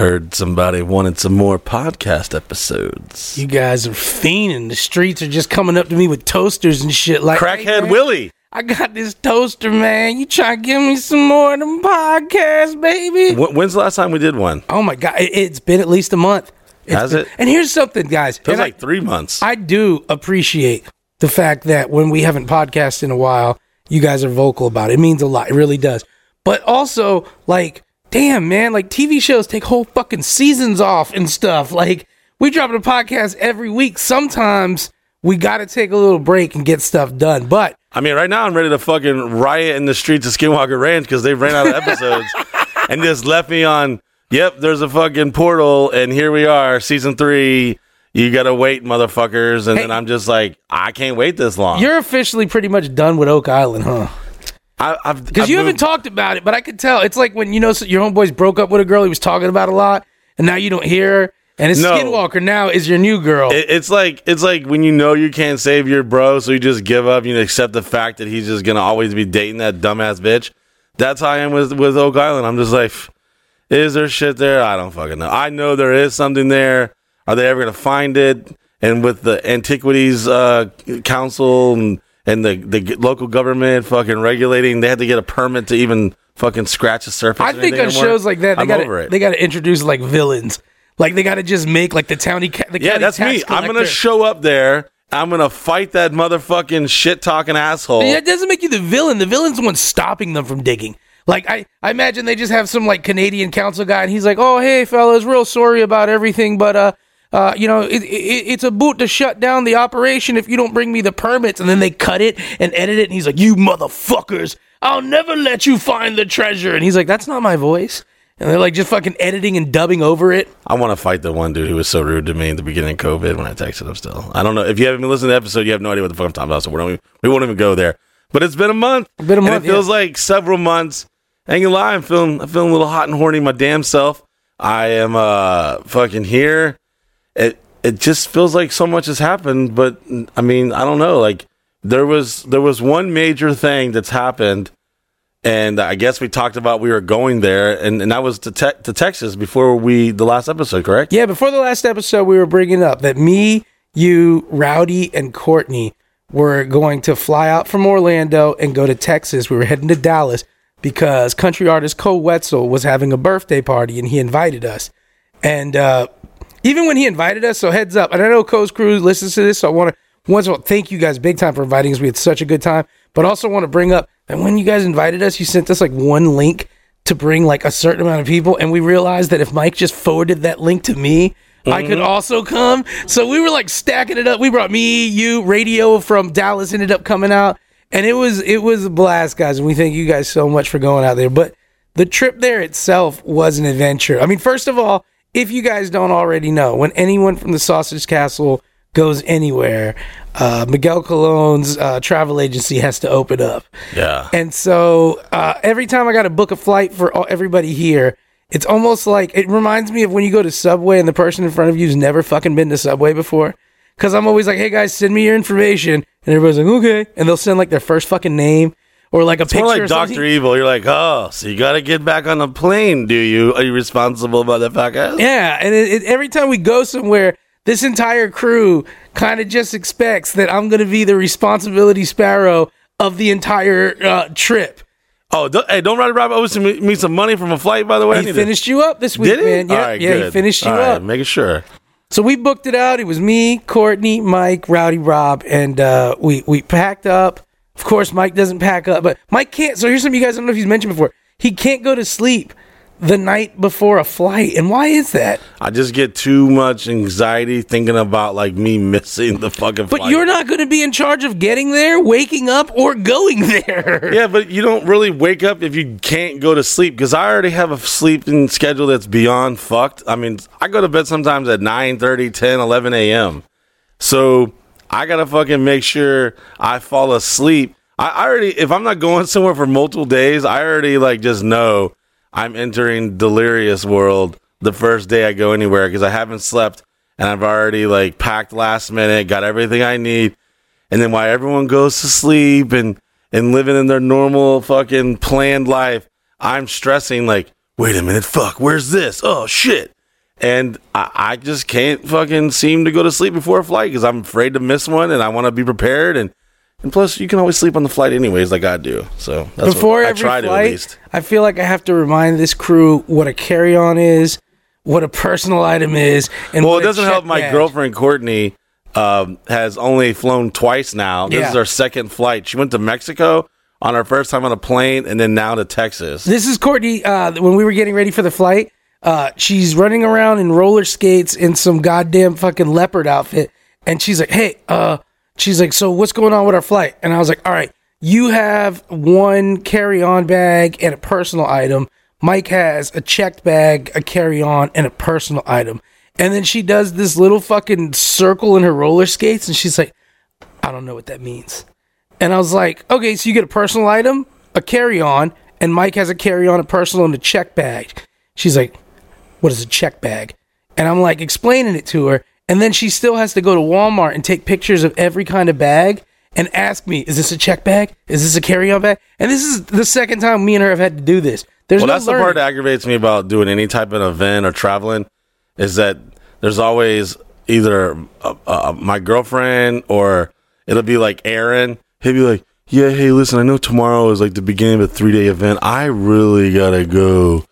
Heard somebody wanted some more podcast episodes. You guys are fiending. The streets are just coming up to me with toasters and shit. Like, Crackhead man, Willie. I got this toaster, man. You try to give me some more of them podcasts, baby? Wh- When's the last time we did one? Oh my god, it, it's been at least a month. It's Has been- it? And here's something, guys. Feels And I- like three months. I do appreciate the fact that when we haven't podcasted in a while, you guys are vocal about it. It means a lot. It really does. But also, like, damn, man, like TV shows take whole fucking seasons off and stuff. Like, we drop a podcast every week. Sometimes we got to take a little break and get stuff done. But I mean, right now I'm ready to fucking riot in the streets of Skinwalker Ranch because they ran out of episodes and just left me on. Yep, there's a fucking portal, and here we are, season three. You gotta wait, motherfuckers, and Hey. then I'm just like, I can't wait this long. you're officially pretty much done with Oak Island, huh? I, I've Because you haven't talked about it, but I could tell. It's like when you know so your homeboys broke up with a girl he was talking about a lot, and now you don't hear her. And his No. Skinwalker now is your new girl. It, it's like it's like when you know you can't save your bro, so you just give up. You accept the fact that he's just gonna always be dating that dumbass bitch. That's how I am with with Oak Island. I'm just like, is there shit there? I don't fucking know. I know there is something there. Are they ever gonna find it? And with the Antiquities uh, Council and and the the local government fucking regulating, they had to get a permit to even fucking scratch the surface. I think on anymore. shows like that, they gotta it. they got to introduce like villains. Like they got to just make like the towny. Ca- the Yeah, that's me. I'm gonna show up there. I'm gonna fight that motherfucking shit talking asshole. Yeah, That doesn't make you the villain. The villain's the one stopping them from digging. Like I, I imagine they just have some like Canadian council guy, and he's like, "Oh, hey, fellas, real sorry about everything, but uh, uh, you know, it, it, it's a boot to shut down the operation if you don't bring me the permits." And then they cut it and edit it, and he's like, "You motherfuckers, I'll never let you find the treasure." And he's like, "That's not my voice." And they're like just fucking editing and dubbing over it. I want to fight the one dude who was so rude to me at the beginning of COVID when I texted him. Still, I don't know if you haven't been listening to the episode, you have no idea what the fuck I'm talking about. So we don't even, we won't even go there. But it's been a month. Been a month, it feels like several months. I ain't gonna lie, I'm feeling I'm feeling a little hot and horny my damn self. I am uh fucking here. It it just feels like so much has happened, but I mean I don't know. Like there was there was one major thing that's happened and I guess we talked about we were going there, and, and that was to, te- to Texas before we the last episode, correct? Yeah, before the last episode, we were bringing up that me, you, Rowdy, and Courtney were going to fly out from Orlando and go to Texas. We were heading to Dallas because country artist Koe Wetzel was having a birthday party and he invited us. And uh, even when he invited us, so heads up, and I know Koe's crew listens to this, so I want to once all thank you guys big time for inviting us. We had such a good time, but also want to bring up that when you guys invited us, you sent us like one link to bring like a certain amount of people, and we realized that if Mike just forwarded that link to me, I could mm-hmm. also come. So we were like stacking it up. We brought me, you, radio from Dallas ended up coming out, and it was it was a blast, guys. And we thank you guys so much for going out there. But the trip there itself was an adventure. I mean, first of all, if you guys don't already know, when anyone from the Sausage Castle goes anywhere, uh, Miguel Cologne's uh, travel agency has to open up. Yeah. And so uh, every time I got to book a flight for all, everybody here, it's almost like it reminds me of when you go to Subway and the person in front of you's never fucking been to Subway before. Cause I'm always like, hey guys, send me your information. And everybody's like, okay. And they'll send like their first fucking name or like a It's picture. more like. Doctor Evil. You're like, oh, so you got to get back on the plane, do you? Are you responsible, motherfucker? Yeah, and it, it, every time we go somewhere, this entire crew kind of just expects that I'm going to be the responsibility sparrow of the entire uh, trip. Oh, don't, hey, don't Rowdy Rob owe me some money from a flight, by the way. He need to- finished you up this week, Did he? man. Yeah, All right, yeah, he finished you All right, up. Making sure. So we booked it out. It was me, Courtney, Mike, Rowdy Rob, and uh, we we packed up. Of course, Mike doesn't pack up, but Mike can't. So here's something you guys I don't know if he's mentioned before. He can't go to sleep the night before a flight, and why is that? I just get too much anxiety thinking about like me missing the fucking. But flight. you're not going to be in charge of getting there, waking up, or going there. Yeah, but you don't really wake up if you can't go to sleep because I already have a sleeping schedule that's beyond fucked. I mean, I go to bed sometimes at 9 30, 10, 11 a.m. So I got to fucking make sure I fall asleep. I I already, if I'm not going somewhere for multiple days, I already like just know I'm entering delirious world the first day I go anywhere because I haven't slept and I've already like packed last minute, got everything I need and then while everyone goes to sleep and and living in their normal fucking planned life, I'm stressing like, wait a minute, fuck, where's this? Oh shit. And I, I just can't fucking seem to go to sleep before a flight because I'm afraid to miss one and I want to be prepared. And, and plus, you can always sleep on the flight anyways, like I do. So that's Before I every try to at flight, least. I feel like I have to remind this crew what a carry on is, what a personal item is, and Well, it doesn't help. My bag. girlfriend Courtney um, has only flown twice now. This Yeah. is our second flight. She went to Mexico on her first time on a plane, and then now to Texas. This is Courtney. Uh, when we were getting ready for the flight, uh, she's running around in roller skates in some goddamn fucking leopard outfit, and she's like, "Hey, uh," she's like, "So what's going on with our flight?" And I was like, "All right, you have one carry-on bag and a personal item. Mike has a checked bag, a carry-on, and a personal item." And then she does this little fucking circle in her roller skates, and she's like, "I don't know what that means." And I was like, okay, so you get a personal item, a carry on, and Mike has a carry on, a personal, and a check bag. She's like, what is a check bag? And I'm like explaining it to her. And then she still has to go to Walmart and take pictures of every kind of bag and ask me, is this a check bag? Is this a carry on bag? And this is the second time me and her have had to do this. There's Well, no that's the part that aggravates me about doing any type of event or traveling is that there's always either uh, uh, my girlfriend or it'll be like Aaron. He'll be like, "Yeah, hey, listen, I know tomorrow is like the beginning of a three day event. I really gotta go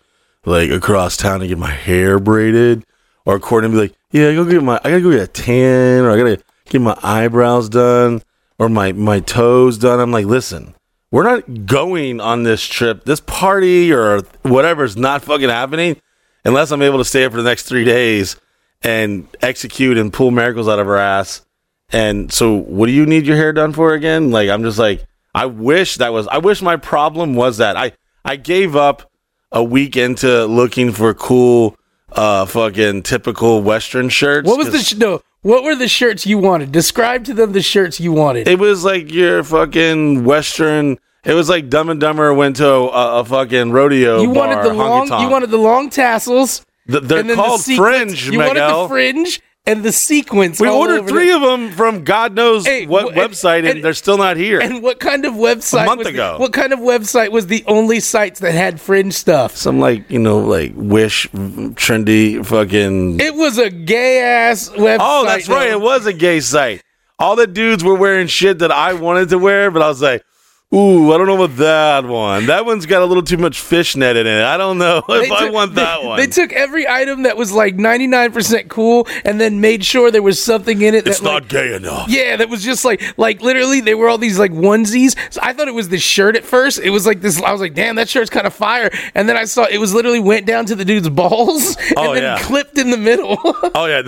like across town to get my hair braided." Or Courtney be like, "Yeah, I go get my, I gotta go get a tan, or I gotta get my eyebrows done, or my my toes done." I'm like, "Listen." we're not going on this trip, this party or whatever is not fucking happening unless I'm able to stay up for the next three days and execute and pull miracles out of her ass. And so, what do you need your hair done for again? Like, I'm just like, I wish that was, I wish my problem was that I, I gave up a week into looking for cool, uh, fucking typical Western shirts. what was the sh- no? What were the shirts you wanted? Describe to them the shirts you wanted. It was like your fucking Western. It was like Dumb and Dumber went to a, a fucking rodeo. you wanted the long. You wanted the long tassels. The- they're called the fringe, You wanted the fringe and the sequence. we ordered three the- of them from God knows Hey, what wh- and- website, and, and- they're still not here. And what kind of website? A month was the- ago. what kind of website was the only sites that had fringe stuff? Some like you know like Wish trendy fucking. It was a gay ass website. oh, that's right. though. It was a gay site. All the dudes were wearing shit that I wanted to wear, but I was like. Ooh, I don't know about that one. That one's got a little too much fishnet in it. I don't know if They I took- want that they, one. They took every item that was like 99% cool and then made sure there was something in it that it's not like, gay enough. Yeah, that was just like like literally they were all these like onesies. So I thought it was the shirt at first. It was like this I was like, "Damn, that shirt's kind of fire." And then I saw it was literally went down to the dude's balls and Oh, then yeah. clipped in the middle. Oh yeah,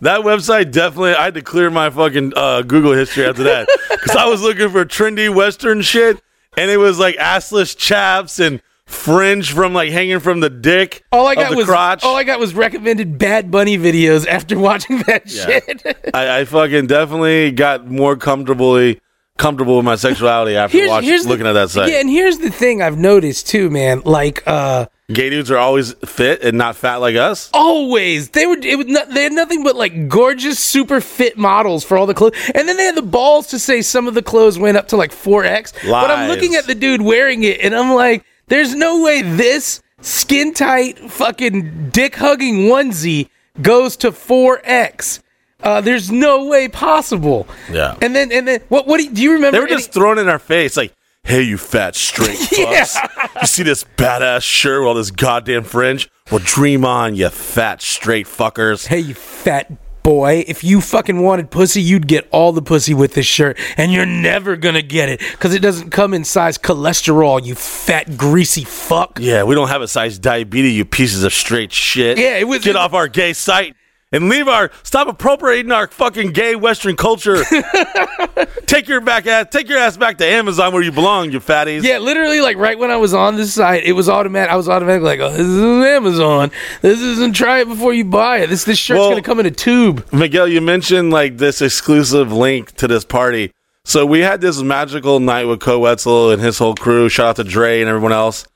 that, website definitely. I had to clear my fucking uh, Google history after that because I was looking for trendy Western shit, and it was like assless chaps and fringe from like hanging from the dick. all I got the was crotch. all I got was recommended Bad Bunny videos after watching that shit. I, I fucking definitely got more comfortably comfortable with my sexuality after watching, looking the, at that site. Yeah, and here's the thing I've noticed too, man. Like uh Gay dudes are always fit and not fat like us. always they were it was not, they had nothing but like gorgeous super fit models for all the clothes and then they had the balls to say some of the clothes went up to like 4x but i'm looking at the dude wearing it and i'm like there's no way this skin tight fucking dick hugging onesie goes to 4x uh, there's no way possible Yeah. and then and then what what do you, do you remember They were just any- it in our face like, "Hey, you fat straight fucks! You see this badass shirt with all this goddamn fringe? Well, dream on, you fat straight fuckers." Hey, you fat boy. If you fucking wanted pussy, you'd get all the pussy with this shirt. And you're never gonna get it because it doesn't come in size cholesterol, you fat, greasy fuck. Yeah, we don't have a size diabetes, you pieces of straight shit. Yeah, it was- Get off our gay site and leave our. Stop appropriating our fucking gay Western culture. take your back ass. Take your ass back to Amazon where you belong, you fatties. Yeah, literally, like right when I was on this site, it was automatic. I was automatically like, "Oh, this is Amazon. This isn't try it before you buy it. This this shirt's Well- gonna come in a tube." Miguel, you mentioned like this exclusive link to this party. So we had this magical night with Koe Wetzel and his whole crew. Shout out to Dre and everyone else.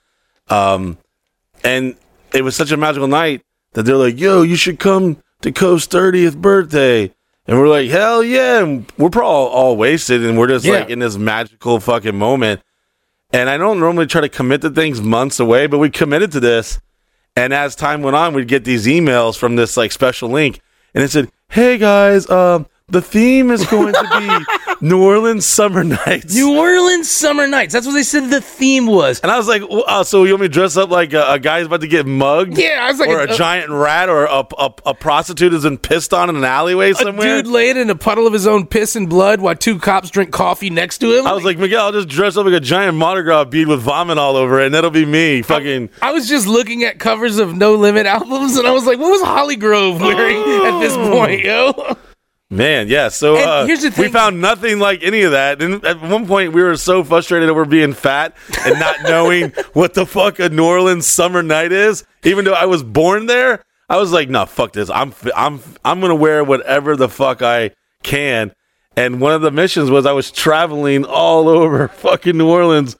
Um, and it was such a magical night that they're like, "Yo, you should come Koe's thirtieth birthday." And we're like, "Hell yeah!" And we're probably all, all wasted, and we're just Yeah. like in this magical fucking moment. And I don't normally try to commit to things months away, but we committed to this. And as time went on, we'd get these emails from this like special link, and it said, "Hey guys, um, the theme is going to be New Orleans summer nights." New Orleans summer nights. That's what they said the theme was. and I was like, "W- uh, "So you want me to dress up like a, a guy's about to get mugged?" Yeah, I was like, or a, a- giant rat, or a, a, a prostitute has been pissed on in an alleyway somewhere. A dude laying in a puddle of his own piss and blood while two cops drink coffee next to him. I was like, Miguel, I'll just dress up like a giant Mardi Gras bead with vomit all over it, and that'll be me. Fucking. I was just looking at covers of No Limit albums, and I was like, what was Holly Grove wearing at this point, yo? Man, yeah. So uh, here's the we found nothing like any of that. And at one point, we were so frustrated over being fat and not knowing what the fuck a New Orleans summer night is. Even though I was born there, I was like, "No, fuck this. I'm I'm I'm gonna wear whatever the fuck I can." And one of the missions was I was traveling all over fucking New Orleans,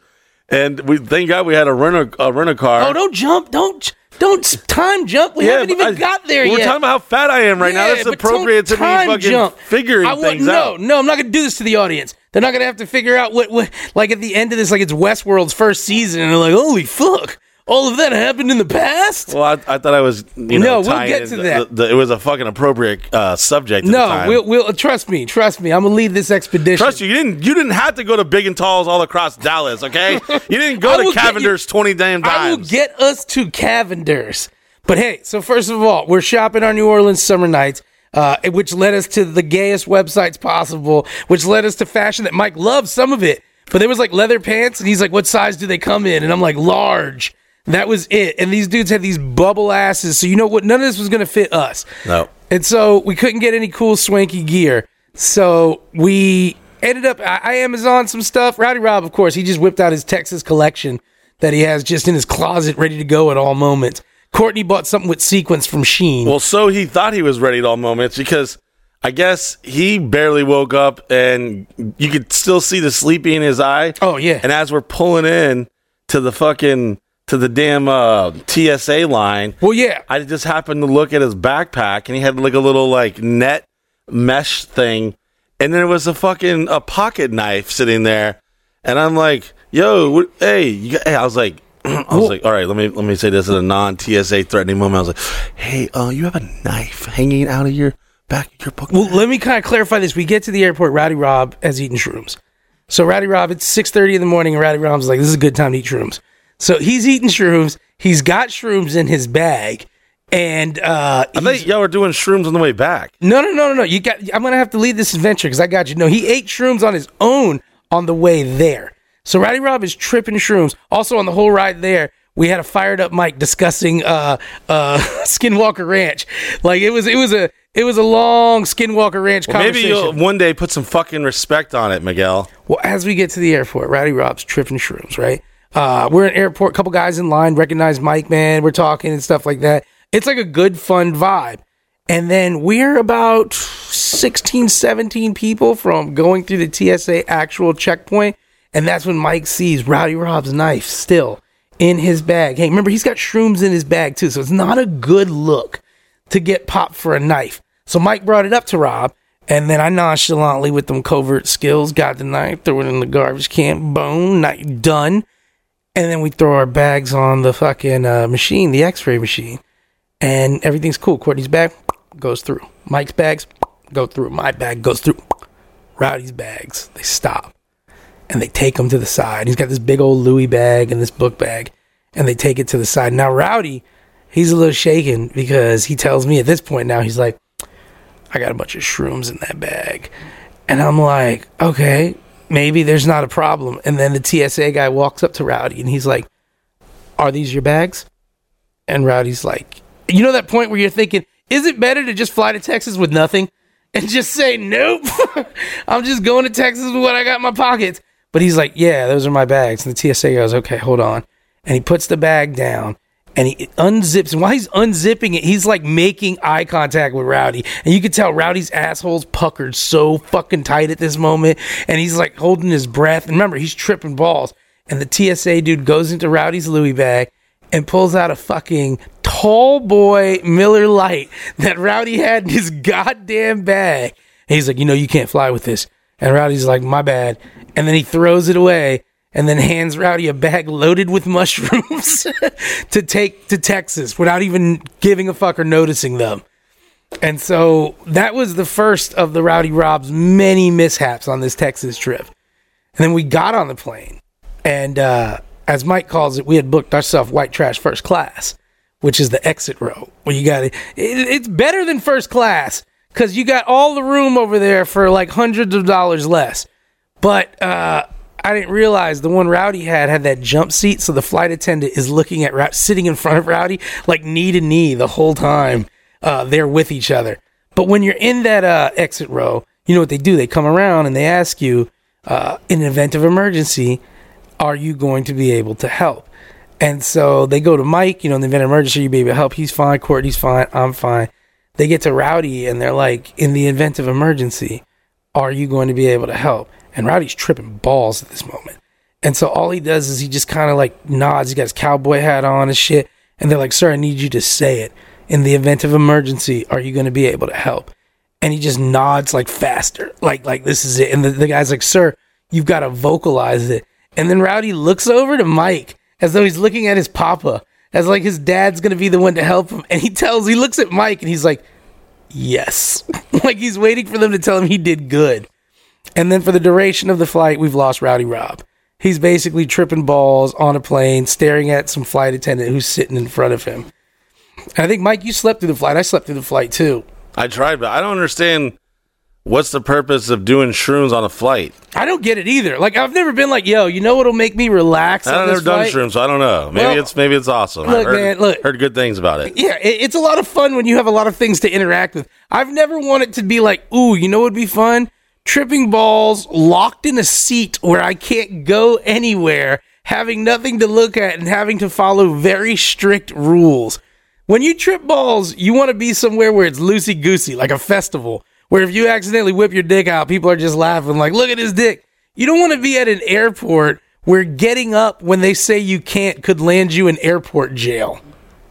and we thank God we had a rental a rental car. Oh, don't jump. Don't don't time jump. We haven't even I- got there yet. We're talking about how fat I am right now. That's appropriate to me fucking jump. figuring I want, things no, out. No, I'm not going to do this to the audience. They're not going to have to figure out what, what, like at the end of this, like it's Westworld's first season, and they're like, holy fuck, all of that happened in the past? Well, I, I thought I was. You know, No, we'll get to the- that. the- it was a fucking appropriate uh, subject. At the no, we'll, we'll, trust me, trust me. I'm going to lead this expedition. trust you. You didn't. You didn't have to go to big and talls all across Dallas. Okay, you didn't go to get you- Cavender's twenty damn times. I will get us to Cavender's. But hey, so first of all, we're shopping our New Orleans summer nights, uh, which led us to the gayest websites possible, which led us to fashion that Mike loves some of it. But there was like leather pants, and he's like, "What size do they come in?" And I'm like, "Large." That was it. And these dudes had these bubble asses, so you know what? None of this was gonna fit us. no. And so we couldn't get any cool swanky gear. So we ended up I, I Amazon some stuff. Rowdy Rob, of course, he just whipped out his Texas collection that he has just in his closet ready to go at all moments. Courtney bought something with sequence from Shein. Well, so he thought he was ready at all moments because I guess he barely woke up and you could still see the sleepy in his eye. oh yeah. And as we're pulling in to the fucking to the damn uh, TSA line, well yeah. I just happened to look at his backpack and he had like a little like net mesh thing, and there was a fucking a pocket knife sitting there, and I'm like, "Yo, what, hey, you got, hey!" I was like, I was like, "All right, let me let me say this in a non TSA threatening moment." I was like, "Hey, uh, you have a knife hanging out of your back of your book?" Well, let me kind of clarify this. We get to the airport, Rowdy Rob has eaten shrooms. So Rowdy Rob, it's six thirty in the morning, and Rowdy Rob's like, "This is a good time to eat shrooms." So he's eating shrooms. He's got shrooms in his bag, and uh, I thought y'all were doing shrooms on the way back. No, no, no, no, no. You got. I'm gonna have to lead this adventure because I got you. No, he ate shrooms on his own on the way there. So Rowdy Rob is tripping shrooms. Also on the whole ride there, we had a fired up mic discussing uh, uh, Skinwalker Ranch. Like it was, it was a, it was a long Skinwalker Ranch Well, maybe you'll one day put some fucking respect on it, Miguel. Well, as we get to the airport, Rowdy Rob's tripping shrooms, right? Uh, we're in airport, couple guys in line, recognize Mike, man. We're talking and stuff like that. It's like a good, fun vibe. And then we're about 16, 17 people from going through the TSA actual checkpoint. And that's when Mike sees Rowdy Rob's knife still in his bag. Hey, remember, he's got shrooms in his bag too. So it's not a good look to get popped for a knife. So Mike brought it up to Rob, and then I nonchalantly, with them covert skills, got the knife, threw it in the garbage can, boom, knife done. And then we throw our bags on the fucking uh, machine, the X-ray machine, and everything's cool. Courtney's bag goes through. Mike's bags go through. My bag goes through. Rowdy's bags they stop, and they take him to the side. He's got this big old Louis bag and this book bag, and they take it to the side. Now Rowdy, he's a little shaken because he tells me at this point now he's like, I got a bunch of shrooms in that bag. And I'm like, okay, maybe there's not a problem. And then the TSA guy walks up to Rowdy and he's like, Are these your bags? And Rowdy's like, You know that point where you're thinking, Is it better to just fly to Texas with nothing and just say, Nope, I'm just going to Texas with what I got in my pockets? But he's like, Yeah, those are my bags. And the TSA goes, Okay, hold on. And he puts the bag down and he unzips. And while he's unzipping it, he's like making eye contact with Rowdy. And you can tell Rowdy's asshole's puckered so fucking tight at this moment. And he's like holding his breath. And remember, he's tripping balls. And the TSA dude goes into Rowdy's Louis bag and pulls out a fucking tall boy Miller Lite that Rowdy had in his goddamn bag. And he's like, you know, you can't fly with this. And Rowdy's like, my bad. And then he throws it away. And then hands Rowdy a bag loaded with mushrooms to take to Texas without even giving a fuck or noticing them. And so that was the first of the Rowdy Rob's many mishaps on this Texas trip. And then we got on the plane, and uh, as Mike calls it, we had booked ourselves white trash first class, which is the exit row where you got it. It's better than first class because you got all the room over there for like hundreds of dollars less. But uh, I didn't realize the one Rowdy had had that jump seat, so the flight attendant is looking at sitting in front of Rowdy like knee to knee the whole time uh, they're with each other. But when you're in that uh, exit row, you know what they do? They come around and they ask you, uh, in an event of emergency, are you going to be able to help? And so they go to Mike, you know, in the event of emergency, you be able to help. He's fine. Courtney's fine. I'm fine. They get to Rowdy and they're like, in the event of emergency, are you going to be able to help? And Rowdy's tripping balls at this moment. And so all he does is he just kind of like nods. He got his cowboy hat on and shit. And they're like, sir, I need you to say it. In the event of emergency, are you going to be able to help? And he just nods like faster, like like this is it. And the, the guy's like, sir, you've got to vocalize it. And then Rowdy looks over to Mike as though he's looking at his papa, as like his dad's going to be the one to help him. And he tells, he looks at Mike and he's like, yes. like he's waiting for them to tell him he did good. And then for the duration of the flight, we've lost Rowdy Rob. He's basically tripping balls on a plane, staring at some flight attendant who's sitting in front of him. And I think, Mike, you slept through the flight. I slept through the flight too. I tried, but I don't understand what's the purpose of doing shrooms on a flight. I don't get it either. Like, I've never been like, yo, you know what'll make me relax? I've never done shrooms, so I don't know. Maybe Well, it's maybe it's awesome. look, I've heard, man, look. heard good things about it. Yeah, it, it's a lot of fun when you have a lot of things to interact with. I've never wanted to be like, ooh, you know what would be fun? Tripping balls locked in a seat where I can't go anywhere, having nothing to look at and having to follow very strict rules. When you trip balls, you want to be somewhere where it's loosey goosey, like a festival, where if you accidentally whip your dick out, people are just laughing, like, look at his dick. You don't want to be at an airport where getting up when they say you can't could land you in airport jail.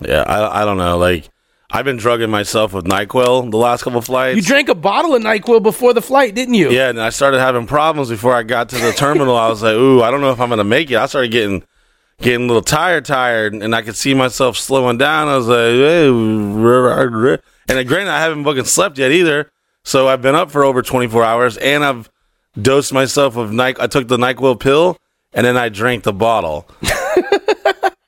Yeah, I, I don't know. Like I've been drugging myself with Nyquil the last couple flights. You drank a bottle of NyQuil before the flight, didn't you? yeah, and I started having problems before I got to the terminal. I was like, "Ooh, I don't know if I'm gonna make it." I started getting getting a little tired, tired, and I could see myself slowing down. I was like, hey, and granted, I haven't fucking slept yet either. So I've been up for over 24 hours, and I've dosed myself with Ny. I took the Nyquil pill, and then I drank the bottle.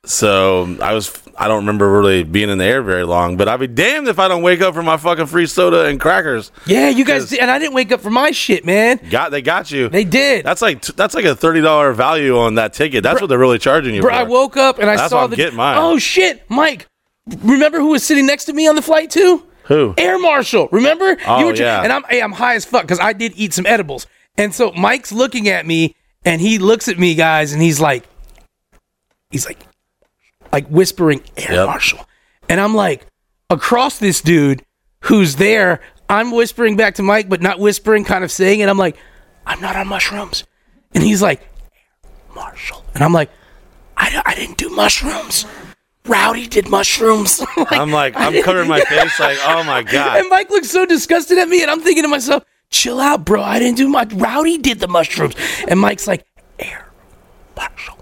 so I was. I don't remember really being in the air very long, but I'd be damned if I don't wake up from my fucking free soda and crackers. Yeah, you guys and I didn't wake up for my shit, man. Got they got you. They did. That's like that's like a thirty dollar value on that ticket. That's what they're really charging you Bro, for. I woke up and I That's saw the. get mine. Oh shit, Mike! Remember who was sitting next to me on the flight too? Who? Air Marshal. Remember? Oh, yeah. And I'm hey, I'm high as fuck because I did eat some edibles, and so Mike's looking at me, and he looks at me, guys, and he's like, he's like, like whispering Air Yep. Marshal, and I'm like, across this dude who's there, I'm whispering back to Mike, but not whispering, kind of saying it. I'm like, I'm not on mushrooms, and he's like, Air Marshal, and I'm like, I, I didn't do mushrooms. Rowdy did mushrooms. I'm like I I'm covering my face like oh my god. and Mike looks so disgusted at me, and I'm thinking to myself, chill out, bro. I didn't do much. Rowdy did the mushrooms. And Mike's like, air marshal.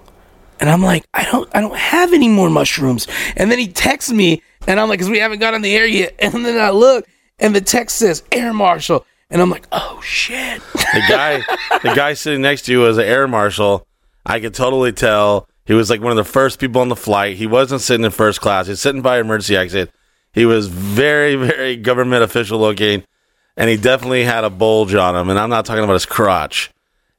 And I'm like, I don't I don't have any more mushrooms. And then he texts me, and I'm like, because we haven't got on the air yet. And then I look, and the text says air marshal. And I'm like, oh shit. the guy the guy sitting next to you was an air marshal. I could totally tell he was like one of the first people on the flight. He wasn't sitting in first class. He's sitting by emergency exit. He was very, very government official looking, and he definitely had a bulge on him. And I'm not talking about his crotch.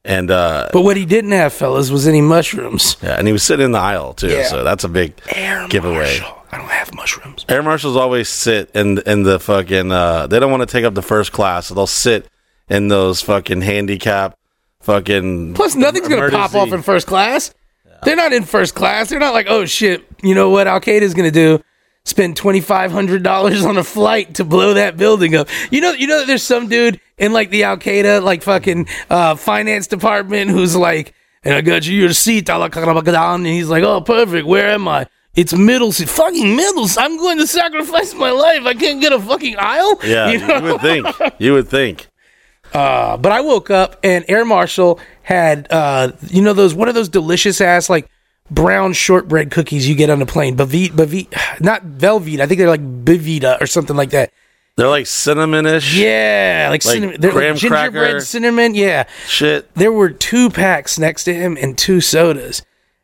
And uh, But what he didn't have, fellas, was any mushrooms. yeah, and he was sitting in the aisle too. Yeah. So that's a big Air giveaway. marshal. I don't have mushrooms. Air marshals always sit in in the fucking. Uh, they don't want to take up the first class, so they'll sit in those fucking handicap, fucking. Plus, nothing's gonna pop off in first class. They're not in first class. They're not like, oh shit, you know what Al Qaeda's gonna do? Spend twenty five hundred dollars on a flight to blow that building up. You know, you know that there's some dude in like the Al Qaeda like fucking uh, finance department who's like, and I got you your seat, and he's like, oh perfect, where am I? It's middle seat, fucking middle. seat. I'm going to sacrifice my life. I can't get a fucking aisle. Yeah, You you, would think. You would think. Uh, but I woke up and Air Marshal had uh you know those what are those delicious ass like brown shortbread cookies you get on the plane Bavita, Bavita not Velveeta I think they're like Bavita or something like that They're like cinnamonish yeah like, Like cinnamon they're graham like gingerbread cracker. cinnamon yeah shit. there were two packs next to him and two sodas.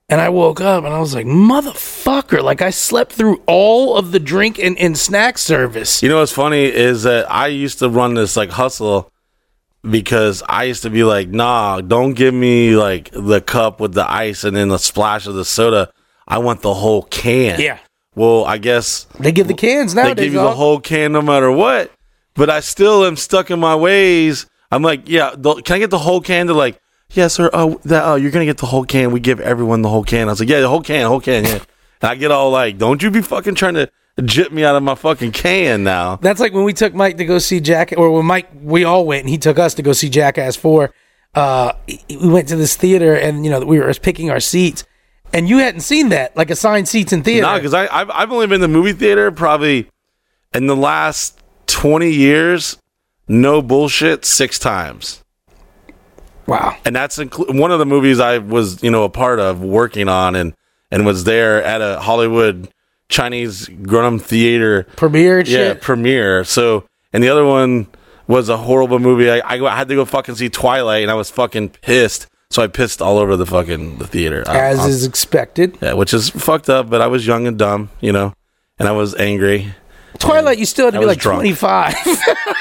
And I woke up and I was like, motherfucker, like I slept through all of the drink and, and snack service. You know what's funny is that I used to run this like hustle because I used to be like, nah, don't give me like the cup with the ice and then the splash of the soda. I want the whole can. Yeah. Well, I guess They give the cans now. they give you the whole can no matter what. But I still am stuck in my ways. I'm like, yeah, the, can I get the whole can? They're like, yeah, sir. Oh, that, oh, you're gonna get the whole can. We give everyone the whole can. I was like, yeah, the whole can, whole can. Yeah. And I get all like, don't you be fucking trying to jip me out of my fucking can now. That's like when we took Mike to go see Jack, or when Mike, we all went and he took us to go see Jackass 4. Uh, we went to this theater and, you know, we were picking our seats. And you hadn't seen that, like assigned seats in theater. No, because I I've, I've only been to the movie theater probably in the last twenty years. No bullshit, six times, wow. and that's inclu- one of the movies I was you know a part of working on and and was there at a Hollywood Chinese up theater Premiere yeah shit. premiere. So and the other one was a horrible movie. I, I, go- I had to go fucking see Twilight, and I was fucking pissed. So I pissed all over the fucking the theater. I- As I- is expected. yeah, which is fucked up. But I was young and dumb, you know, and I was angry. Twilight, you still had to I be like drunk. 25.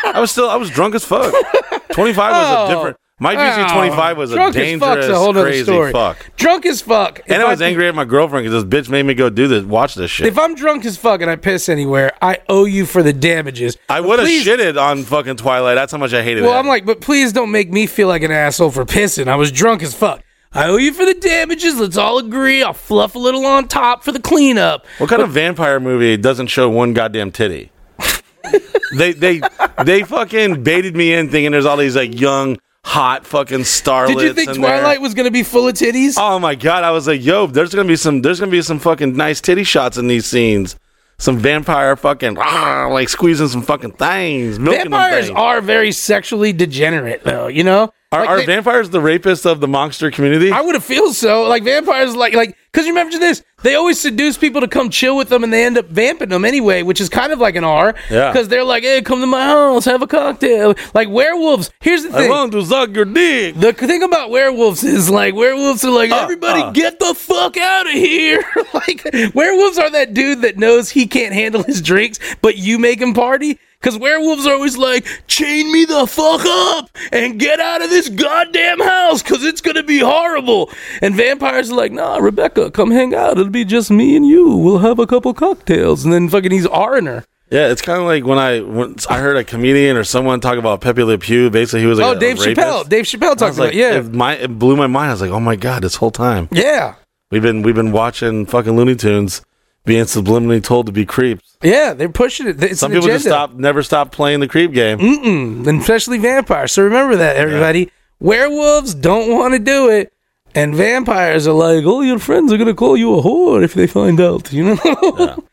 I was still I was drunk as fuck. Twenty five was Oh. a different. My BC twenty five was a drunk as dangerous, fuck's a whole nother crazy story. fuck. Drunk as fuck. If And I was angry at my girlfriend because this bitch made me go do this, watch this shit. If I'm drunk as fuck and I piss anywhere, I owe you for the damages. I But would have please- shitted on fucking Twilight. That's how much I hated it. Well. I'm like, but please don't make me feel like an asshole for pissing. I was drunk as fuck. I owe you for the damages. Let's all agree. I'll fluff a little on top for the cleanup. what kind of vampire movie doesn't show one goddamn titty? they they they fucking baited me in thinking there's all these like young hot fucking starlets. Did you think in there. Twilight was going to be full of titties? Oh my god! I was like, yo, there's gonna be some, there's gonna be some fucking nice titty shots in these scenes. Some vampire fucking ah, like squeezing some fucking things. Vampires things. are very sexually degenerate, though. You know, Are, Like, are they- vampires the rapists of the monster community? I would have feel so. Like vampires, like like because you remember this, they always seduce people to come chill with them, and they end up vamping them anyway, which is kind of like an R. Yeah. Because they're like, hey, come to my house, have a cocktail. Like werewolves. Here's the thing. I want to suck your dick. The thing about werewolves is like werewolves are like everybody uh. get the fuck out of here. like werewolves are that dude that knows he can't handle his drinks, but you make him party. Cause werewolves are always like, chain me the fuck up and get out of this goddamn house, cause it's gonna be horrible. And vampires are like, nah, Rebecca, come hang out. It'll be just me and you. We'll have a couple cocktails, and then fucking he's R-ing her. Yeah, it's kind of like when I when I heard a comedian or someone talk about Pepe Le Pew. Basically, he was like Oh, Dave. Chappelle. Dave Chappelle talks like, about yeah, it, my, it blew my mind. I was like, oh my god, this whole time yeah, we've been we've been watching fucking Looney Tunes being subliminally told to be creeps. yeah. They're pushing it. It's Some people just stop, never stop playing the creep game. and especially vampires. So remember that, everybody. Werewolves don't want to do it, and vampires are like, "Oh, your friends are gonna call you a whore if they find out." You know.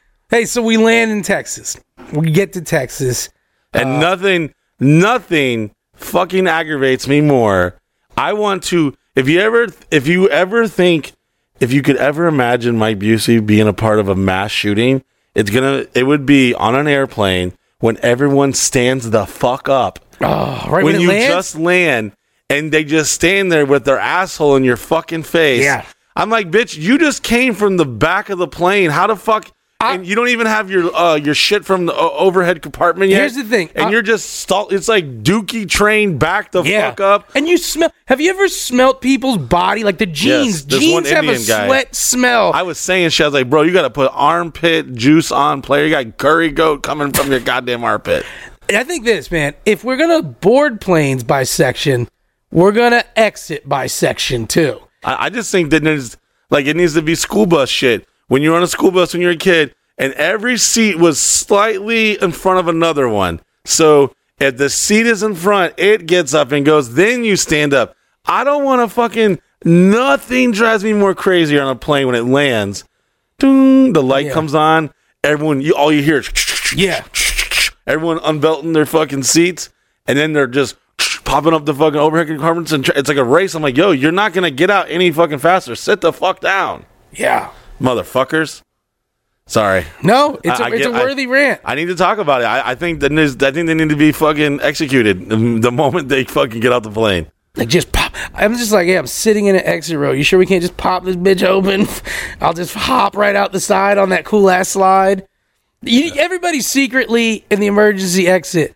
hey, so we land in Texas. We get to Texas. And uh, nothing, nothing fucking aggravates me more. I want to. If you ever, if you ever think, if you could ever imagine Mike Busey being a part of a mass shooting, it's gonna. It would be on an airplane when everyone stands the fuck up. Oh, right when, when you lands. just land and they just stand there with their asshole in your fucking face. Yeah. I'm like, bitch, you just came from the back of the plane. How the fuck? And you don't even have your uh, your shit from the uh, overhead compartment yet. Here's the thing, and I- you're just stall. It's like Dookie train back the yeah. fuck up. And you smell. Have you ever smelt people's body like the jeans? this jeans have a guy. sweat smell. I was saying, shit, I was like, bro, you got to put armpit juice on, player. You got curry goat coming from your goddamn armpit. I think this, man. If we're gonna board planes by section, we're gonna exit by section too. I, I just think that there's like it needs to be school bus shit. When you're on a school bus when you're a kid, and every seat was slightly in front of another one. So if the seat is in front, it gets up and goes. Then you stand up. I don't want to fucking. Nothing drives me more crazy on a plane when it lands. Ding, the light Yeah. comes on. Everyone, you all you hear is Yeah. everyone unbelting their fucking seats, and then they're just popping up the fucking overhead compartments, and it's like a race. I'm like, yo, you're not gonna get out any fucking faster. Sit the fuck down, Yeah. Motherfuckers. Sorry, No, it's a I- I it's get- a I- worthy rant. I need to talk about it. I, I think that I think they need to be fucking executed the moment they fucking get off the plane. Like just pop. I'm just like, yeah, I'm sitting in an exit row. You sure we can't just pop this bitch open? I'll just hop right out the side on that cool ass slide. You, everybody secretly in the emergency exit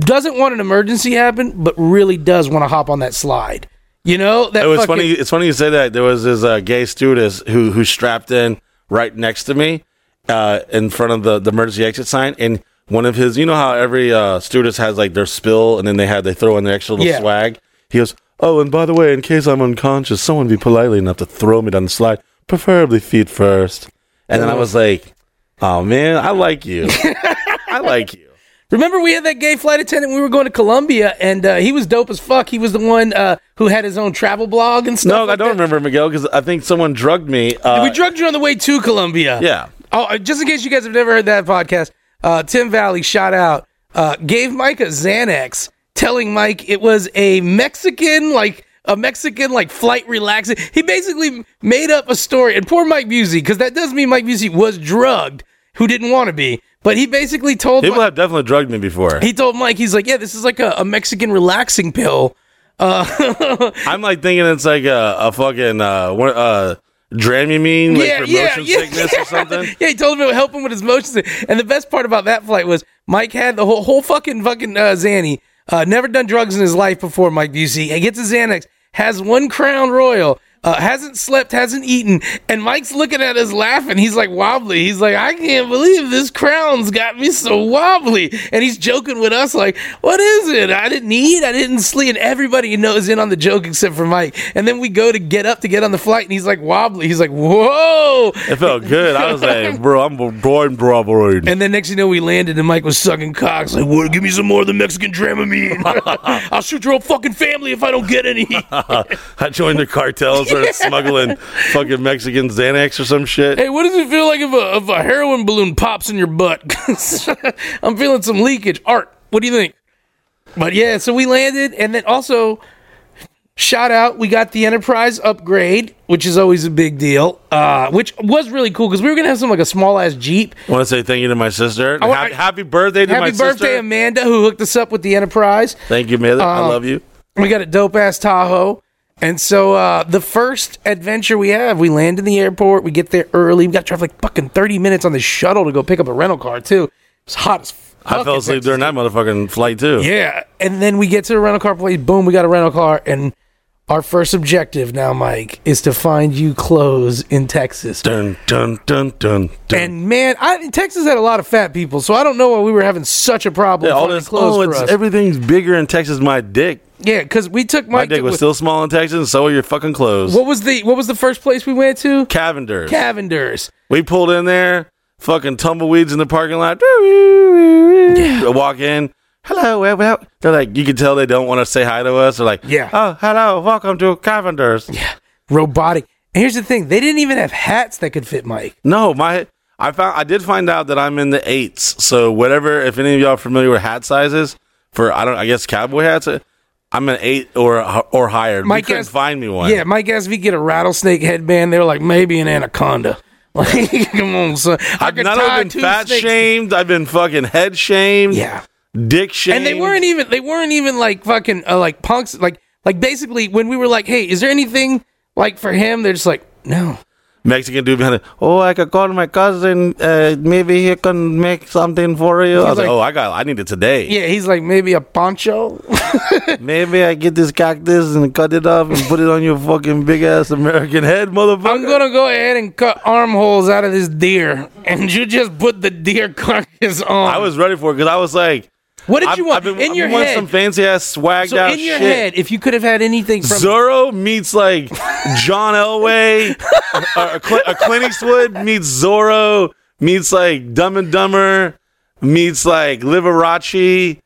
doesn't want an emergency happen, but really does want to hop on that slide. You know that It was fucking- funny. It's funny you say that. There was this uh, gay stewardess who who strapped in right next to me, uh, in front of the, the emergency exit sign, and one of his. You know how every uh, stewardess has like their spill, and then they had they throw in their extra little Yeah. swag. He goes, "Oh, and by the way, in case I'm unconscious, someone be politely enough to throw me down the slide, preferably feet first. And then I was like, "Oh man, I like you. I like you." Remember, we had that gay flight attendant. We were going to Colombia, and uh, he was dope as fuck. He was the one uh, who had his own travel blog and stuff. No, I don't that. remember Miguel because I think someone drugged me. Uh, We drugged you on the way to Colombia. yeah. Oh, uh, just in case you guys have never heard that podcast, uh, Tim Valley, shout out, uh, gave Mike a Xanax, telling Mike it was a Mexican, like, a Mexican, like, flight relaxing. He basically made up a story, and poor Mike Busey, because that does mean Mike Busey was drugged, who didn't want to be. But he basically told People Mike, have definitely drugged me before. he told Mike, he's like, yeah, this is like a, a Mexican relaxing pill. Uh, I'm like thinking it's like a, a fucking uh, what, uh, Dramamine, like for motion sickness or something. yeah, he told him it would help him with his motion sickness. And the best part about that flight was Mike had the whole whole fucking fucking uh, Zanny. Uh, never done drugs in his life before. Mike Busey. He gets a Xanax, has one Crown Royal. Uh, hasn't slept, hasn't eaten, and Mike's looking at us laughing. He's like wobbly. He's like, I can't believe this crown's got me so wobbly. And he's joking with us, like, What is it? I didn't eat, I didn't sleep, and everybody you knows in on the joke except for Mike. And then we go to get up to get on the flight, and he's like wobbly. He's like, Whoa! It felt good. I was like, bro, I'm brain bravoid. And then next you know, we landed and Mike was sucking cocks. Like, what? Give me some more of the Mexican Dramamine. I'll shoot your whole fucking family if I don't get any. I joined the cartel, started smuggling fucking Mexican Xanax or some shit. hey, what does it feel like if a, if a heroin balloon pops in your butt? I'm feeling some leakage. Art, what do you think? But yeah, so we landed, and then also. Shout out, we got the Enterprise upgrade, which is always a big deal. Uh, which was really cool because we were gonna have some like a small ass Jeep. I want to say thank you to my sister. I- happy, happy birthday to my Happy birthday, sister. Amanda, who hooked us up with the Enterprise. Thank you. I Um, love you. We got a dope ass Tahoe. And so uh, the first adventure we have, we land in the airport, we get there early. We got to drive like fucking 30 minutes on the shuttle to go pick up a rental car too. It's hot as fuck. I fell asleep during that motherfucking flight too. Yeah. And then we get to the rental car place, boom, we got a rental car and our first objective now, Mike, is to find you clothes in Texas. Dun dun dun dun dun. And man, I, Texas had a lot of fat people, so I don't know why we were having such a problem yeah, all finding this. clothes Oh, for it's us. everything's bigger in Texas. My dick. yeah, because we took Mike. My dick to- was still small in Texas, and so are your fucking clothes. what was the what was the first place we went to? Cavenders. Cavenders. We pulled in there, fucking tumbleweeds in the parking lot. Yeah. Walk in. Hello, well. They're like, you can tell they don't want to say hi to us. They're like, Yeah. Oh, hello, welcome to Cavenders. Yeah, robotic. And here's the thing: they didn't even have hats that could fit Mike. No, my, I found, I did find out that I'm in the eights. So whatever, if any of y'all are familiar with hat sizes for, I don't, I guess cowboy hats. I'm an eight or or higher. Mike you couldn't find me one. Yeah, Mike asked if could get a rattlesnake headband. They were like, maybe an anaconda. Like, come on, son. I I've not only been fat snakes- shamed. I've been fucking head shamed. Yeah, dick shamed. and they weren't even they weren't even like fucking uh, like punks. Like like basically when we were like, hey, is there anything like for him? They're just like, no. Mexican dude behind it. Oh, I could call my cousin. Uh, maybe he can make something for you. I was like, like- oh, I got. I need it today. Yeah, he's like maybe a poncho. Maybe I get this cactus and cut it off and put it on your fucking big ass American head, motherfucker. I'm gonna go ahead and cut armholes out of this deer, and you just put the deer carcass on. I was ready for it because I was like, What did I've, you want I've been, in I've your head? some fancy ass swagged so out in your shit. head, if you could have had anything from Zorro meets like John Elway, or Cl- a Clint Eastwood meets Zorro meets like Dumb and Dumber meets like Liberace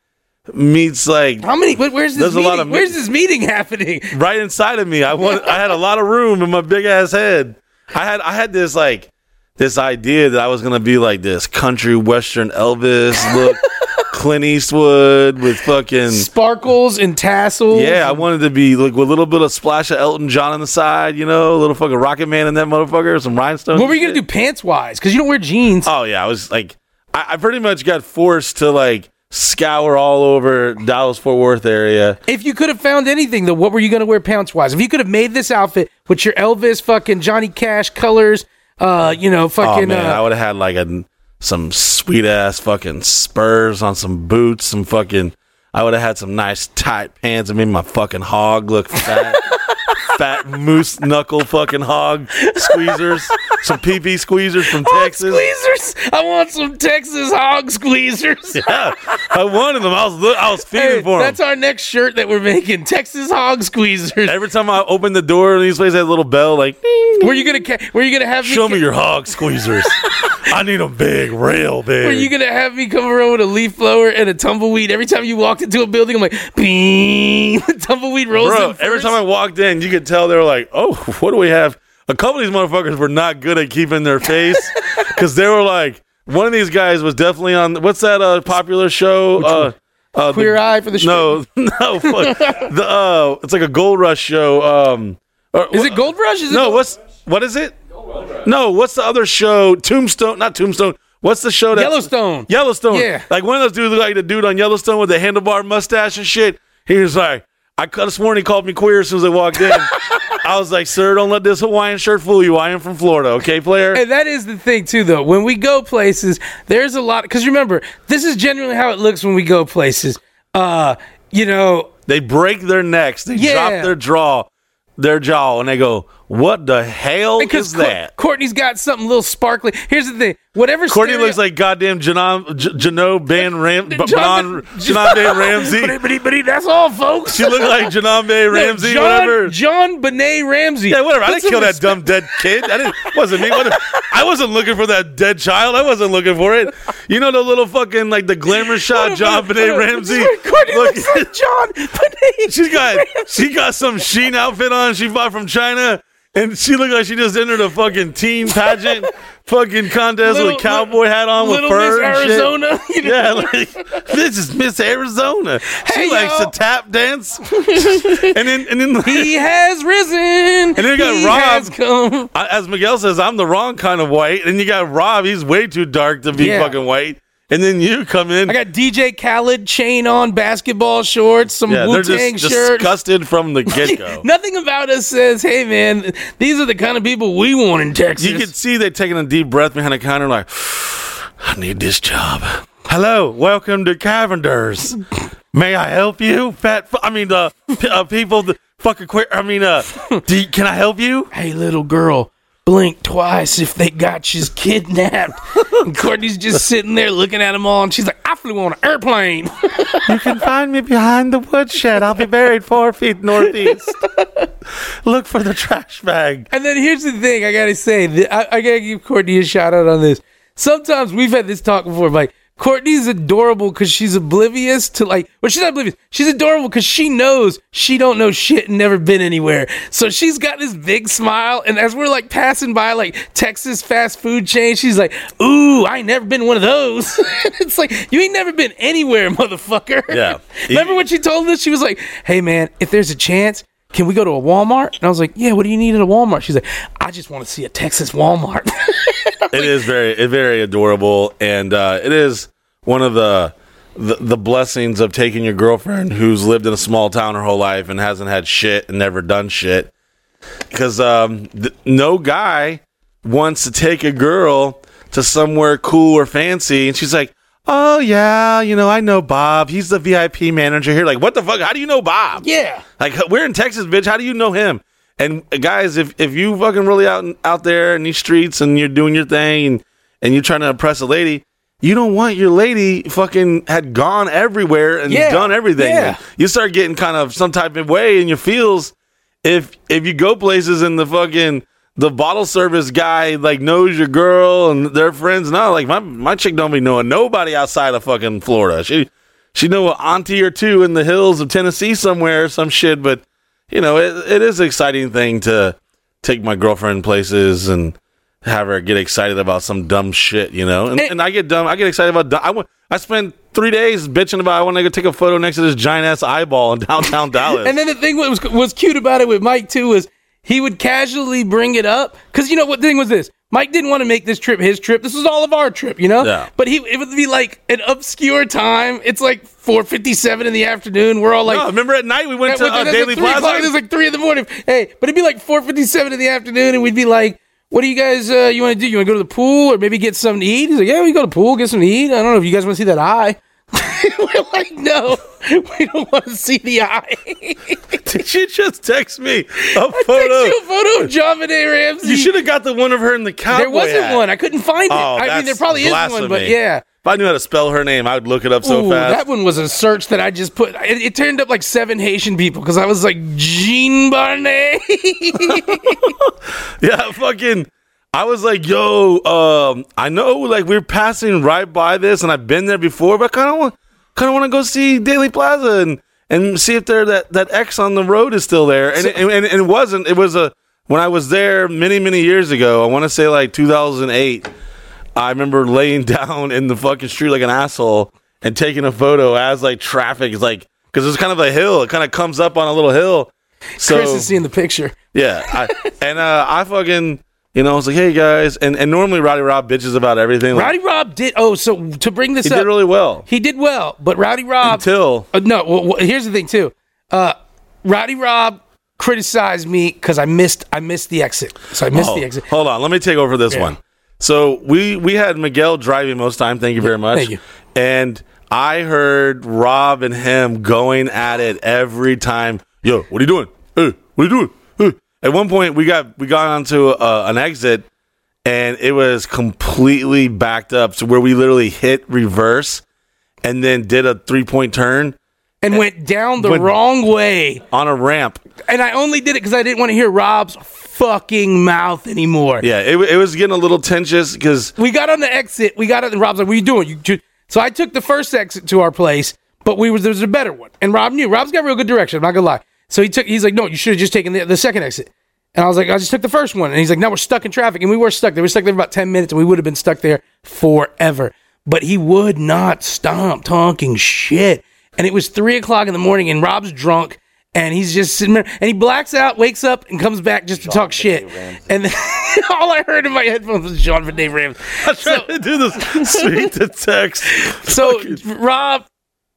meets like how many? Where's this There's a meeting? lot of- Where's this meeting happening? right inside of me. I want. I had a lot of room in my big ass head. I had. I had this like this idea that I was gonna be like this country western Elvis look, Clint Eastwood with fucking Sparkles and tassels. yeah. I wanted to be like with a little bit of splash of Elton John on the side, you know, a little fucking Rocket Man in that motherfucker, some rhinestones. What were you gonna do pants wise? Because you don't wear jeans. Oh yeah, I was like, I, I pretty much got forced to like scour all over Dallas Fort Worth area. If you could have found anything, though, what were you gonna wear pants wise? If you could have made this outfit with your Elvis fucking Johnny Cash colors, uh, you know, Oh fucking man, I uh, would have had like a some sweet ass fucking spurs on some boots, some fucking. I would have had some nice tight pants I made my fucking hog look fat. Fat moose knuckle fucking hog squeezers, some pee pee squeezers from hog Texas. squeezers. I want some Texas hog squeezers. Yeah, I wanted them. I was look, I was feeding Hey, for them. that's our next shirt that we're making. Texas hog squeezers. Every time I open the door, these places had a little bell like, "Ding, Were you gonna ca- were you gonna have me show ca- me your hog squeezers. I need them big, real big. Were you gonna have me come around with a leaf blower and a tumbleweed every time you walked into a building? I'm like, bing, the tumbleweed rolls Bro, in every time I walked in, you could tell they were like, "Oh, what do we have?" A couple of these motherfuckers were not good at keeping their face because they were like, one of these guys was definitely on what's that uh, popular show? Uh, uh, Queer the- eye for the show. No, no, fuck. the uh, it's like a Gold Rush show. Um, or- Is it Gold Rush? Is it No, Gold- what's what is it? No, what's the other show? Tombstone, not Tombstone. What's the show that Yellowstone. Yellowstone. Yeah. Like one of those dudes like the dude on Yellowstone with the handlebar mustache and shit. He was like, I could have sworn he called me queer as soon as I walked in. I was like, sir, don't let this Hawaiian shirt fool you. I am from Florida, okay, player? And that is the thing too, though. When we go places, there's a lot. Because remember, this is generally how it looks when we go places. Uh, you know, They break their necks. They Yeah. drop their jaw, their jaw, and they go, "What the hell because is Cour- that?" Courtney's got something a little sparkly. Here's the thing: whatever. Courtney stereo- looks like goddamn Janam, J- Jano Ben Ram, B- John- Banan- Janambe Ramsey. But, but, but that's all, folks. She looked like Janambe Ramsey, John, whatever. JonBenét Ramsey. Yeah, whatever. I didn't kill that dumb dead kid. I didn't. Wasn't me. What, I wasn't looking for that dead child. I wasn't looking for it. You know the little fucking like the glamour shot, JonBenét Ramsey. Courtney Look- looks like JonBenét. She's got she got some Shein outfit on. She bought from China, and she looked like she just entered a fucking teen pageant, fucking contest with a cowboy hat on with Little fur Miss and. Arizona. Know? Yeah, like this is Miss Arizona. She Hey, likes to tap dance, and then and then He has risen. And then you got he Rob. come. As Miguel says, I'm the wrong kind of white. And you got Rob, he's way too dark to be Yeah. fucking white. And then you come in. I got DJ Khaled chain on, basketball shorts, some yeah, Wu Tang shirt. disgusted from the get go. Nothing about us says, "Hey, man, these are the kind of people we want in Texas." you can see they're taking a deep breath behind the counter, like, I need this job. Hello, welcome to Cavender's. May I help you, fat? Fu- I mean, uh, p- uh people, the fucking queer. I mean, uh, you- can I help you? hey, little girl, blink twice if they got you kidnapped. and Courtney's just sitting there looking at them all, and she's like, "I flew on an airplane." You can find me behind the woodshed. I'll be buried four feet northeast. Look for the trash bag. And then here's the thing: I gotta say, I, I gotta give Courtney a shout out on this. Sometimes we've had this talk before, like Courtney's adorable because she's oblivious to like, well, she's not oblivious. She's adorable because she knows she don't know shit and never been anywhere. So she's got this big smile, and as we're like passing by like Texas fast food chain, she's like, "Ooh, I ain't never been one of those." it's like you ain't never been anywhere, motherfucker. Yeah. Remember when she told us? She was like, "Hey, man, if there's a chance." Can we go to a Walmart? And I was like, Yeah, what do you need at a Walmart? She's like, I just want to see a Texas Walmart. It is very, very adorable, and uh, it is one of the, the the blessings of taking your girlfriend who's lived in a small town her whole life and hasn't had shit and never done shit. Because um, th- no guy wants to take a girl to somewhere cool or fancy, and she's like, "Oh yeah, you know, I know Bob. He's the VIP manager here." Like, what the fuck? How do you know Bob? yeah. Like we're in Texas, bitch. How do you know him? And uh, guys, if if you fucking really out out there in these streets and you're doing your thing and and you're trying to impress a lady, you don't want your lady fucking had gone everywhere and Yeah, done everything. yeah. You start getting kind of some type of way in your feels if if you go places and the fucking the bottle service guy like knows your girl and their friends. No, like my my chick don't be knowing nobody outside of fucking Florida. She she know an auntie or two in the hills of Tennessee somewhere or some shit. But you know, it, it is an exciting thing to take my girlfriend places and have her get excited about some dumb shit, you know. And, and I get dumb. I get excited about. Dumb, I went, I spent three days bitching about. I want to go take a photo next to this giant ass eyeball in downtown Dallas. And then the thing what was was cute about it with Mike too was he would casually bring it up because you know what the thing was this. Mike didn't want to make this trip his trip. This was all of our trip, you know. Yeah. But he it would be like an obscure time. It's like four fifty seven in the afternoon. We're all like. No, remember at night we went At- to uh, Daily three o'clock, Plaza. It was like three in the morning. Hey, but it'd be like four fifty seven in the afternoon, and we'd be like, "What do you guys? Uh, you want to do? You want to go to the pool, or maybe get something to eat?" He's like, "Yeah, we go to the pool, get something to eat. I don't know if you guys want to see that eye." We're like, "No, we don't want to see the eye." Did you just text me a photo? you a photo of Benet Ramsey. You should have got the one of her in the cowboy There wasn't hat. one. I couldn't find it. Oh, I mean, there probably is one, but yeah. If I knew how to spell her name, I would look it up so Ooh, fast. that one was a search that I just put. It, it turned up like seven Haitian people because I was like Jean Barnet. Yeah, fucking. I was like, yo, um, I know, like we're passing right by this, and I've been there before, but I kind of want, kind of want to go see Dealey Plaza and and see if there that that X on the road is still there, and, it, and, and it wasn't. It was a when I was there many many years ago. I want to say like 2008. I remember laying down in the fucking street like an asshole and taking a photo as like traffic is like because it's kind of a hill. It kind of comes up on a little hill. So Chris is seeing the picture. yeah, I, and uh, I fucking you know I was like, hey guys, and and normally Rowdy Rob bitches about everything. Like, Rowdy Rob did. Oh, so to bring this up. he up, did really well he did well, but Rowdy Rob. until Uh, no, well, well, here's the thing too. Uh, Rowdy Rob criticized me because I missed. I missed the exit. So I missed Oh, the exit. hold on, let me take over this Yeah. one. So we we had Miguel driving most time. Thank you very much. thank you. And I heard Rob and him going at it every time. Yo, what are you doing? Hey, what are you doing? Hey. At one point, we got we got onto uh, an exit, and it was completely backed up to where we literally hit reverse, and then did a three point turn And went down the Went- wrong way. on a ramp. And I only did it because I didn't want to hear Rob's fucking mouth anymore. Yeah, it, it was getting a little tensious because We got on the exit. We got it, and Rob's like, "What are you doing?" You, so I took the first exit to our place, but we was there was a better one, and Rob knew. Rob's got real good direction. I'm not gonna lie. So he took. He's like, "No, you should have just taken the, the second exit." And I was like, "I just took the first one." And he's like, no, we're stuck in traffic," and we were stuck there. We were stuck there for about ten minutes, and we would have been stuck there forever. But he would not stop talking shit. And it was three o'clock in the morning, and Rob's drunk. And he's just sitting there, and he blacks out, wakes up, and comes back just to talk shit. And then, all I heard in my headphones was John Van Dave Ramsey. I tried to do this speak to text. So Rob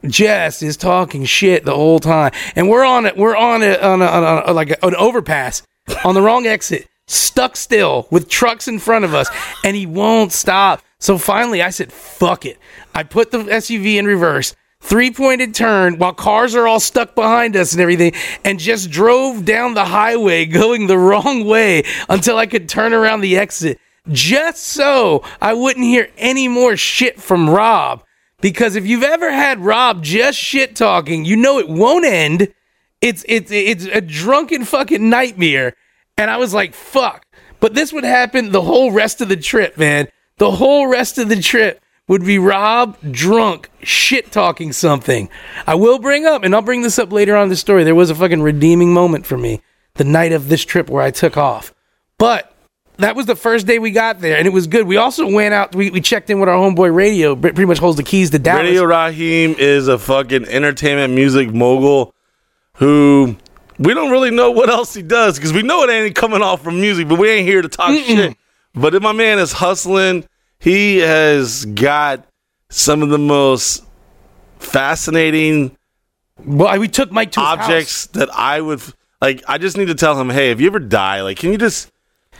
Jess is talking shit the whole time, and we're on it. We're on it on, a, on a, like a, an overpass on the wrong exit, stuck still with trucks in front of us, and he won't stop. So finally, I said, "Fuck it." I put the SUV in reverse. Three pointed turn while cars are all stuck behind us and everything, and just drove down the highway going the wrong way until I could turn around the exit. Just so I wouldn't hear any more shit from Rob. Because if you've ever had Rob just shit talking, you know it won't end. It's it's it's a drunken fucking nightmare. And I was like, fuck. But this would happen the whole rest of the trip, man. The whole rest of the trip would be Rob drunk shit talking something. I will bring up, and I'll bring this up later on the story. There was a fucking redeeming moment for me the night of this trip where I took off. But that was the first day we got there, and it was good. We also went out. We, we checked in with our homeboy Radio. Pretty much holds the keys to Dallas. Radio Raheem is a fucking entertainment music mogul who we don't really know what else he does because we know it ain't coming off from music, but we ain't here to talk shit. But if my man is hustling, he has got some of the most fascinating Well, we took Mike to objects that I would like. I just need to tell him, hey, if you ever die, like, can you just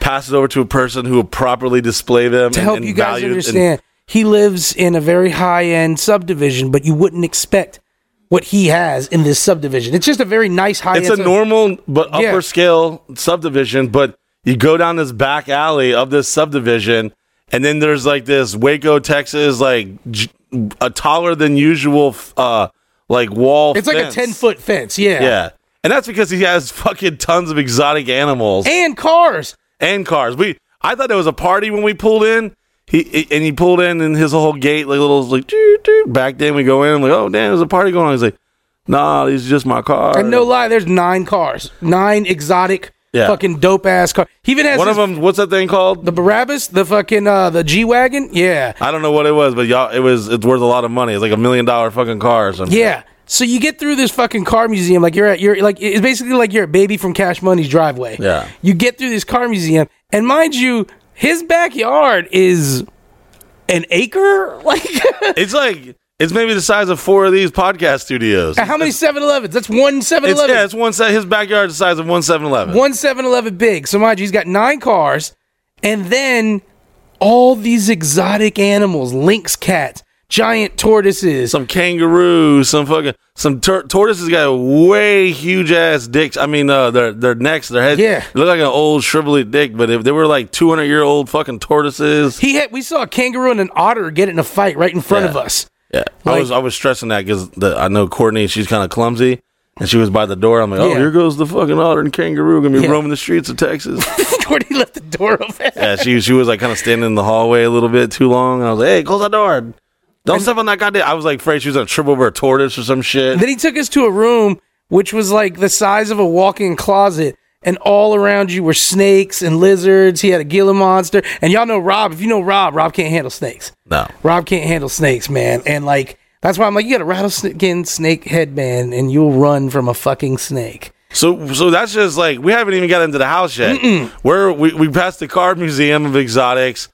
pass it over to a person who will properly display them to help you guys value- and- understand. he lives in a very high end subdivision, but you wouldn't expect what he has in this subdivision. It's just a very nice high. it's a normal but upper Yeah. scale subdivision, but you go down this back alley of this subdivision, and then there's like this Waco, Texas, like j- a taller than usual, uh, like wall. It's like a ten foot fence. Yeah. Yeah, and that's because he has fucking tons of exotic animals And cars. And cars. We I thought there was a party when we pulled in. He and he pulled in and his whole gate like little like doo, doo. back then we go in I'm like oh damn there's a party going on. He's like nah these are just my car. And no lie, there's nine cars, nine exotic Yeah. fucking dope ass car. He even has One his- of them, what's that thing called? the Brabus, the fucking uh, the G wagon. Yeah, I don't know what it was, but y'all, it was it's worth a lot of money. It's like a million dollar fucking car or something. yeah. So you get through this fucking car museum like you're at you're like it's basically like you're a baby from Cash Money's driveway. Yeah. You get through this car museum, and mind you, his backyard is an acre. Like It's like it's maybe the size of four of these podcast studios. how many 7-Elevens? That's one 7-Eleven. Yeah, it's one set. His backyard is the size of one 7-Eleven. one 7-Eleven big. So mind you, he's got nine cars, and then all these exotic animals, lynx cats, giant tortoises. Some kangaroos, some fucking some tur- tortoises got way huge ass dicks. I mean, uh, their their necks, their heads, Yeah. they look like an old shrivelly dick. But if they were like two hundred year old fucking tortoises, He had we saw a kangaroo and an otter get in a fight right in front Yeah. of us. yeah, I was I was stressing that because I know Courtney, she's kind of clumsy. And she was by the door. I'm like, oh, Yeah. here goes the fucking otter and kangaroo gonna be Yeah. roaming the streets of Texas. Courtney left the door open. yeah, she she was like kind of standing in the hallway a little bit too long. And I was like, hey, close that door. Don't step on that goddamn. I was like afraid she was gonna trip over a tortoise or some shit. Then he took us to a room which was like the size of a walk-in closet, and all around you were snakes and lizards. He had a Gila monster, and y'all know Rob. If you know Rob, Rob can't handle snakes. No. Rob can't handle snakes, man. And like that's why I'm like, you got a rattlesnake snake headband, and you'll run from a fucking snake. So so that's just like we haven't even got into the house yet. We're we we passed the car museum of exotics.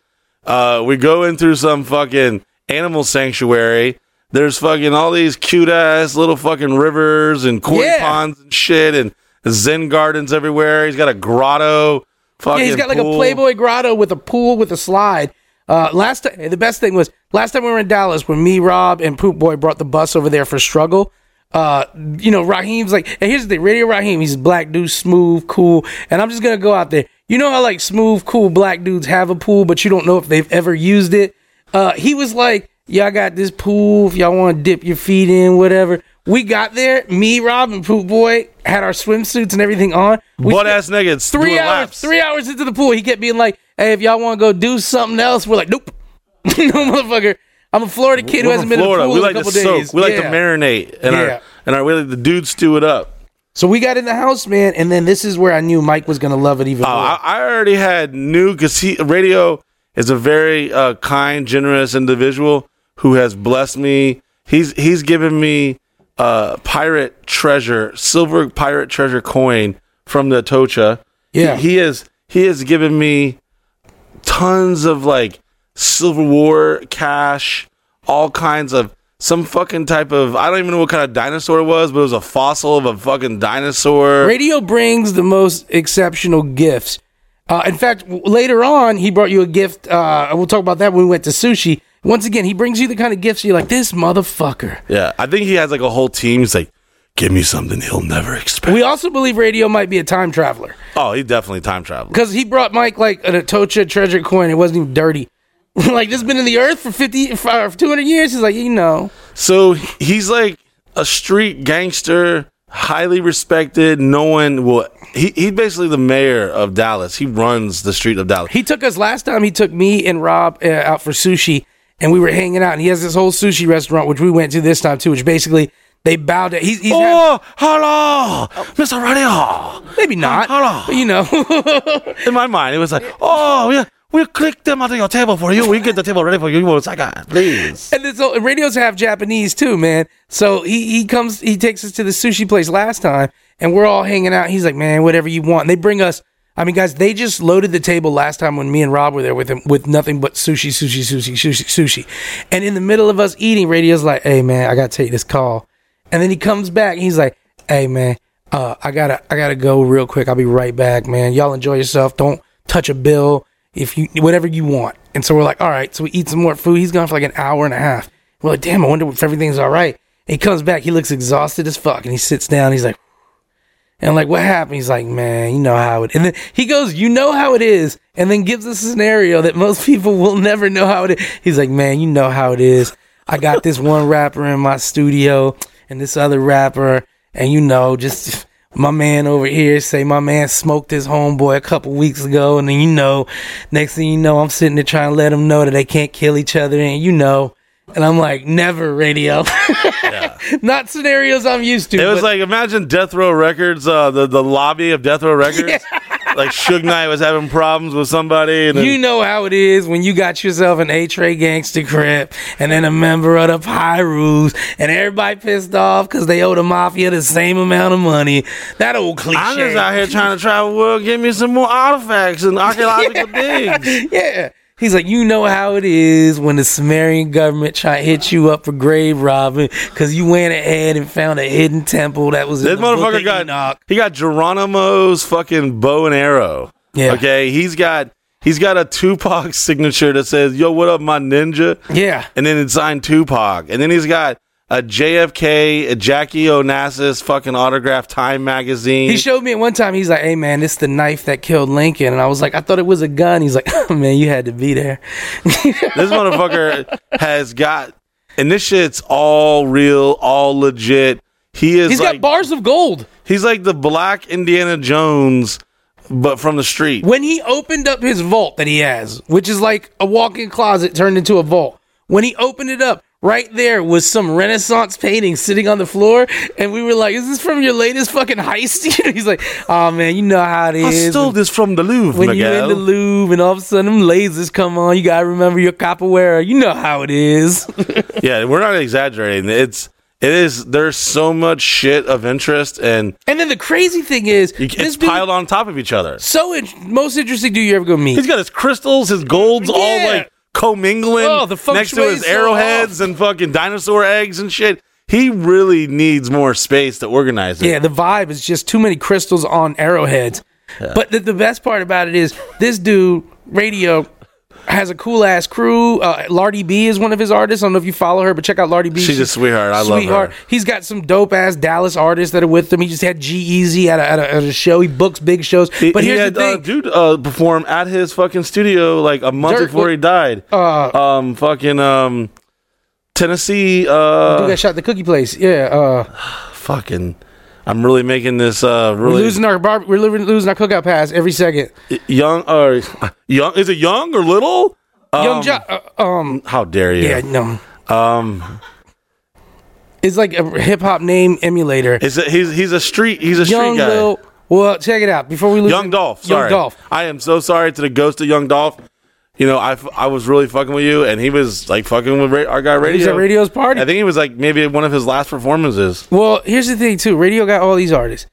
Uh, we go in through some fucking animal sanctuary. There's fucking all these cute ass little fucking rivers and koi Yeah. ponds and shit and zen gardens everywhere. He's got a grotto. Fucking Yeah, he's got like pool. a Playboy grotto with a pool with a slide. Uh, last ti- the best thing was last time we were in Dallas when me, Rob, and Poop Boy brought the bus over there for struggle. Uh, you know, Raheem's like, and here's the thing, Radio Raheem, he's a black dude, smooth, cool, and I'm just gonna go out there. You know how like smooth, cool black dudes have a pool, but you don't know if they've ever used it. Uh, he was like, y'all got this pool if y'all want to dip your feet in, whatever. We got there, me, Rob, and Poop Boy had our swimsuits and everything on. We butt ass niggas. three hours, laps. three hours into the pool, he kept being like, "Hey, if y'all want to go do something else," we're like, "Nope, no, motherfucker." I'm a Florida kid who We're hasn't from been in a pool We in a couple to soak. days. We like to marinate, and Yeah. our and our we like the dude stew it up. So we got in the house, man, and then this is where I knew Mike was gonna love it even Oh, more. I, I already had new because he radio is a very uh, kind, generous individual who has blessed me. He's he's given me uh, pirate treasure, silver pirate treasure coin from the Tocha. Yeah. he, he has he has given me tons of like Civil War cash, all kinds of some fucking type of I don't even know what kind of dinosaur it was, but it was a fossil of a fucking dinosaur. Radio brings the most exceptional gifts. Uh, in fact, later on, he brought you a gift. Uh, we'll talk about that when we went to sushi. Once again, he brings you the kind of gifts you're like, this motherfucker. Yeah, I think he has like a whole team. He's like, give me something he'll never expect. We also believe radio might be a time traveler. oh, he definitely time traveled. Because he brought Mike like an Atocha treasure coin. It wasn't even dirty. like this has been in the earth for 50 for uh, 200 years he's like you know So he's like a street gangster, highly respected. No one will. He he's basically the mayor of Dallas. He runs the street of Dallas. he took us last time he took me and rob uh, out for sushi and we were hanging out and he has this whole sushi restaurant which we went to this time too which basically they bowed to he's, he's had- Oh, hello, Mr. Radio. maybe not hello. but you know In my mind, it was like, oh, yeah, we'll click them onto your table for you. We get the table ready for you. One second, please. and this and radios have japanese too man so he he comes he takes us to the sushi place last time and we're all hanging out he's like man whatever you want and they bring us I mean, guys, they just loaded the table last time when me and Rob were there with him with nothing but sushi, sushi, sushi, sushi, sushi. And in the middle of us eating, Radio's like, "Hey, man, I gotta take this call." And then he comes back. And he's like, "Hey, man, uh, I gotta, I gotta go real quick. I'll be right back, man. Y'all enjoy yourself. Don't touch a bill if you whatever you want." And so we're like, "All right." So we eat some more food. He's gone for like an hour and a half. We're like, "Damn, I wonder if everything's all right." And he comes back. He looks exhausted as fuck, and he sits down. He's like. And like, what happened? He's like, man, you know how it. And then he goes, you know how it is, and then gives a scenario that most people will never know how it is. He's like, man, you know how it is. I got this one rapper in my studio, and this other rapper, and you know, just my man over here say my man smoked his homeboy a couple weeks ago, and then you know, next thing you know, I'm sitting there trying to let them know that they can't kill each other, and you know. And I'm like, never radio. Not scenarios I'm used to. It was like imagine Death Row Records, uh, the the lobby of Death Row Records. like Suge Knight was having problems with somebody, then, You know how it is when you got yourself an Eight Tray gangster crip and then a member of the Pirus and everybody pissed off because they owe the mafia the same amount of money. That old cliche. I'm just out here trying to travel the world, give me some more artifacts and archaeological digs. yeah. He's like, you know how it is when the Sumerian government try to hit you up for grave robbing because you went ahead and found a hidden temple that was This motherfucker of got Enoch. he got Geronimo's fucking bow and arrow. Yeah. Okay, he's got he's got a Tupac signature that says "Yo, what up, my ninja," Yeah. and then it's signed Tupac, and then he's got a JFK, a Jackie Onassis fucking autograph Time magazine. He showed me at one time. He's like, "Hey man, this the knife that killed Lincoln," and I was like, "I thought it was a gun." He's like, oh, "Man, you had to be there." this motherfucker has got, and this shit's all real, all legit. He is He's like got bars of gold. he's like the black Indiana Jones, but from the street. When he opened up his vault that he has, which is like a walk-in closet turned into a vault, when he opened it up, right there was some Renaissance painting sitting on the floor, and we were like, "Is this from your latest fucking heist?" He's like, "Oh man, you know how it I is." stole this from the Louvre, when you're in the Louvre and all of a sudden them lasers come on, you gotta remember your capoeira. You know how it is. yeah, we're not exaggerating. It's it is. There's so much shit of interest, and and then the crazy thing is, it's piled on top of each other. so in- most interesting dude you ever go meet. He's got his crystals, his golds, all like commingling Oh, the next to his is so arrowheads and fucking dinosaur eggs and shit. He really needs more space to organize it. Yeah, the vibe is just too many crystals on arrowheads. But the, the best part about it is this dude, Radio, has a cool ass crew. Uh, Lardy B is one of his artists. I don't know if you follow her, but check out Lardy B. She's a sweetheart. I love her. He's got some dope ass Dallas artists that are with him. He just had G-Eazy at a, at, at a show. He books big shows. He- but he here's had, the thing. uh, dude uh, perform at his fucking studio like a month Dirt- before he died. uh, um, fucking um, Tennessee. dude Uh, that shot the cookie place. Yeah. Uh, fucking. I'm really making this uh we're really losing our bar- we're losing our cookout pass every second. young or young. Is it young or little? Young Um, jo- uh, um How dare you? yeah no. Um, It's like a hip hop name emulator. is it? He's he's a street. He's a street Young guy. Lil. Well, check it out before we lose Young Dolph. Sorry. Young Dolph. I am so sorry to the ghost of Young Dolph. You know, I, f- I was really fucking with you, and he was like fucking with ra- our guy Radio. He was at Radio's party. I think he was like maybe one of his last performances. Well, here's the thing too. Radio got all these artists,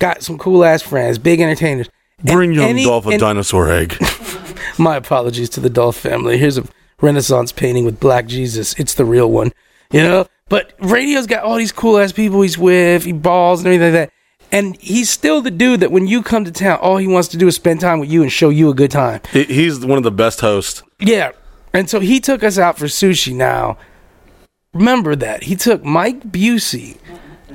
got some cool ass friends, big entertainers. And Bring Young any- Dolph a and- dinosaur egg. My apologies to the Dolph family. Here's a Renaissance painting with Black Jesus. It's the real one, you know. But Radio's got all these cool ass people he's with. He balls and everything like that. And he's still the dude that when you come to town, all he wants to do is spend time with you and show you a good time. He's one of the best hosts. Yeah. And so he took us out for sushi now. Remember that. He took Mike Busey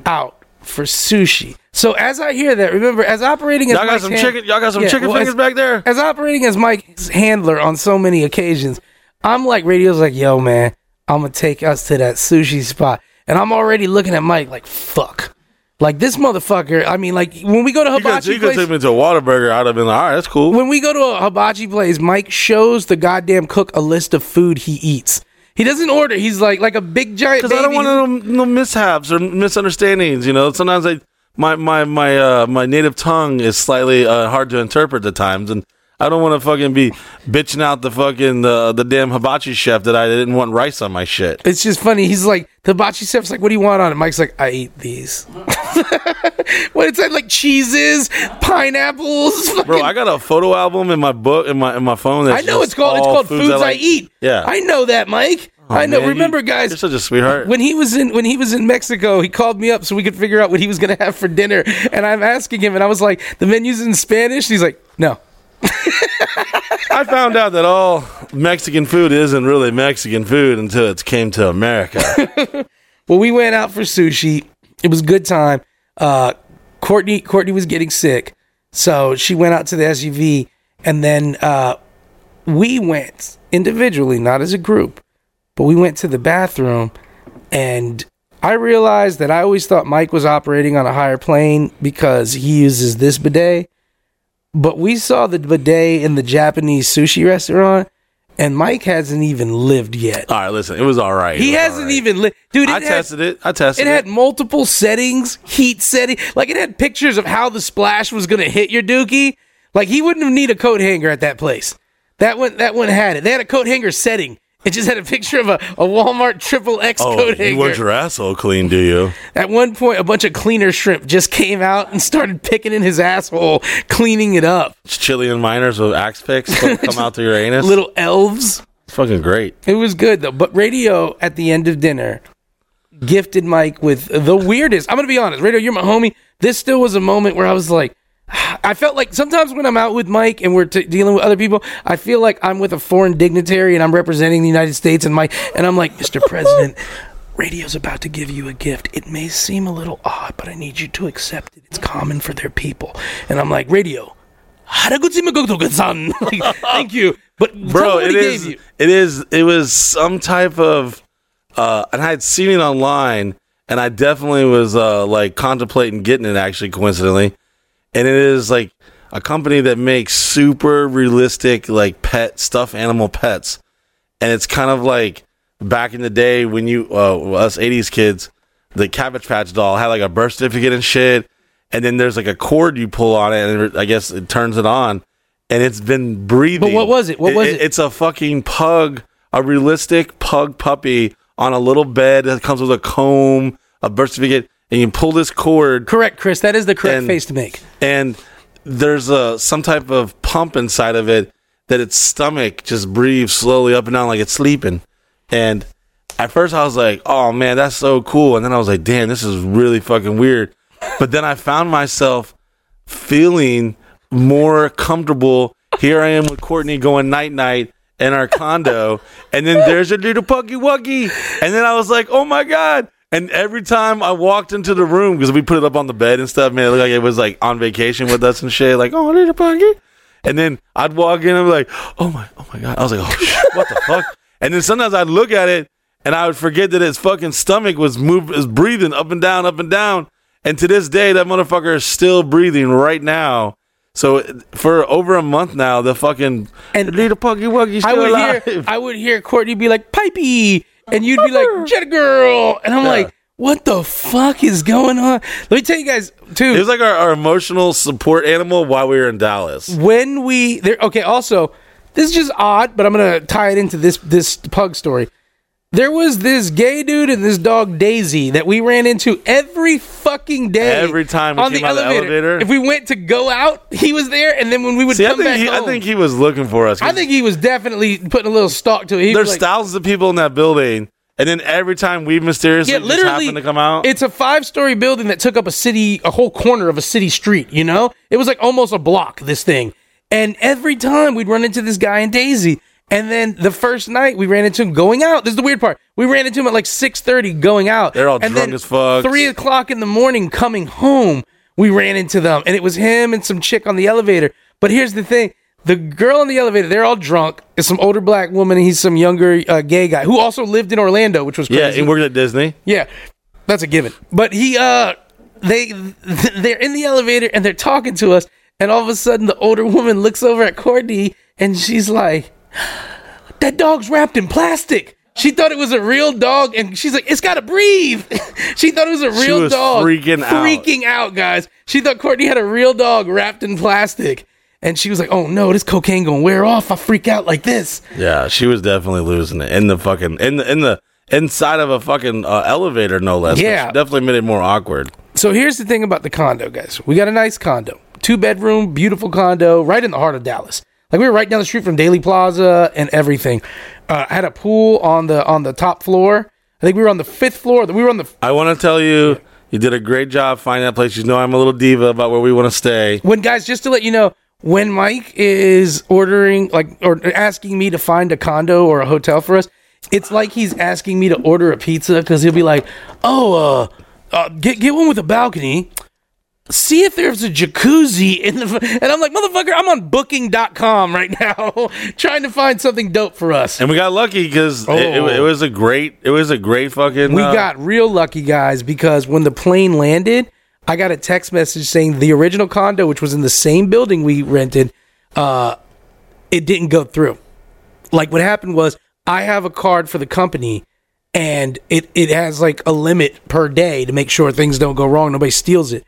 out for sushi. So as I hear that, remember, as operating as Y'all got Mike's some hand- chicken. Y'all got some Yeah, chicken well, fingers as- back there. As operating as Mike's handler on so many occasions, I'm like, radio's like, yo, man, I'm gonna take us to that sushi spot. And I'm already looking at Mike like, fuck. Like this motherfucker, I mean, like when we go to You could, hibachi you could place, take me to a Whataburger. I'd have been like, all right, that's cool. when we go to a hibachi place, Mike shows the goddamn cook a list of food he eats. He doesn't order. He's like like a big giant. Because I don't want no, no mishaps or misunderstandings. You know, sometimes I my my my uh, my native tongue is slightly uh, hard to interpret at times, and I don't want to fucking be bitching out the fucking the the damn hibachi chef that I didn't want rice on my shit. It's just funny. He's like the hibachi chef's like, "What do you want on it?" Mike's like, "I eat these." what it's like cheeses, pineapples. Bro, I got a photo album in my book in my in my phone. I know it's called it's called foods, I, like. eat. Yeah. I know that, Mike. Oh, I know. Man, Remember, you- guys, you're such a sweetheart. when he was in when he was in Mexico, he called me up so we could figure out what he was going to have for dinner. And I'm asking him, and I was like, "The menu's in Spanish." He's like, "No." I found out that all Mexican food isn't really Mexican food until it came to America. Well, we went out for sushi. It was a good time. Uh, Courtney Courtney was getting sick, so she went out to the SUV, and then uh, we went individually, not as a group, but we went to the bathroom, and I realized that I always thought Mike was operating on a higher plane because he uses this bidet, but we saw the bidet in the Japanese sushi restaurant, and Mike hasn't even lived yet. all right, listen, it was all right. He hasn't right. even lived, dude. It I had- tested it. I tested it it. had multiple settings, heat setting. Like it had pictures of how the splash was gonna hit your dookie. Like he wouldn't have need a coat hanger at that place. That one that one had it. They had a coat hanger setting. It just had a picture of a, a Walmart triple X Oh, coat you want your asshole clean, do you? At one point, a bunch of cleaner shrimp just came out and started picking in his asshole, cleaning it up. Chilean miners with axe picks come out through your anus. Little elves. It's fucking great. It was good though. But radio at the end of dinner gifted Mike with the weirdest. I'm gonna be honest, radio, you're my homie. This still was a moment where I was like, I felt like sometimes when I'm out with Mike and we're t- dealing with other people, I feel like I'm with a foreign dignitary and I'm representing the United States and Mike, and I'm like, Mr. President. Radio's about to give you a gift. It may seem a little odd, but I need you to accept it. It's common for their people. And I'm like, Radio, haraguchi like, thank you. But tell me Bro, what it he is gave you. it is it was some type of uh and I had seen it online and I definitely was uh like contemplating getting it actually coincidentally. And it is like a company that makes super realistic like pet stuff animal pets. And it's kind of like back in the day when you uh us 80s kids the Cabbage Patch doll had like a birth certificate and shit and then there's like a cord you pull on it and I guess it turns it on and it's been breathing. But what was it? What was it? It's a fucking pug, a realistic pug puppy on a little bed that comes with a comb, a birth certificate, and you pull this cord, Correct, Chris. That is the correct And- face to make. and there's a some type of pump inside of it that its stomach just breathes slowly up and down like it's sleeping. And at first I was like, "Oh man, that's so cool," and then I was like, "Damn, this is really fucking weird." But then I found myself feeling more comfortable. Here I am with Courtney going night night in our condo, and then there's a little puggy wuggy, and then I was like, "Oh my god!" And every time I walked into the room because we put it up on the bed and stuff, man, it looked like it was like on vacation with us and shit. Like, "Oh, little puggy," and then I'd walk in and be like, "Oh my, oh my god!" I was like, "Oh shit, what the fuck?" And then sometimes I'd look at it and I would forget that his fucking stomach was move is breathing up and down, up and down. And to this day, that motherfucker is still breathing right now. So for over a month now, the fucking And little puggy wuggy I would alive. hear, I would hear Courtney be like, "Pipey," and you'd be like, "Jet girl," and I'm Yeah. like, "What the fuck is going on?" Let me tell you guys too. It was like our, our emotional support animal while we were in Dallas. when we there okay also this is just odd but i'm gonna tie it into this this pug story there was this gay dude and this dog daisy that we ran into every fucking day Every time we on came the out of the elevator. elevator? if we went to go out he was there and then when we would See, I come think back he, I think he was looking for us. I think he was definitely putting a little stalk to it He'd there's like, thousands of people in that building, and then every time we mysteriously yeah, just literally, happen to come out, it's a five-story building that took up a city, a whole corner of a city street. You know, it was like almost a block. This thing, and every time we'd run into this guy and Daisy, and then the first night we ran into him going out. This is the weird part. We ran into him at like six thirty going out. They're all and drunk then as fuck. Three o'clock in the morning coming home, we ran into them, and it was him and some chick on the elevator. But here's the thing. The girl in the elevator, they're all drunk. It's some older black woman, and he's some younger uh, gay guy who also lived in Orlando, which was crazy. yeah, he worked at Disney. Yeah, that's a given. But he, uh, they, they're in the elevator and they're talking to us, and all of a sudden the older woman looks over at Courtney and she's like, "That dog's wrapped in plastic." She thought it was a real dog, and she's like, "It's got to breathe." she thought it was a real was dog. freaking out. freaking out, guys. She thought Courtney had a real dog wrapped in plastic, and she was like, "Oh no, this cocaine gonna wear off. I freak out like this." Yeah, she was definitely losing it in the fucking in the in the inside of a fucking uh, elevator, no less. Yeah. Definitely made it more awkward. So here's the thing about the condo, guys. We got a nice condo, two bedroom, beautiful condo, right in the heart of Dallas. Like we were right down the street from Dealey Plaza and everything. Uh, I had a pool on the on the top floor. I think we were on the fifth floor. We were on the I want to tell you, you did a great job finding that place. You know, I'm a little diva about where we want to stay. when guys. Just to let you know, when Mike is ordering like or asking me to find a condo or a hotel for us, it's like he's asking me to order a pizza because he'll be like, "Oh, uh, uh, get get one with a balcony." See if there's a jacuzzi in the and I'm like motherfucker I'm on booking.com right now trying to find something dope for us And we got lucky because it, it, Oh. it was a great, it was a great fucking. we uh, got real lucky guys because when the plane landed I got a text message saying the original condo which was in the same building we rented uh it didn't go through like what happened was I have a card for the company and it it has like a limit per day to make sure things don't go wrong nobody steals it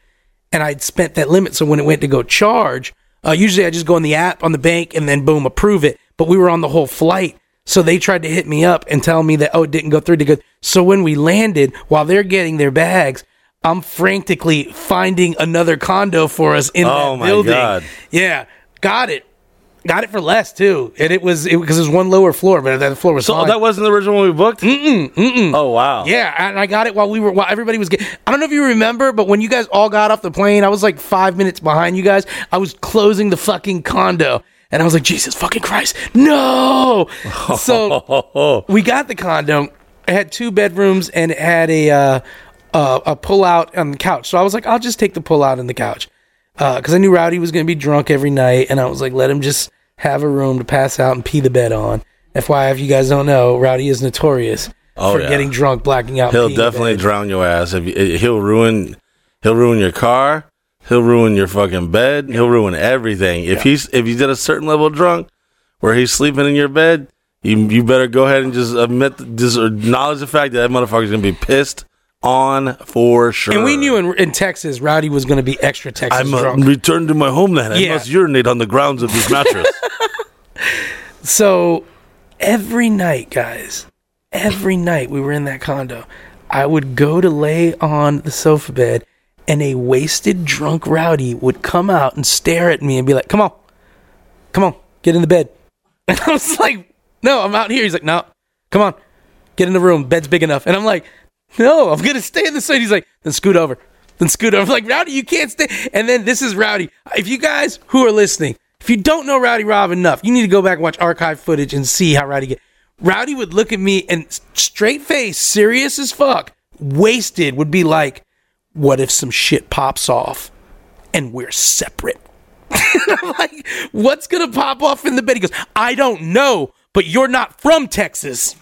and I'd spent that limit. So when it went to go charge, Uh, usually I just go on the app on the bank and then boom, approve it. But we were on the whole flight. So they tried to hit me up and tell me that, oh, it didn't go through. To Good. So when we landed, while they're getting their bags, I'm frantically finding another condo for us in Oh, that my building. God. Yeah, got it. Got it for less too, and it was because it was one lower floor, but that floor was So fine. that wasn't the original one we booked. Mm mm. Oh wow. Yeah, and I got it while we were while everybody was getting. I don't know if you remember, but when you guys all got off the plane, I was like five minutes behind you guys. I was closing the fucking condo, and I was like, Jesus fucking Christ, no! so we got the condo. It had two bedrooms and it had a uh, uh, a pull out on the couch. So I was like, I'll just take the pull out on the couch Uh, because I knew Rowdy was going to be drunk every night, and I was like, let him just have a room to pass out and pee the bed on. FYI, if you guys don't know, Rowdy is notorious Oh, for yeah. getting drunk, blacking out. He'll definitely drown your ass. If you, eh, he'll ruin, he'll ruin your car. He'll ruin your fucking bed. He'll ruin everything. If he's if he's at a certain level drunk, where he's sleeping in your bed, you you better go ahead and just admit, just acknowledge the fact that that motherfucker's gonna be pissed on for sure. And we knew in, in Texas, Rowdy was going to be extra Texas I must uh, drunk. return to my homeland. I Yeah. must urinate on the grounds of this mattress. So every night, guys, every night we were in that condo, I would go to lay on the sofa bed, and a wasted, drunk Rowdy would come out and stare at me and be like, "Come on, come on, get in the bed." And I was like, "No, I'm out here." He's like, "No, come on, get in the room. Bed's big enough." And I'm like, "No, I'm gonna stay in the side." He's like, "Then scoot over." Then scoot over. I'm like, Rowdy, you can't stay. And then this is Rowdy. If you guys who are listening, if you don't know Rowdy Rob enough, you need to go back and watch archive footage and see how Rowdy get. Rowdy would look at me and straight face, serious as fuck, wasted, would be like, "What if some shit pops off and we're separate?" I'm like, what's gonna pop off in the bed? He goes, I don't know, but you're not from Texas.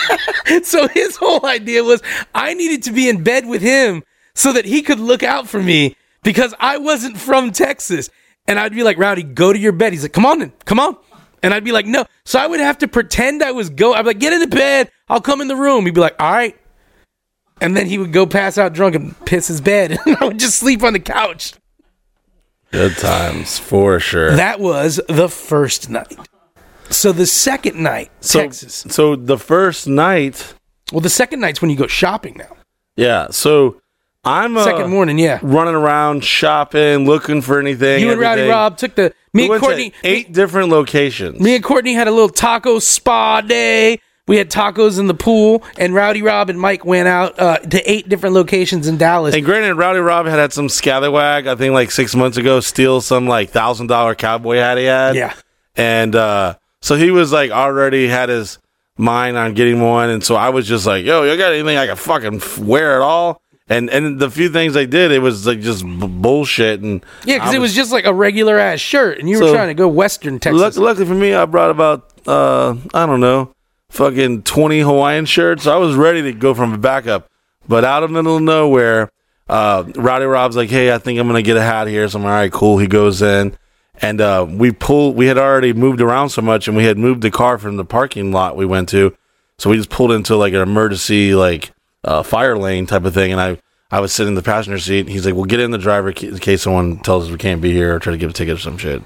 so his whole idea was I needed to be in bed with him so that he could look out for me because I wasn't from Texas. And I'd be like, Rowdy, go to your bed. He's like, come on then, come on. And I'd be like, no. So I would have to pretend I was go. I'd be like, get in the bed. I'll come in the room. He'd be like, all right. And then he would go pass out drunk and piss his bed. And I would just sleep on the couch. Good times for sure. That was the first night. So the second night, so, Texas. So the first night, Well, the second night's when you go shopping now. yeah. So I'm uh, Second morning, yeah. running around shopping, looking for anything. You and Rowdy. Rob took the me We and went to Courtney. eight different locations. Me and Courtney had a little taco spa day. We had tacos in the pool, and Rowdy Rob and Mike went out uh, to eight different locations in Dallas. and granted, Rowdy Rob had had some scallywag. I think like six months ago, steal some like thousand dollar cowboy hat he had. Yeah. and uh, so he was like already had his mind on getting one, and so I was just like, "Yo, you got anything I can fucking wear at all?" And and the few things I did, it was like just b- bullshit. And yeah, because it was just like a regular ass shirt, and you were trying to go Western Texas. Luck- luckily for me, I brought about uh, I don't know, fucking twenty Hawaiian shirts. I was ready to go from a backup, but out of the middle of nowhere, uh, Rowdy Rob's like, "Hey, I think I'm gonna get a hat here." So I'm all right, cool. He goes in, and uh, we pulled. We had already moved around so much, and we had moved the car from the parking lot we went to, so we just pulled into like an emergency like uh, fire lane type of thing, and I. I was sitting in the passenger seat. And he's like, "Well, get in the driver in case someone tells us we can't be here or try to give a ticket or some shit."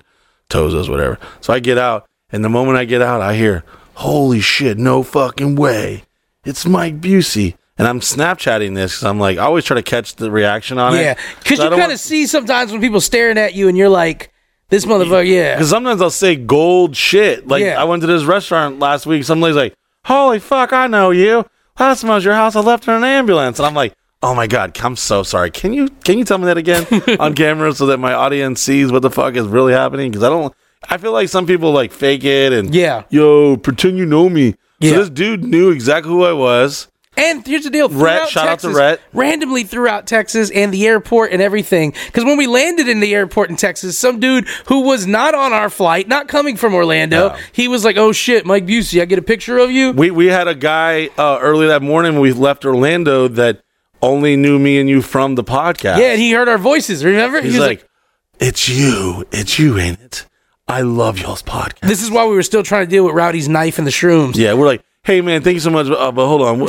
toes us, whatever. So I get out, and the moment I get out, I hear, "Holy shit! No fucking way! It's Mike Busey!" And I'm Snapchatting this because I'm like, I always try to catch the reaction on yeah, it. because you kind of see sometimes when people staring at you, and you're like, "This motherfucker, yeah." Because sometimes I'll say gold shit. Like Yeah. I went to this restaurant last week. Somebody's like, "Holy fuck! I know you. Last time That smells your house. I left in an ambulance." And I'm like. Oh my god! I'm so sorry. Can you can you tell me that again on camera so that my audience sees what the fuck is really happening? Because I don't. I feel like some people like fake it and Yeah. yo, pretend you know me. Yeah. So this dude knew exactly who I was. And here's the deal: Rhett, shout out to Texas, Rhett. randomly throughout Texas and the airport and everything. Because when we landed in the airport in Texas, some dude who was not on our flight, not coming from Orlando, No. he was like, "Oh shit, Mike Busey, I get a picture of you." We we had a guy uh, early that morning when we left Orlando that only knew me and you from the podcast. Yeah, and he heard our voices. Remember? he's he was like, "It's you, it's you, ain't it? I love y'all's podcast." "This is why we were still trying to deal with Rowdy's knife and the shrooms." Yeah, we're like, "Hey man, thank you so much." Uh, but hold on, uh,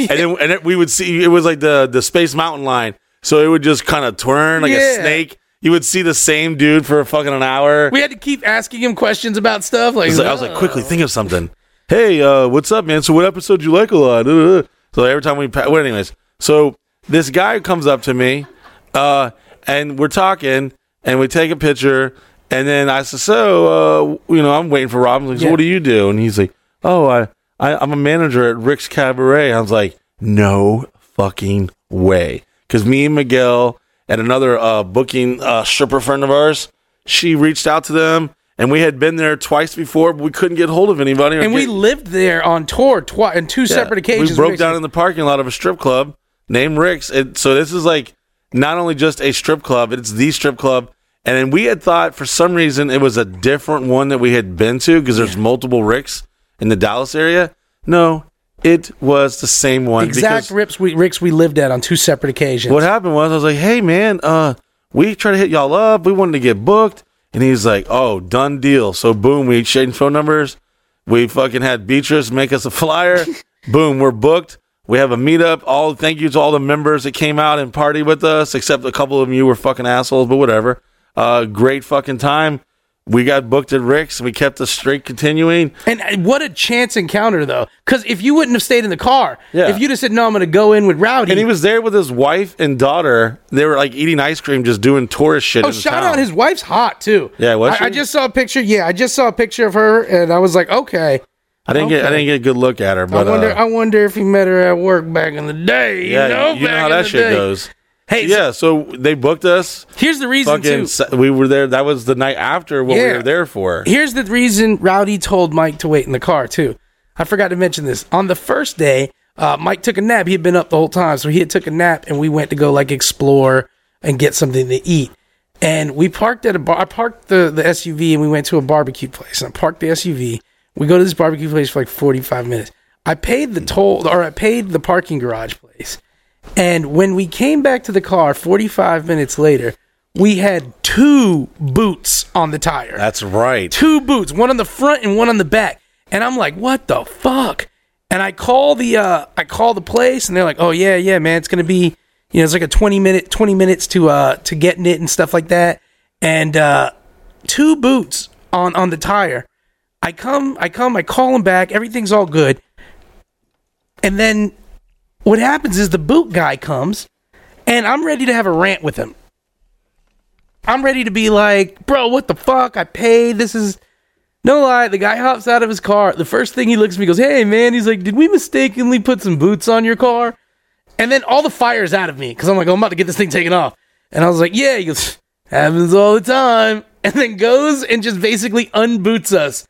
and then and then we would see it was like the the Space Mountain line, so it would just kind of turn like Yeah. a snake. you would see the same dude for fucking an hour. We had to keep asking him questions about stuff. Like, I was like, I was like, quickly think of something. Hey, uh, what's up, man? So what episode do you like a lot? Uh, So every time we, pa- well, anyways, so this guy comes up to me, uh, and we're talking, and we take a picture, and then I said, so, uh, you know, I'm waiting for Robin. Like, so Yeah. what do you do? And he's like, oh, I, I, I'm a manager at Rick's Cabaret. I was like, no fucking way, because me and Miguel and another uh, booking uh, stripper friend of ours, she reached out to them. And we had been there twice before, but we couldn't get hold of anybody. and we get- lived there on tour twice in two separate occasions. we broke down in the parking lot of a strip club named Rick's. It, so this is like not only just a strip club, it's the strip club. And then we had thought for some reason it was a different one that we had been to because there's multiple Rick's in the Dallas area. No, it was the same one. exact rips we Ricks we lived at on two separate occasions. what happened was I was like, hey man, uh, we tried to hit y'all up. We wanted to get booked. And he's like, oh, done deal. So boom, we exchanged phone numbers. We fucking had Beatrice make us a flyer. boom, we're booked. We have a meetup. All thank you to all the members that came out and party with us, except a couple of you were fucking assholes, but whatever. Uh, great fucking time. We got booked at Rick's. We kept the streak continuing. And uh, what a chance encounter though, because if you wouldn't have stayed in the car, Yeah. if you'd have said no, I'm going to go in with Rowdy. And he was there with his wife and daughter. They were like eating ice cream, just doing tourist shit. Oh, shout town. out! His wife's hot too. Yeah, was I, I just saw a picture. Yeah, I just saw a picture of her, and I was like, okay. I didn't get I didn't get a good look at her, but I wonder. uh, I wonder if he met her at work back in the day. yeah, you know, you know how that shit day. goes. Hey, Yeah, so they booked us. here's the reason Fucking, too. we were there. That was the night after what we were there for. Here's the reason Rowdy told Mike to wait in the car too. I forgot to mention this. On the first day, uh, Mike took a nap. He had been up the whole time, so he had took a nap, and we went to go like explore and get something to eat. And we parked at a bar. I parked the, the SUV, and we went to a barbecue place. And I parked the SUV. We go to this barbecue place for like 45 minutes. I paid the toll, or I paid the parking garage place. And when we came back to the car 45 minutes later, we had two boots on the tire That's right. two boots, one on the front and one on the back. And I'm like, what the fuck? And I call the uh I call the place and they're like, oh yeah, yeah, man, it's gonna be you know, it's like a 20 minute 20 minutes to uh to getting it and stuff like that. And uh two boots on on the tire. I come, I come, I call them back, everything's all good. And then what happens is the boot guy comes and I'm ready to have a rant with him. I'm ready to be like, bro, what the fuck? I paid. This is no lie. The guy hops out of his car. The first thing he looks at me goes, Hey man, he's like, Did we mistakenly put some boots on your car? And then all the fire's out of me because I'm like, oh, I'm about to get this thing taken off. And I was like, Yeah, he goes, happens all the time. And then goes and just basically unboots us.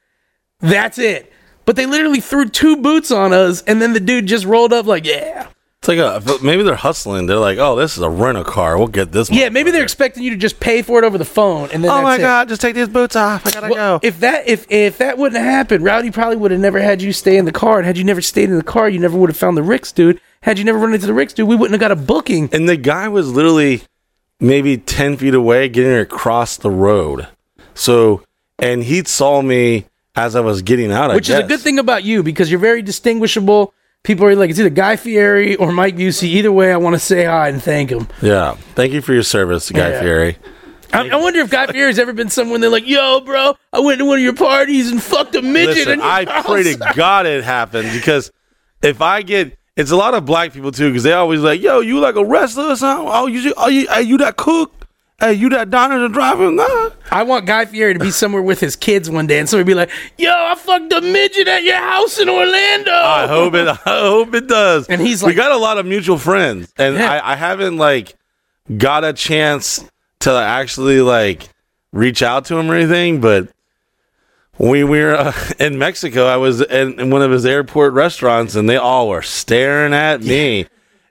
That's it. But they literally threw two boots on us, and then the dude just rolled up like, yeah. It's like a maybe they're hustling. They're like, oh, this is a rent a car. We'll get this. One. Yeah, maybe they're expecting you to just pay for it over the phone, and then Oh my it. god, just take these boots off. I gotta Well, go. if that if if that wouldn't have happened, Rowdy probably would have never had you stay in the car. And had you never stayed in the car, you never would have found the Ricks dude. Had you never run into the Ricks dude, we wouldn't have got a booking. and the guy was literally maybe ten feet away, getting across the road. So, and he saw me as I was getting out. I Which is a good thing about you because you're very distinguishable. People are like, it's either Guy Fieri or Mike Busey. Either way, I want to say hi and thank him. Yeah. Thank you for your service, Guy Yeah. Fieri. I, I wonder if Guy Fieri's ever been someone they're like, yo, bro, I went to one of your parties and fucked a midget. Listen, I pray to. God it happened because if I get, it's a lot of black people too because they always like, yo, you like a wrestler or something? Oh, you, are you, are you that cook? Hey, you that diner and driver? Nah. I want Guy Fieri to be somewhere with his kids one day and somebody be like, yo, I fucked a midget at your house in Orlando. I hope it. I hope it does. And he's like, we got a lot of mutual friends, and Yeah. I, I haven't like got a chance to actually like reach out to him or anything. But when we were uh, in Mexico, I was in, in one of his airport restaurants, and they all were staring at me.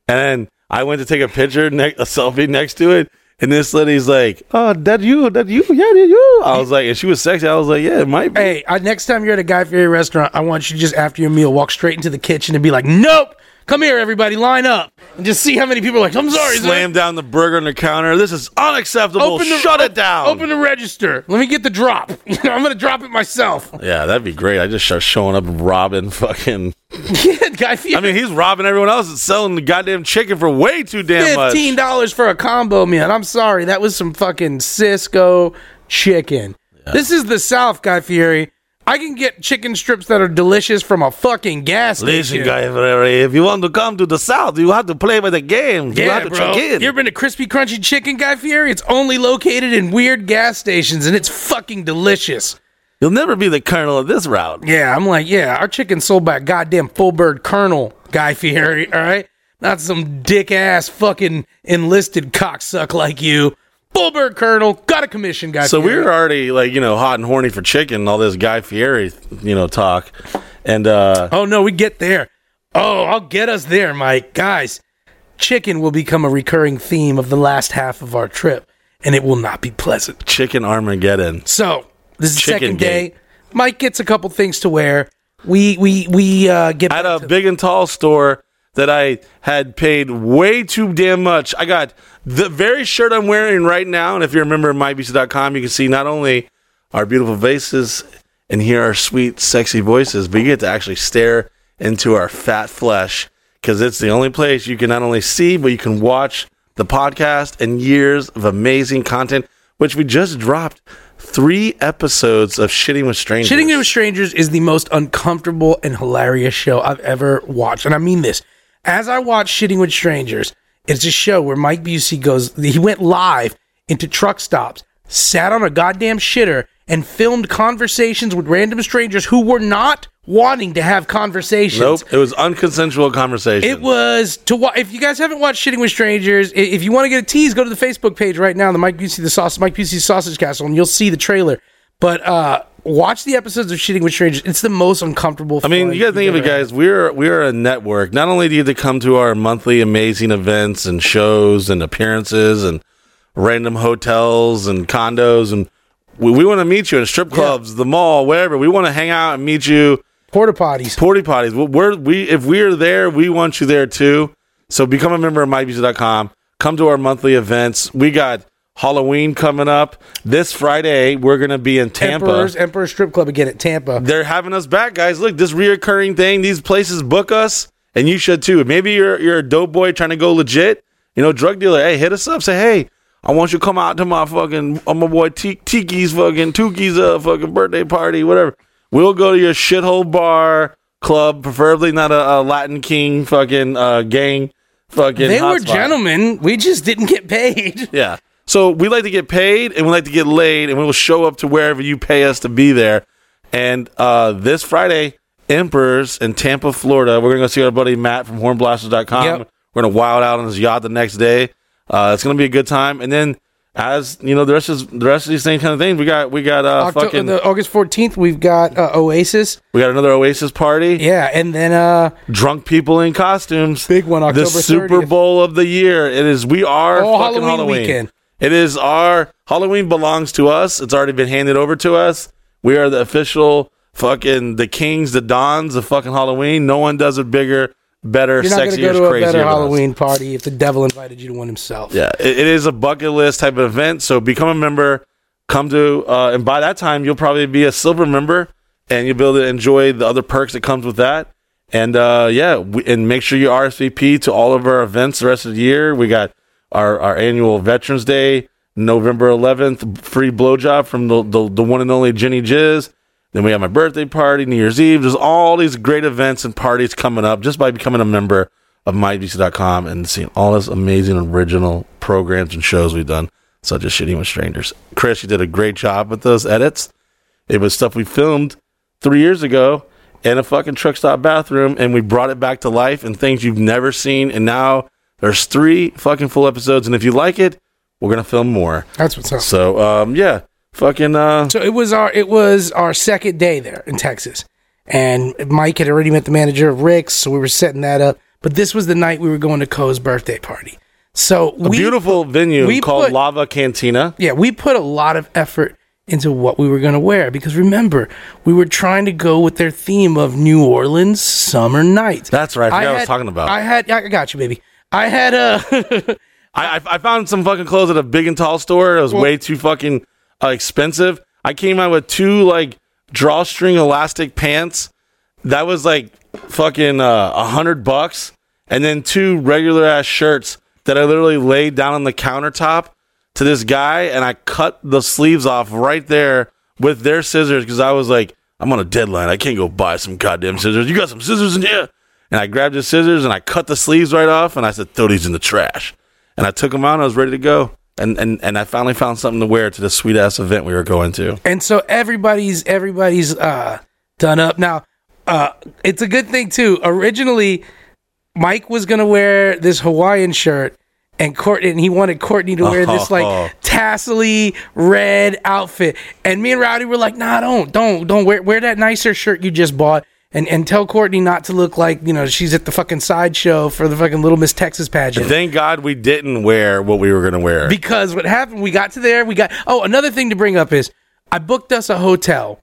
And I went to take a picture, ne- a selfie next to it. And this lady's like, "Oh, that you? That you? Yeah, that you?" I was like, and she was sexy. I was like, "Yeah, it might be." Hey, I, next time you're at a Guy Fieri restaurant, I want you to just after your meal walk straight into the kitchen and be like, "Nope, Come here, everybody, line up and just see how many people are like. I'm sorry, sir." Slam down the burger on the counter. This is unacceptable. Shut it down. Open the register. Let me get the drop. I'm gonna drop it myself. yeah, that'd be great. I just start showing up and robbing fucking. yeah, Guy Fieri. I mean, he's robbing everyone else that's selling the goddamn chicken for way too damn much. Fifteen dollars for a combo meal. I'm sorry, that was some fucking Sysco chicken. This is the South, Guy Fieri. I can get chicken strips that are delicious from a fucking gas Listen, station. guy, Fieri, if you want to come to the south, you have to play by the game. you Yeah, have to bro. check in. You ever been to Krispy Krunchy Chicken, Guy Fieri? It's only located in weird gas stations, and it's fucking delicious. You'll never be the colonel of this route. Yeah, I'm like, yeah, our chicken's sold by a goddamn full bird colonel, Guy Fieri, all right? Not some dick ass fucking enlisted cocksuck like you. Full bird colonel, got a commission, Guy So we Fieri. were already like you know hot and horny for chicken, all this Guy Fieri you know talk, and uh Oh no, we get there. Oh, I'll get us there, Mike. Guys, chicken will become a recurring theme of the last half of our trip, and it will not be pleasant. chicken Armageddon. So this is the Chicken second gate. day. Mike gets a couple things to wear. We we we uh, get At a big and tall store that I had paid way too damn much. I got the very shirt I'm wearing right now, and if you're a member of mybc.com, you can see not only our beautiful faces and hear our sweet, sexy voices, but you get to actually stare into our fat flesh because it's the only place you can not only see, but you can watch the podcast and years of amazing content, which we just dropped three episodes of Shitting with Strangers. Shitting with Strangers is the most uncomfortable and hilarious show I've ever watched. And I mean this. As I watch Shitting with Strangers, it's a show where Mike Busey goes, he went live into truck stops, sat on a goddamn shitter, and filmed conversations with random strangers who were not wanting to have conversations. Nope, it was unconsensual conversation. It was to wa- if you guys haven't watched Shitting with Strangers, if you want to get a tease, go to the Facebook page right now, the Mike Busey the Sauce Mike Busey Sausage Castle, and you'll see the trailer. But uh watch the episodes of Shitting with Strangers. It's the most uncomfortable. I mean, you got to think of it, guys. We're we're a network. Not only do you have to come to our monthly amazing events and shows and appearances and random hotels and condos, and we, we want to meet you in strip clubs, the mall, wherever. We want to hang out and meet you. Porta potties. Porty potties. We're- We're if we're there, we want you there too. So become a member of MyBC.com. Come to our monthly events. We got Halloween coming up this Friday. We're gonna be in Tampa. Emperor's Emperor Strip Club again at Tampa. they're having us back, guys. Look, this reoccurring thing. These places book us, and you should too. Maybe you're you're a dope boy trying to go legit. You know, drug dealer. Hey, hit us up. Say, hey, I want you to come out to my fucking, uh, my boy T- Tiki's fucking Tuki's uh fucking birthday party, whatever. We'll go to your shithole bar club, preferably not a, a Latin King fucking uh gang. Fucking. They were hotspot. gentlemen. We just didn't get paid. Yeah. So we like to get paid and we like to get laid and we will show up to wherever you pay us to be there. And uh, this Friday, Emperors in Tampa, Florida, we're going to go see our buddy Matt from hornblasters.com. Yep. We're going to wild out on his yacht the next day. Uh, it's going to be a good time. And then as, you know, the rest of the rest of these same kind of things, we got we got uh October, fucking the August 14th, we've got uh, Oasis. we got another Oasis party. Yeah, and then uh Drunk people in costumes. Big one, The October Super 30th. Bowl of the year. It is. We are Oh, fucking Halloween Halloween. weekend. It is our Halloween belongs to us. It's already been handed over to us. We are the official fucking the kings, the dons of fucking Halloween. No one does it bigger, better, you're not going to sexier, go to a crazier. better than us. Halloween party if the devil invited you to one himself. Yeah, it, it is a bucket list type of event. So become a member. Come to, uh, and by that time you'll probably be a silver member, and you'll be able to enjoy the other perks that comes with that. And uh, yeah, we, and make sure you RSVP to all of our events the rest of the year. We got our our annual Veterans Day, November 11th, free blowjob from the, the the one and only Jenny Jizz. Then we have my birthday party, New Year's Eve. There's all these great events and parties coming up just by becoming a member of MyBC.com and seeing all this amazing original programs and shows we've done, such as Shitting with Strangers. Chris, you did a great job with those edits. It was stuff we filmed three years ago in a fucking truck stop bathroom, and we brought it back to life and things you've never seen. And now there's three fucking full episodes, and if you like it, we're gonna film more. That's what's up. So, um, yeah, fucking, uh, So it was our it was our second day there in Texas, and Mike had already met the manager of Rick's, so we were setting that up. But this was the night we were going to Koe's birthday party. So a we beautiful venue we called put- Lava Cantina. yeah we put a lot of effort into what we were going to wear because remember, we were trying to go with their theme of New Orleans summer nights. That's right. I, I, was talking about. I had, I got you, baby. I had a. I, I found some fucking clothes at a big and tall store. It was well, way too fucking uh, expensive. I came out with two like drawstring elastic pants. That was like fucking uh, a uh, hundred bucks, and then two regular ass shirts that I literally laid down on the countertop to this guy, and I cut the sleeves off right there with their scissors because I was like, I'm on a deadline. I can't go buy some goddamn scissors. You got some scissors in here? And I grabbed his scissors and I cut the sleeves right off, and I said, throw these in the trash. And I took them out. and I was ready to go. And, and and I finally found something to wear to the sweet ass event we were going to. And so everybody's everybody's uh, done up now. Uh, it's a good thing too. Originally, Mike was gonna wear this Hawaiian shirt, and Courtney, and he wanted Courtney to wear this like tassely red outfit. And me and Rowdy were like, "Nah, don't, don't, don't wear wear that nicer shirt you just bought." And, and tell Courtney not to look like you know she's at the fucking sideshow for the fucking Little Miss Texas pageant. Thank God we didn't wear what we were gonna wear because what happened? We got to there. We got oh another thing to bring up is I booked us a hotel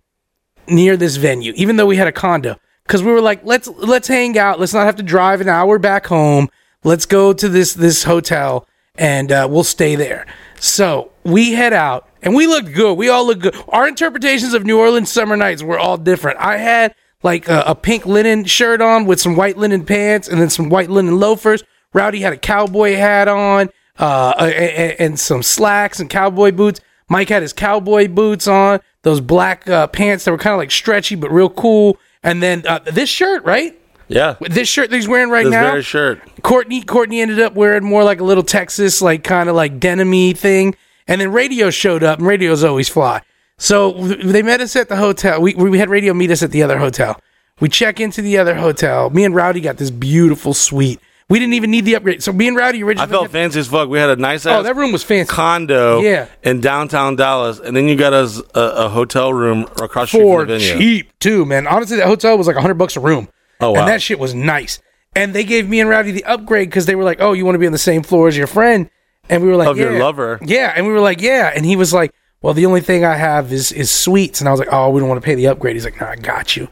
near this venue, even though we had a condo, because we were like, let's let's hang out. Let's not have to drive an hour back home. Let's go to this this hotel and uh, we'll stay there. So we head out and we looked good. We all look good. Our interpretations of New Orleans summer nights were all different. I had like a, a pink linen shirt on with some white linen pants and then some white linen loafers. Rowdy had a cowboy hat on uh, and, and some slacks and cowboy boots. Mike had his cowboy boots on, those black uh, pants that were kind of like stretchy but real cool. And then uh, this shirt, right? Yeah. This shirt that he's wearing right this now. very shirt. Courtney Courtney ended up wearing more like a little Texas, like kind of like denim thing. And then radio showed up, and radios always fly. So they met us at the hotel. We, we had radio meet us at the other hotel. We check into the other hotel. Me and Rowdy got this beautiful suite we didn't even need the upgrade. So me and Rowdy originally. I felt fancy as fuck. We had a nice Oh, that room was fancy. condo Yeah. in downtown Dallas, and then you got us a, a hotel room across for from the venue. cheap too, man. Honestly, that hotel was like hundred bucks a room. Oh, wow. And that shit was nice. And they gave me and Rowdy the upgrade because they were like, "Oh, you want to be on the same floor as your friend?" And we were like, Of yeah. your lover. Yeah, and we were like, "Yeah." And he was like, "Well, the only thing I have is is suites." And I was like, "Oh, we don't want to pay the upgrade." He's like, "No, I got you."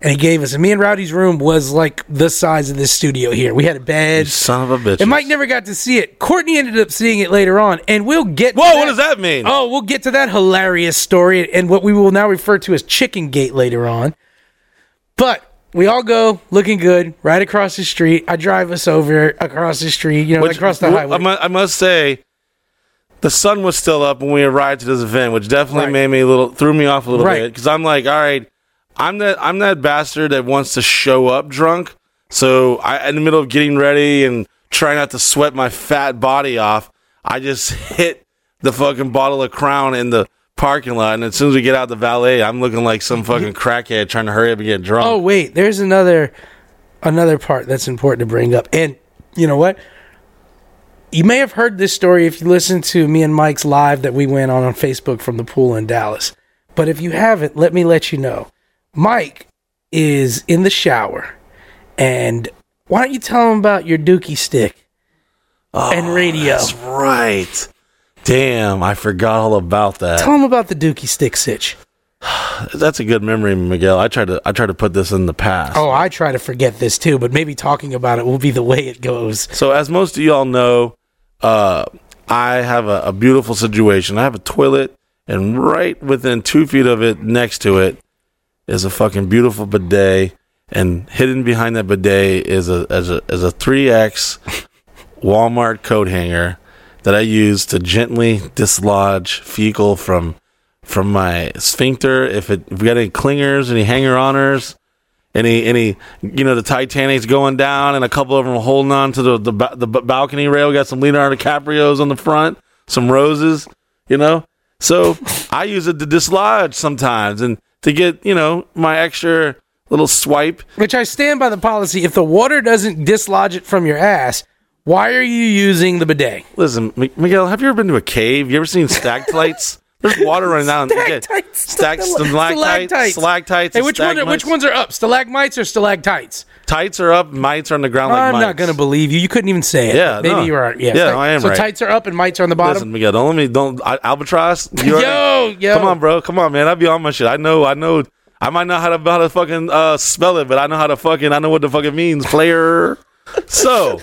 and he gave us. And me and Rowdy's room was like the size of this studio here. We had a bed. You son of a bitch. And Mike never got to see it. Courtney ended up seeing it later on, and we'll get. Whoa, what does that mean? Oh, we'll get to that hilarious story and what we will now refer to as Chicken Gate later on. But we all go looking good right across the street. I drive us over across the street, you know, which, across the highway. I must say, the sun was still up when we arrived to this event, which definitely right. made me a little threw me off a little right. bit because I'm like, all right I'm that I'm that bastard that wants to show up drunk. So I, in the middle of getting ready and trying not to sweat my fat body off, I just hit the fucking bottle of Crown in the parking lot. And as soon as we get out the valet, I'm looking like some fucking crackhead trying to hurry up and get drunk. Oh wait, there's another another part that's important to bring up. And you know what? You may have heard this story if you listened to me and Mike's live that we went on on Facebook from the pool in Dallas. But if you haven't, let me let you know. Mike is in the shower, and why don't you tell him about your Dookie stick oh, and radio? That's right. Damn, I forgot all about that. Tell him about the Dookie stick sitch. That's a good memory, Miguel. I try to I try to put this in the past. Oh, I try to forget this too, but maybe talking about it will be the way it goes. So, as most of y'all know, uh, I have a, a beautiful situation. I have a toilet, and right within two feet of it, next to it, is a fucking beautiful bidet, and hidden behind that bidet is a is a is a three X Walmart coat hanger that I use to gently dislodge fecal from from my sphincter. If it if we got any clingers, any hanger oners, any any you know the Titanic's going down, and a couple of them holding on to the the, the balcony rail. We got some Leonardo DiCaprio's on the front, some roses, you know. So I use it to dislodge sometimes, and to get, you know, my extra little swipe. Which I stand by the policy if the water doesn't dislodge it from your ass, why are you using the bidet? Listen, Miguel, have you ever been to a cave? You ever seen stalactites There's water running down. Again, Stalactites. Stack, stalactites, stalactites. Hey, and which one? Are, which ones are up? Stalagmites or stalactites? Tights are up, mites are on the ground like I'm mites. not gonna believe you. You couldn't even say it. Yeah, maybe no. you are. Yeah, Yeah, no, I am So right. tights are up and mites are on the bottom. Listen, Miguel, don't let me don't I, albatross. You already- yo, yo, Come on, bro. Come on, man. I be on my shit. I know. I know. I might not how to how to fucking uh, spell it, but I know how to fucking. I know what the fuck it means, player. So,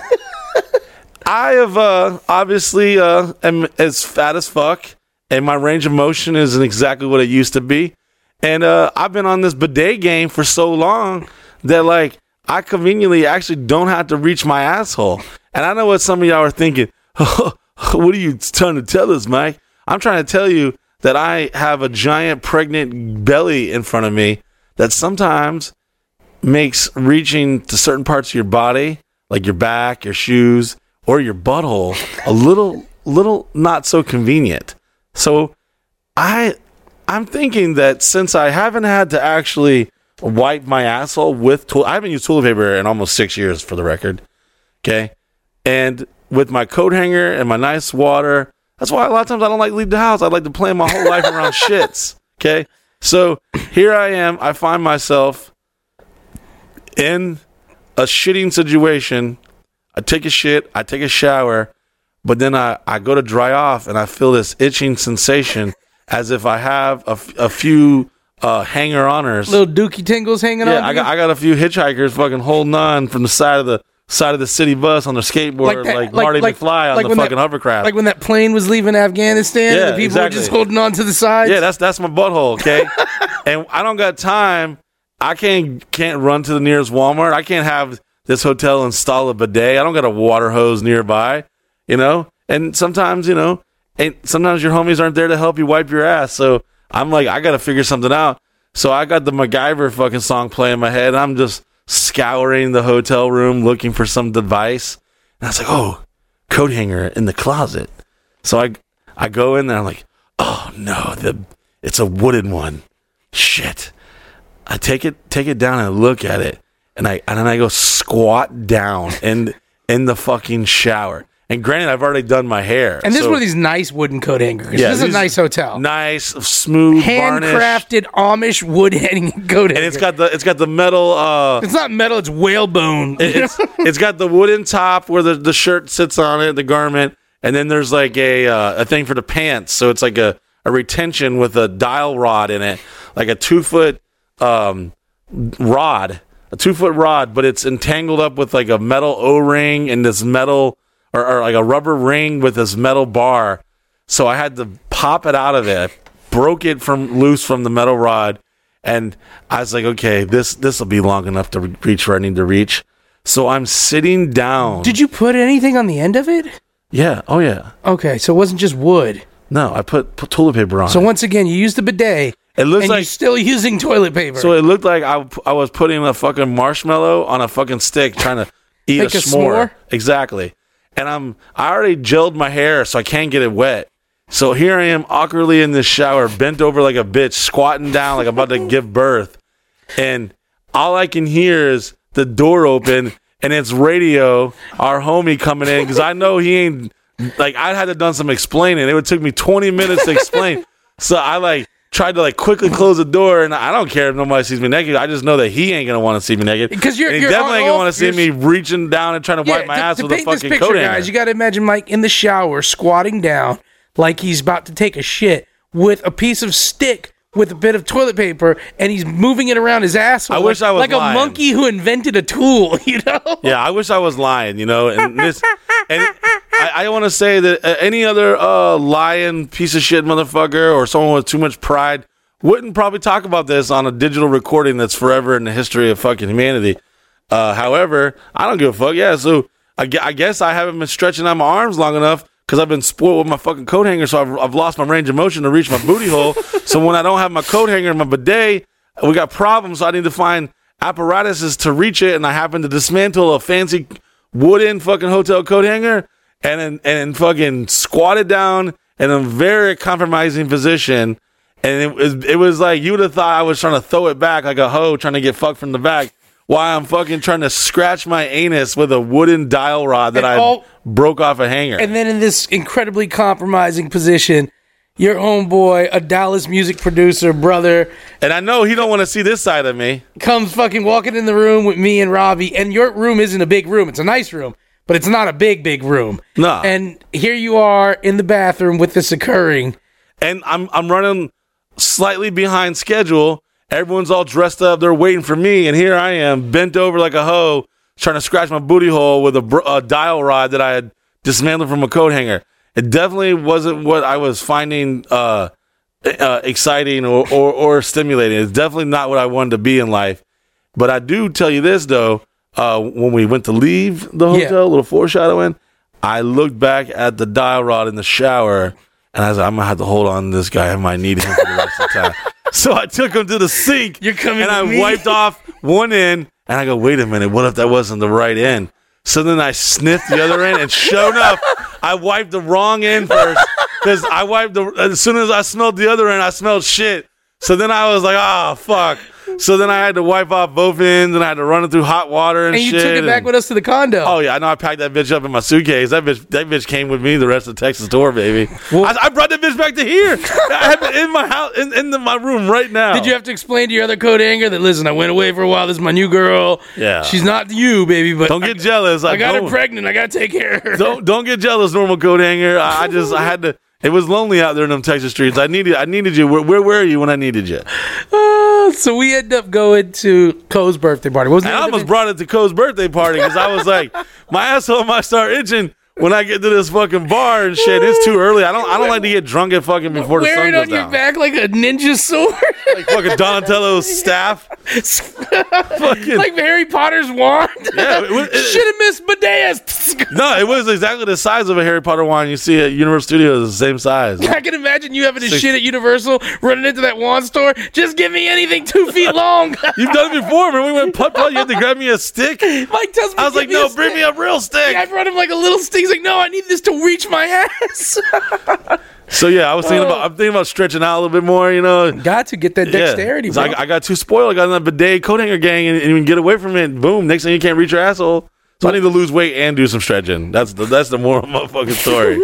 I have uh, obviously uh, am as fat as fuck, and my range of motion isn't exactly what it used to be. And uh, I've been on this bidet game for so long that like I conveniently actually don't have to reach my asshole. And I know what some of y'all are thinking. what are you trying to tell us, Mike? I'm trying to tell you that I have a giant pregnant belly in front of me that sometimes makes reaching to certain parts of your body, like your back, your shoes, or your butthole, a little little not so convenient. So I I'm thinking that since I haven't had to actually wipe my asshole with toilet, I haven't used toilet paper in almost six years, for the record. Okay, and with my coat hanger and my nice water, that's why a lot of times I don't like to leave the house. I like to plan my whole life around shits. Okay, so here I am. I find myself in a shitting situation. I take a shit, I take a shower, but then I, I go to dry off and I feel this itching sensation as if I have a, f- a few uh, hanger oners. little dookie tingles hanging Yeah, on. I got, I got a few hitchhikers fucking holding on from the side of the side of the city bus on their skateboard, like, that- Marty McFly on the fucking that, hovercraft. Like when that plane was leaving Afghanistan, Yeah, and the people exactly. were just holding on to the sides. Yeah, that's that's my butthole, okay? and I don't got time. I can't can't run to the nearest Walmart. I can't have this hotel install a bidet. I don't got a water hose nearby, you know? And sometimes, you know, and sometimes your homies aren't there to help you wipe your ass. So I'm like, I gotta figure something out. So I got the MacGyver fucking song playing in my head. I'm just scouring the hotel room looking for some device. And I was like, oh, coat hanger in the closet. So I I go in there. I'm like, oh no, the it's a wooden one. Shit. I take it take it down and look at it, and I and then I go squat down in in the fucking shower. And granted, I've already done my hair. And this is one of these nice wooden coat hangers. Yeah, this is a nice hotel. nice, smooth, varnish, Handcrafted Amish wood hanging coat hanger. and it's got the it's got the metal. uh it's not metal, it's whalebone. it's it's got the wooden top where the, the shirt sits on it, the garment, and then there's like a uh, a thing for the pants. So it's like a, a retention with a dial rod in it, like a two foot um, rod, a two foot rod, but it's entangled up with like a metal O ring and this metal or, or like a rubber ring with this metal bar. So I had to pop it out of it. I broke it from loose from the metal rod, and I was like, okay, this this will be long enough to reach where I need to reach. So I'm sitting down. Did you put anything on the end of it? yeah. Oh yeah. Okay, so it wasn't just wood. No, I put, put toilet paper on. So it. once again, you used the bidet, It looks and like you're still using toilet paper. so. It looked like I, I was putting a fucking marshmallow on a fucking stick, trying to eat Like a, a s'more. s'more? Exactly. And I'm I already gelled my hair, so I can't get it wet. So here I am, awkwardly in the shower, bent over like a bitch, squatting down like I'm about to give birth, and all I can hear is the door open, and it's radio, our homie coming in, because I know he ain't like I had to done some explaining. It would took me 20 minutes to explain. so I like tried to like quickly close the door, and I don't care if nobody sees me naked. I just know that he ain't gonna want to see me naked 'Cause you're- And he you're definitely ain't gonna want to see me reaching down and trying to wipe my to, ass to with a fucking picture, coat hanger. guys, you got to imagine Mike in the shower, squatting down like he's about to take a shit with a piece of stick with a bit of toilet paper, and he's moving it around his asshole. I wish like, I was like lying. a monkey who invented a tool. You know? Yeah, I wish I was lying, you know. And this, and I, I want to say that uh, any other uh, lying piece of shit motherfucker or someone with too much pride wouldn't probably talk about this on a digital recording that's forever in the history of fucking humanity. Uh, however, I don't give a fuck. Yeah, so I, I guess I haven't been stretching out my arms long enough because I've been spoiled with my fucking coat hanger, so I've, I've lost my range of motion to reach my booty hole. So when I don't have my coat hanger and my bidet, we got problems. So I need to find apparatuses to reach it, and I happen to dismantle a fancy wooden fucking hotel coat hanger and then and then fucking squat it down in a very compromising position. And it was it was like you would have thought I was trying to throw it back like a hoe trying to get fucked from the back. While I'm fucking trying to scratch my anus with a wooden dial rod that And I all- broke off a hanger. And then in this incredibly compromising position, your homeboy, a Dallas music producer, brother, And I know he don't want to see this side of me. comes fucking walking in the room with me and Robbie, and your room isn't a big room. It's a nice room, but it's not a big, big room. No. And here you are in the bathroom with this occurring. and I'm I'm running slightly behind schedule. Everyone's all dressed up. They're waiting for me, and here I am, bent over like a hoe, trying to scratch my booty hole with a, br- a dial rod that I had dismantled from a coat hanger. It definitely wasn't what I was finding uh, uh, exciting or, or, or stimulating. It's definitely not what I wanted to be in life. But I do tell you this though, uh, when we went to leave the Yeah. hotel, a little foreshadowing, I looked back at the dial rod in the shower and I was like, I'm gonna have to hold on to this guy. I might need him for the rest of the time. So I took him to the sink You're coming and I me? wiped off one end and I go, wait a minute, what if that wasn't the right end? So then I sniffed the other end and sure enough, I wiped the wrong end first because I wiped the as soon as I smelled the other end, I smelled shit. So then I was like, oh fuck. So then I had to wipe off both ends and I had to run it through hot water and, shit. And you shit. took it back and- with us to the condo. Oh yeah, I know. I packed that bitch up in my suitcase. That bitch, that bitch came with me the rest of the Texas tour, baby. I, I brought that bitch back to here. I have it in my house, in, in the, my room right now. Did you have to explain to your other coat hanger that listen, I went away for a while. This is my new girl. Yeah. she's not you, baby. But Don't get jealous. I got her pregnant. I got to take care of her. don't don't get jealous, normal coat hanger. I, I just I had to. It was lonely out there in them Texas streets. I needed I needed you. Where, where were you when I needed you? Uh, so we end up going to Koe's birthday party. What was I almost brought it to Koe's birthday party because I was like, my asshole might start itching when I get to this fucking bar and shit. It's too early. I don't I don't like to get drunk at fucking before the sun goes down. Wearing goes on your down. back like a ninja sword, Like fucking Donatello's staff. fucking like Harry Potter's wand. Yeah, it should have missed Medeas. No, it was exactly the size of a Harry Potter wand you see at Universal Studios, the same size. I can imagine you having to Six- shit at Universal, running into that wand store. Just give me anything two feet long. You've done it before, man. We went putt putt. You had to grab me a stick. Mike tells me, I was like, no, bring stick." me a real stick. Yeah, I brought him like a little stick. He's like, no, I need this to reach my ass. So yeah, I was thinking about. I'm thinking about stretching out a little bit more. You know, Got to get that Yeah. dexterity, So bro. I, I got too spoiled. I got in that bidet coat hanger gang, and, and you can get away from it. Boom! Next thing you can't reach your asshole. So I need to lose weight and do some stretching. That's the that's the moral motherfucking story.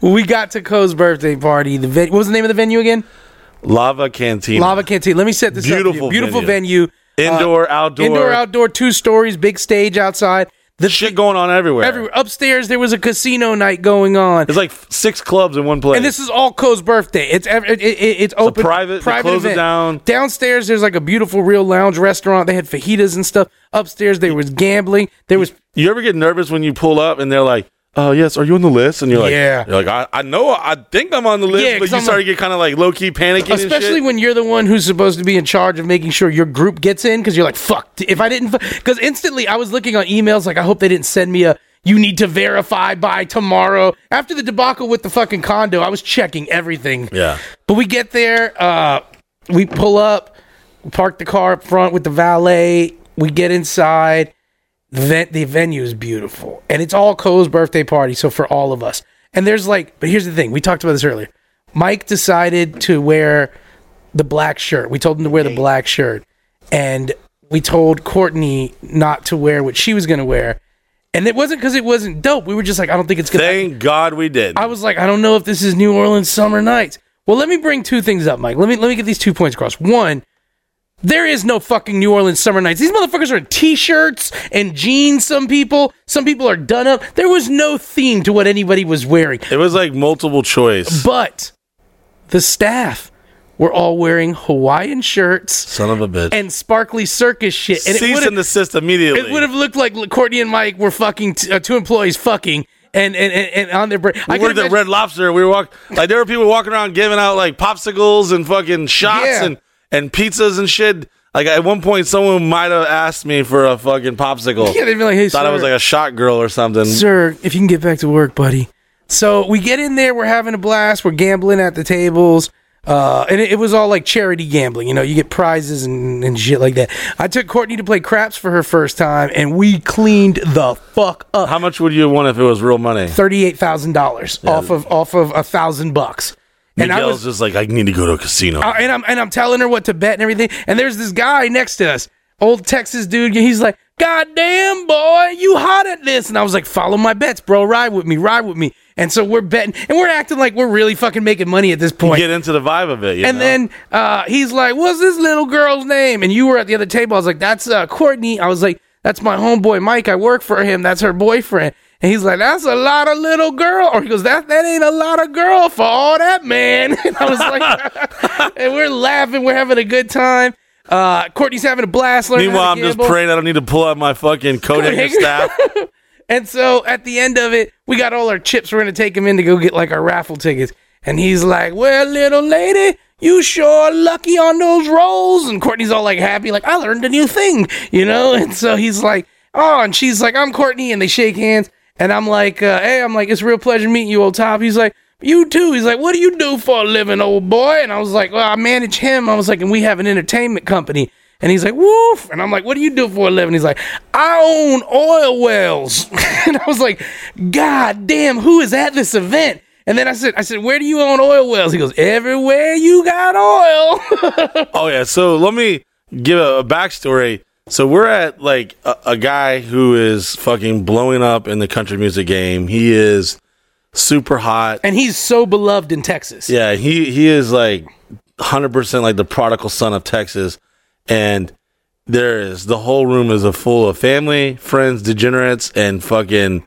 we got to Koe's birthday party. The ven- what was the name of the venue again? Lava Cantina. Lava Canteen. Let me set this up. Beautiful Beautiful venue. venue. Indoor, Uh, outdoor. Indoor, outdoor, two stories, big stage outside. The Shit going on everywhere. everywhere. Upstairs, there was a casino night going on. There's like six clubs in one place. And this is all Koe's birthday. It's ev- it, it, it's open, private- private close it down. Downstairs, there's like a beautiful real lounge restaurant. They had fajitas and stuff. Upstairs, there was gambling. There was You ever get nervous when you pull up and they're like, "Oh yes, are you on the list?" And you're like, Yeah. you're like, I, I know, I think I'm on the list," Yeah, but 'cause you I'm start to get kind of like low key panicking, especially and shit. when you're the one who's supposed to be in charge of making sure your group gets in because you're like fuck if i didn't because instantly i was looking on emails like i hope they didn't send me a you need to verify by tomorrow after the debacle with the fucking condo i was checking everything yeah, but we get there uh we pull up park the car up front with the valet we get inside ven- the venue is beautiful and it's all koe's birthday party so for all of us and there's like but here's the thing we talked about this earlier mike decided to wear the black shirt we told him to wear the black shirt and we told courtney not to wear what she was going to wear and it wasn't because it wasn't dope we were just like i don't think it's to thank God we did. I was like, I don't know if this is New Orleans summer nights. Well, let me bring two things up, Mike. Let me let me get these two points across. One, there is no fucking New Orleans summer nights. These motherfuckers are in t-shirts and jeans. Some people, some people are done up. There was no theme to what anybody was wearing, it was like multiple choice. but the staff were all wearing Hawaiian shirts Son of a bitch. and sparkly circus shit. And it Cease and desist immediately. it would have looked like Courtney and Mike were fucking t- uh, two employees fucking. And, and, and, on their break, We I worked at imagine- Red Lobster. We were walk like there were people walking around giving out like popsicles and fucking shots Yeah. and and pizzas and shit. Like at one point, someone might have asked me for a fucking popsicle. Yeah, they'd be like, "Hey, Thought I was like a shot girl or something. sir, if you can get back to work, buddy. So we get in there, we're having a blast, we're gambling at the tables. Uh, and it, it was all like charity gambling, you know, you get prizes and, and shit like that. I took Courtney to play craps for her first time, and we cleaned the fuck up. How much would you want if it was real money? Thirty-eight thousand dollars off of off of a thousand bucks. And I Miguel's was, just like, I need to go to a casino. uh, and I'm and I'm telling her what to bet and everything. And there's this guy next to us. old Texas dude. He's like, God damn, boy, you hot at this. And I was like, follow my bets, bro. Ride with me, ride with me. And so we're betting, and we're acting like we're really fucking making money at this point. Get into the vibe of it. you And know? then uh, he's like, "What's this little girl's name?" And you were at the other table. I was like, "That's uh, Courtney." I was like, "That's my homeboy Mike. I work for him. That's her boyfriend." And he's like, "That's a lot of little girl." Or he goes, "That that ain't a lot of girl for all that man." And I was like, and we're laughing. We're having a good time. Uh, Courtney's having a blast. learning Meanwhile, I'm just praying I don't need to pull out my fucking hanger. staff. And so at the end of it, we got all our chips. We're gonna take him in to go get like our raffle tickets. And he's like, "Well, little lady, you sure lucky on those rolls." And Courtney's all like happy, like I learned a new thing, you know. And so he's like, "Oh," and she's like, "I'm Courtney," and they shake hands. And I'm like, uh, "Hey," I'm like, "It's a real pleasure meeting you, old top." He's like. You too. He's like, what do you do for a living, old boy? And I was like, well, I manage him. I was like, and we have an entertainment company. And he's like, woof. And I'm like, what do you do for a living? He's like, I own oil wells. and I was like, God damn, who is at this event? And then I said, I said, where do you own oil wells? He goes, everywhere you got oil. Oh yeah, so let me give a, a backstory. So we're at like a, a guy who is fucking blowing up in the country music game. He is super hot. and he's so beloved in Texas. Yeah, he he is like hundred percent like the prodigal son of Texas, and there is the whole room is a full of family, friends, degenerates, and fucking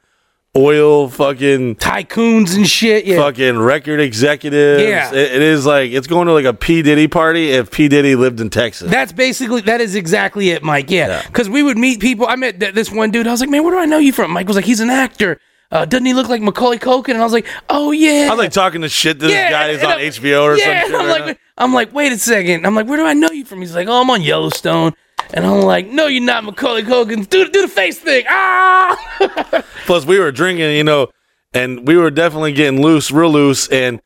oil, fucking Tycoons and shit. Yeah. fucking record executives. Yeah. It- it is like it's going to like a P Diddy party if P Diddy lived in Texas. That's basically that is exactly it, Mike. Yeah, Yeah. because we would meet people. I met th- this one dude. I was like, man, where do I know you from? Mike was like, he's an actor. Uh, doesn't he look like Macaulay Culkin? And I was like, oh yeah. I was like talking to shit to this Yeah, guy who's on I'm- HBO or yeah, something. I'm like, I'm like, wait a second. I'm like, where do I know you from? He's like, oh, I'm on Yellowstone. And I'm like, no, you're not Macaulay Culkin. Do do the face thing. Ah. Plus, we were drinking, you know, and we were definitely getting loose, real loose. And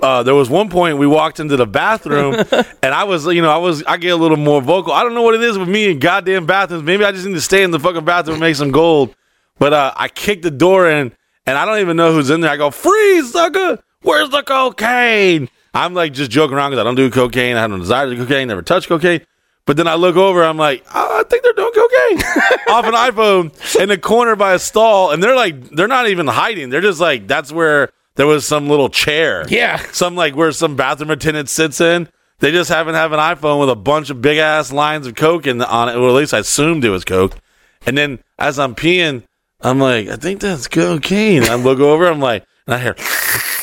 uh, there was one point we walked into the bathroom, and I was, you know, I was, I get a little more vocal. I don't know what it is with me and goddamn bathrooms. Maybe I just need to stay in the fucking bathroom and make some gold. But uh, I kicked the door in, and I don't even know who's in there. I go, freeze, sucker! Where's the cocaine? I'm like just joking around because I don't do cocaine. I have no desire to do cocaine. Never touch cocaine. But then I look over, I'm like, oh, I think they're doing cocaine off an iPhone in the corner by a stall, and they're like, they're not even hiding. They're just like, that's where there was some little chair, Yeah. some like where some bathroom attendant sits in. They just happen to have an iPhone with a bunch of big ass lines of coke in on it. Or at least I assumed it was coke. And then as I'm peeing, I'm like, I think that's cocaine. I look over, I'm like, and I hear,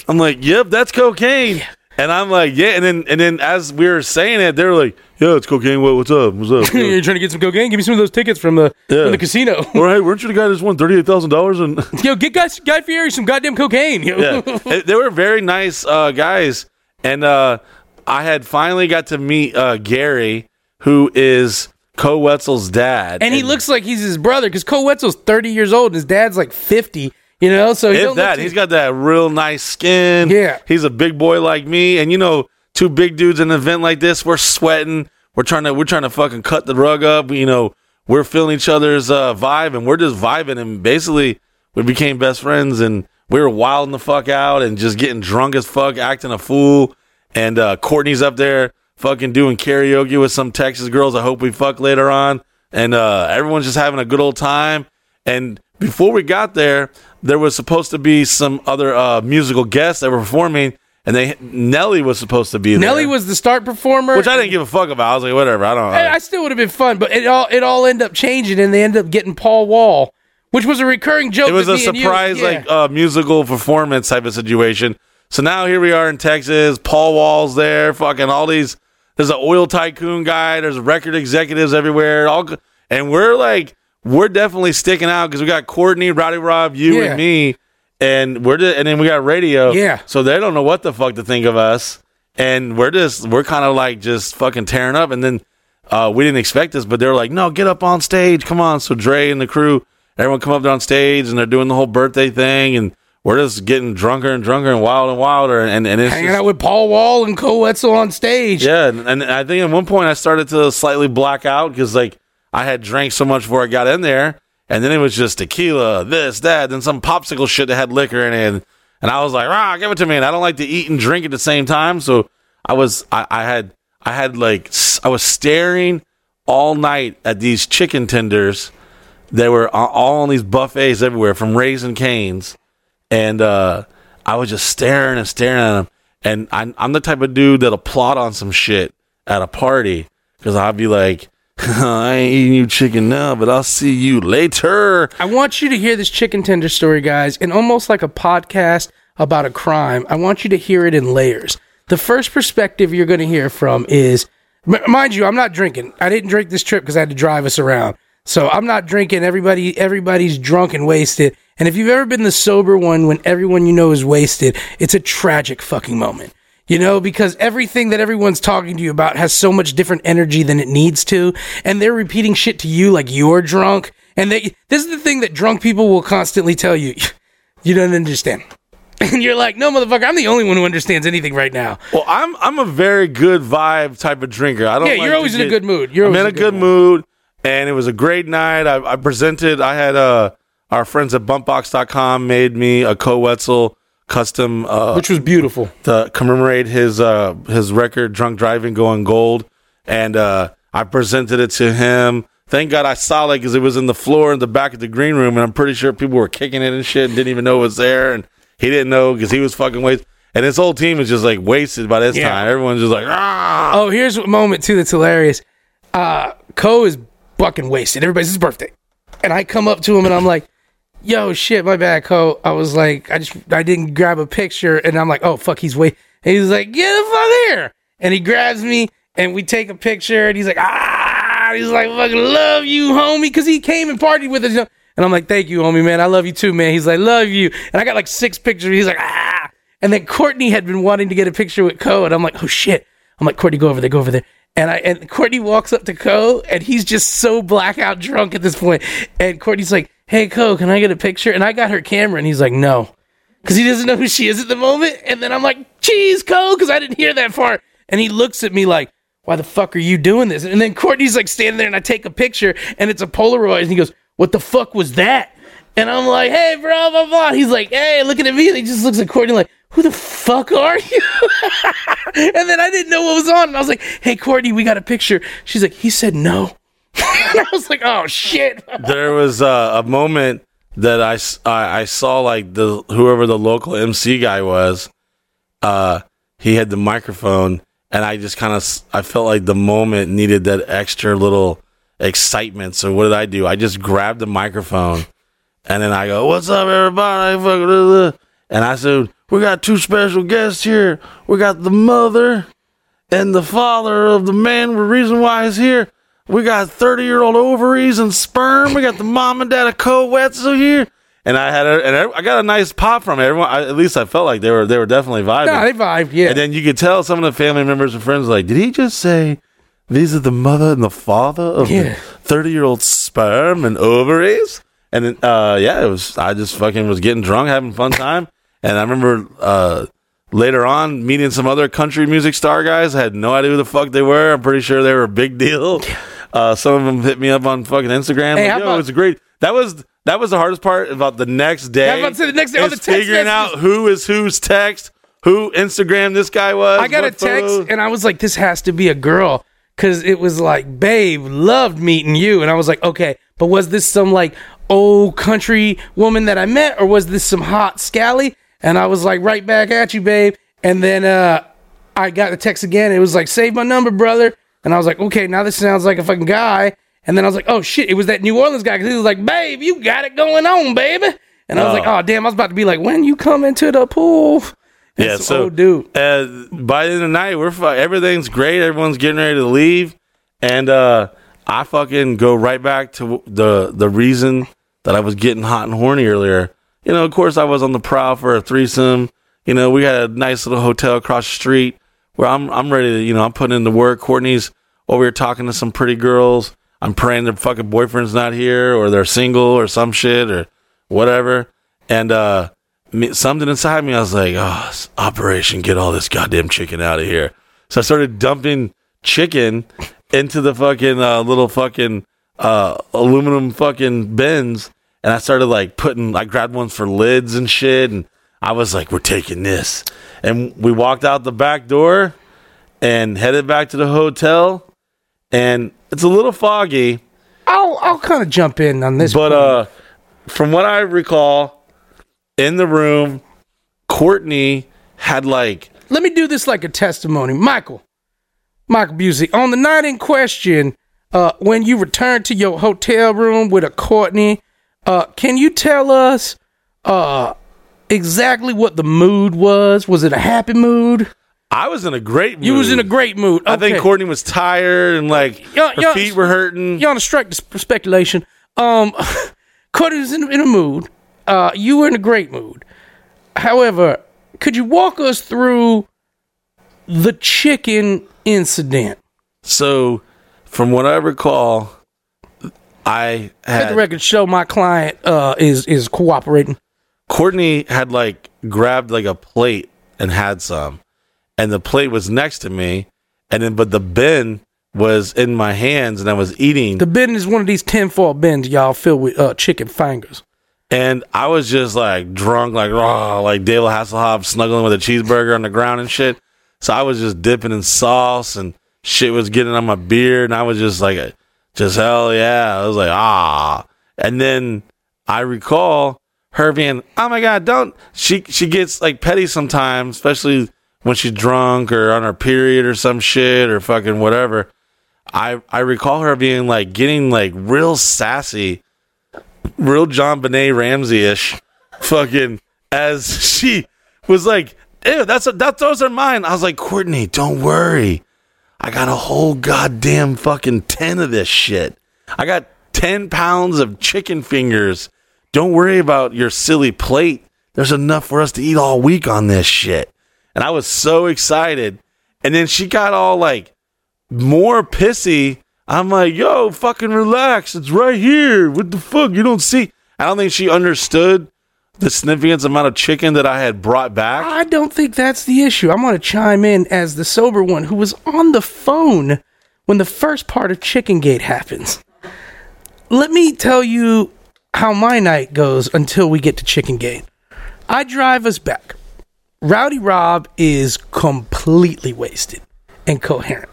I'm like, yep, that's cocaine. And I'm like, yeah. And then and then as we were saying it, they were like, yeah, it's cocaine. What, what's up? What's up? you're trying to get some cocaine? Give me some of those tickets from the Yeah. from the casino. All right, weren't you the guy that just won thirty eight thousand dollars? And Yo, get guys, Guy Fieri some goddamn cocaine. Yo. yeah, They- were very nice uh, guys, and uh, I had finally got to meet uh, Gary, who is Koe Wetzel's dad, and he looks like he's his brother because Koe Wetzel's 30 years old and his dad's like 50. You know, so he if that he's got that real nice skin. Yeah. he's a big boy like me, and you know, two big dudes in an event like this, we're sweating. We're trying to we're trying to fucking cut the rug up. You know, we're feeling each other's uh, vibe, and we're just vibing, and basically we became best friends, and we were wilding the fuck out and just getting drunk as fuck, acting a fool. And uh, Courtney's up there fucking doing karaoke with some Texas girls. I hope we fuck later on, and uh, everyone's just having a good old time. And before we got there, there was supposed to be some other uh, musical guests that were performing, and they Nelly was supposed to be there. Nelly was the start performer, which I didn't give a fuck about. I was like, whatever. I don't. I, I still would have been fun, but it all it all ended up changing, and they ended up getting Paul Wall, which was a recurring joke. it was a surprise, Yeah. like uh, musical performance type of situation. So now here we are in Texas. Paul Wall's there. Fucking all these. There's an oil tycoon guy. There's record executives everywhere. All and we're like we're definitely sticking out because we got Courtney, Rowdy Rob, you Yeah. and me, and we're just, and then we got radio. Yeah. So they don't know what the fuck to think of us, and we're just we're kind of like just fucking tearing up. And then uh, we didn't expect this, but they're like, no, get up on stage, come on. So Dre and the crew, everyone come up there on stage, and they're doing the whole birthday thing, and we're just getting drunker and drunker and wilder and wilder, and and it's hanging just- out with Paul Wall and Koe Wetzel on stage. yeah, and, and I think at one point I started to slightly black out because like I had drank so much before I got in there, and then it was just tequila, this, that, then some popsicle shit that had liquor in it, and, I was like, "Rah, give it to me!" And I don't like to eat and drink at the same time, so I was I, I had I had like I was staring all night at these chicken tenders. They were all on these buffets everywhere from Raising Cane's, and uh, I was just staring and staring at them. And I'm, I'm the type of dude that'll plot on some shit at a party because I'll be like, I ain't eating you chicken now, but I'll see you later. I want you to hear this chicken tender story, guys, and almost like a podcast about a crime. I want you to hear it in layers. The first perspective you're going to hear from is, m- mind you, I'm not drinking. I didn't drink this trip because I had to drive us around. So I'm not drinking. Everybody, everybody's drunk and wasted. And if you've ever been the sober one when everyone you know is wasted, it's a tragic fucking moment. You know, because everything that everyone's talking to you about has so much different energy than it needs to, and they're repeating shit to you like you're drunk. And they, this is the thing that drunk people will constantly tell you: you don't understand. And you're like, no, motherfucker, I'm the only one who understands anything right now. Well, I'm I'm a very good vibe type of drinker. I don't. Yeah, like you're always in a good mood. You're I'm always in a good mood, and it was a great night. I, I presented. I had uh our friends at bumpbox.com made me a Koe Wetzel custom uh, which was beautiful. to commemorate his uh his record drunk driving going gold and uh i presented it to him thank god i saw it because it was in the floor in the back of the green room and i'm pretty sure people were kicking it and shit and didn't even know it was there and he didn't know because he was fucking wasted and his whole team is just like wasted by this Yeah. time everyone's just like ah Oh, here's a moment too that's hilarious. Uh, Koe is fucking wasted. Everybody's his birthday, and I come up to him and I'm like, "Yo, shit, my bad, Koe." I was like, I just I didn't grab a picture, and I'm like, "Oh fuck, he's wait." And he's like, "Get the fuck here!" And he grabs me, and we take a picture, and he's like, "Ah!" He's like, "Fucking love you, homie," because he came and partied with us. And I'm like, "Thank you, homie, man. I love you too, man." He's like, "Love you," and I got like six pictures. He's like, "Ah!" And then Courtney had been wanting to get a picture with Koe, and I'm like, "Oh shit." I'm like, Courtney, go over there, go over there. And I and Courtney walks up to Koe, and he's just so blackout drunk at this point. And Courtney's like, "Hey, Koe, can I get a picture?" And I got her camera, and he's like, "No," because he doesn't know who she is at the moment. And then I'm like, "Jeez, Koe," because I didn't hear that part. And he looks at me like, "Why the fuck are you doing this?" And then Courtney's like standing there, and I take a picture, and it's a Polaroid, and he goes, "What the fuck was that?" And I'm like, "Hey, bro, blah blah." He's like, "Hey, looking at me," and he just looks at Courtney like, "Who the fuck are you?" and then I didn't know what was on. And I was like, hey, Courtney, we got a picture. She's like, he said no. I was like, oh, shit. there was uh, a moment that I I saw like the whoever the local MC guy was, uh, he had the microphone, and I just kind of I felt like the moment needed that extra little excitement. So what did I do? I just grabbed the microphone, and then I go, "What's up, everybody?" Fucking blah, blah." And I said, "We got two special guests here. We got the mother." and the father of the man, the reason why he's here. We got 30 year old ovaries and sperm. We got the mom and dad of Koe Wetzel here. And I had a, and I got a nice pop from it. everyone. I, at least I felt like they were they were definitely vibing. Nah, they vibed, yeah. and then you could tell some of the family members and friends like, did he just say these are the mother and the father of Yeah. 30 year old sperm and ovaries? And then, uh, yeah, it was. I just fucking was getting drunk, having fun time. And I remember uh, later on meeting some other country music star guys. I had no idea who the fuck they were. I'm pretty sure they were a big deal. Uh, some of them hit me up on fucking Instagram. Hey, like, Yo, about- it was great. That was that was the hardest part about the next day. I was about to say the next day, is the text figuring out messages. who is whose text, who Instagram this guy was. I got a text, photos. and I was like, this has to be a girl. Because it was like, babe, loved meeting you. And I was like, okay, but was this some like old country woman that I met, or was this some hot scally? And I was like, right back at you, babe. And then uh, I got the text again. It was like, save my number, brother. And I was like, okay, now this sounds like a fucking guy. And then I was like, oh shit, it was that New Orleans guy. Cause he was like, babe, you got it going on, baby. And I was Oh. like, oh damn, I was about to be like, when you come into the pool. Yeah, That's so dude. Uh, by the end of the night, we're everything's great. Everyone's getting ready to leave, and uh, I fucking go right back to the the reason that I was getting hot and horny earlier. You know, of course, I was on the prowl for a threesome. You know, we had a nice little hotel across the street where I'm I'm ready to you know I'm putting in the work. Courtney's over here talking to some pretty girls. I'm praying their fucking boyfriend's not here or they're single or some shit or whatever. And uh, me, something inside me, I was like, oh, Operation Get All This Goddamn Chicken Out of Here. So I started dumping chicken into the fucking uh, little fucking uh, aluminum fucking bins. And I started like putting, I grabbed ones for lids and shit. And I was like, we're taking this. And we walked out the back door and headed back to the hotel. And it's a little foggy, I'll I'll kind of jump in on this. but uh, from what I recall, in the room, Courtney had like let me do this like a testimony. Michael, Michael Busey, on the night in question, uh, when you returned to your hotel room with a Courtney, uh, can you tell us uh, exactly what the mood was? Was it a happy mood? I was in a great mood. You was in a great mood. I think Courtney was tired and like Yeah, her yeah. feet were hurting. You're on a strike to speculation. Um, Courtney was in, in a mood. Uh, you were in a great mood. However, could you walk us through the chicken incident? So, from what I recall, I Let the record show my client uh, is is cooperating. Courtney had like grabbed like a plate and had some, and the plate was next to me, and then but the bin was in my hands, and I was eating, The bin is one of these tinfoil bins, y'all, filled with uh, chicken fingers. and I was just like drunk, like raw, like David Hasselhoff snuggling with a cheeseburger on the ground and shit. So I was just dipping in sauce, and shit was getting on my beard, and I was just like, just hell yeah. I was like ah, and then I recall her being, oh my god, don't she she gets like petty sometimes, especially when she's drunk or on her period or some shit or fucking whatever. I I recall her being like getting like real sassy, real JonBenét Ramsey ish, fucking as she was like, ew, that's a, that those are mine. I was like, Courtney, don't worry. I got a whole goddamn fucking 10 of this shit. I got 10 pounds of chicken fingers. Don't worry about your silly plate. There's enough for us to eat all week on this shit. And I was so excited. And then she got all like more pissy. I'm like, yo, fucking relax. It's right here. What the fuck? You don't see. I don't think she understood the significant amount of chicken that I had brought back. I don't think that's the issue. I'm going to chime in as the sober one who was on the phone when the first part of Chicken Gate happens. Let me tell you how my night goes until we get to Chicken Gate. I drive us back. Rowdy Rob is completely wasted and coherent.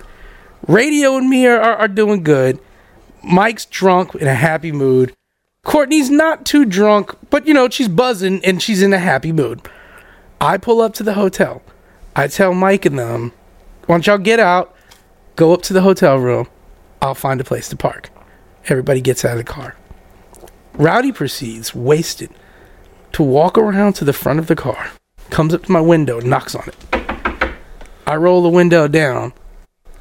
Radio and me are, are, are doing good. Mike's drunk in a happy mood. Courtney's not too drunk, but you know, she's buzzing and she's in a happy mood. I pull up to the hotel. I tell Mike and them, don't y'all get out, go up to the hotel room. I'll find a place to park. Everybody gets out of the car. Rowdy proceeds, wasted, to walk around to the front of the car, comes up to my window, knocks on it. I roll the window down.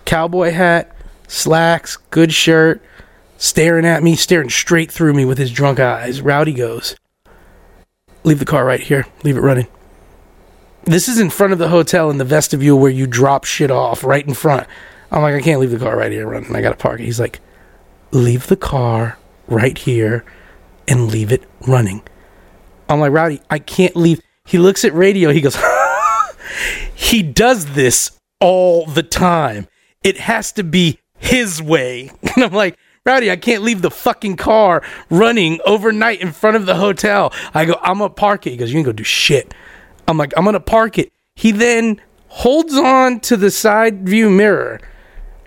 Cowboy hat, slacks, good shirt, staring at me, staring straight through me with his drunk eyes. Rowdy goes, Leave the car right here. Leave it running. This is in front of the hotel in the vestibule where you drop shit off right in front. I'm like, I can't leave the car right here running. I gotta park it. He's like, leave the car right here and leave it running. I'm like, Rowdy, I can't leave. He looks at radio. He goes, he does this all the time. It has to be his way. And I'm like, Rowdy, I can't leave the fucking car running overnight in front of the hotel. I go, I'm gonna park it. He goes, You ain't gonna do shit. I'm like, I'm gonna park it. He then holds on to the side view mirror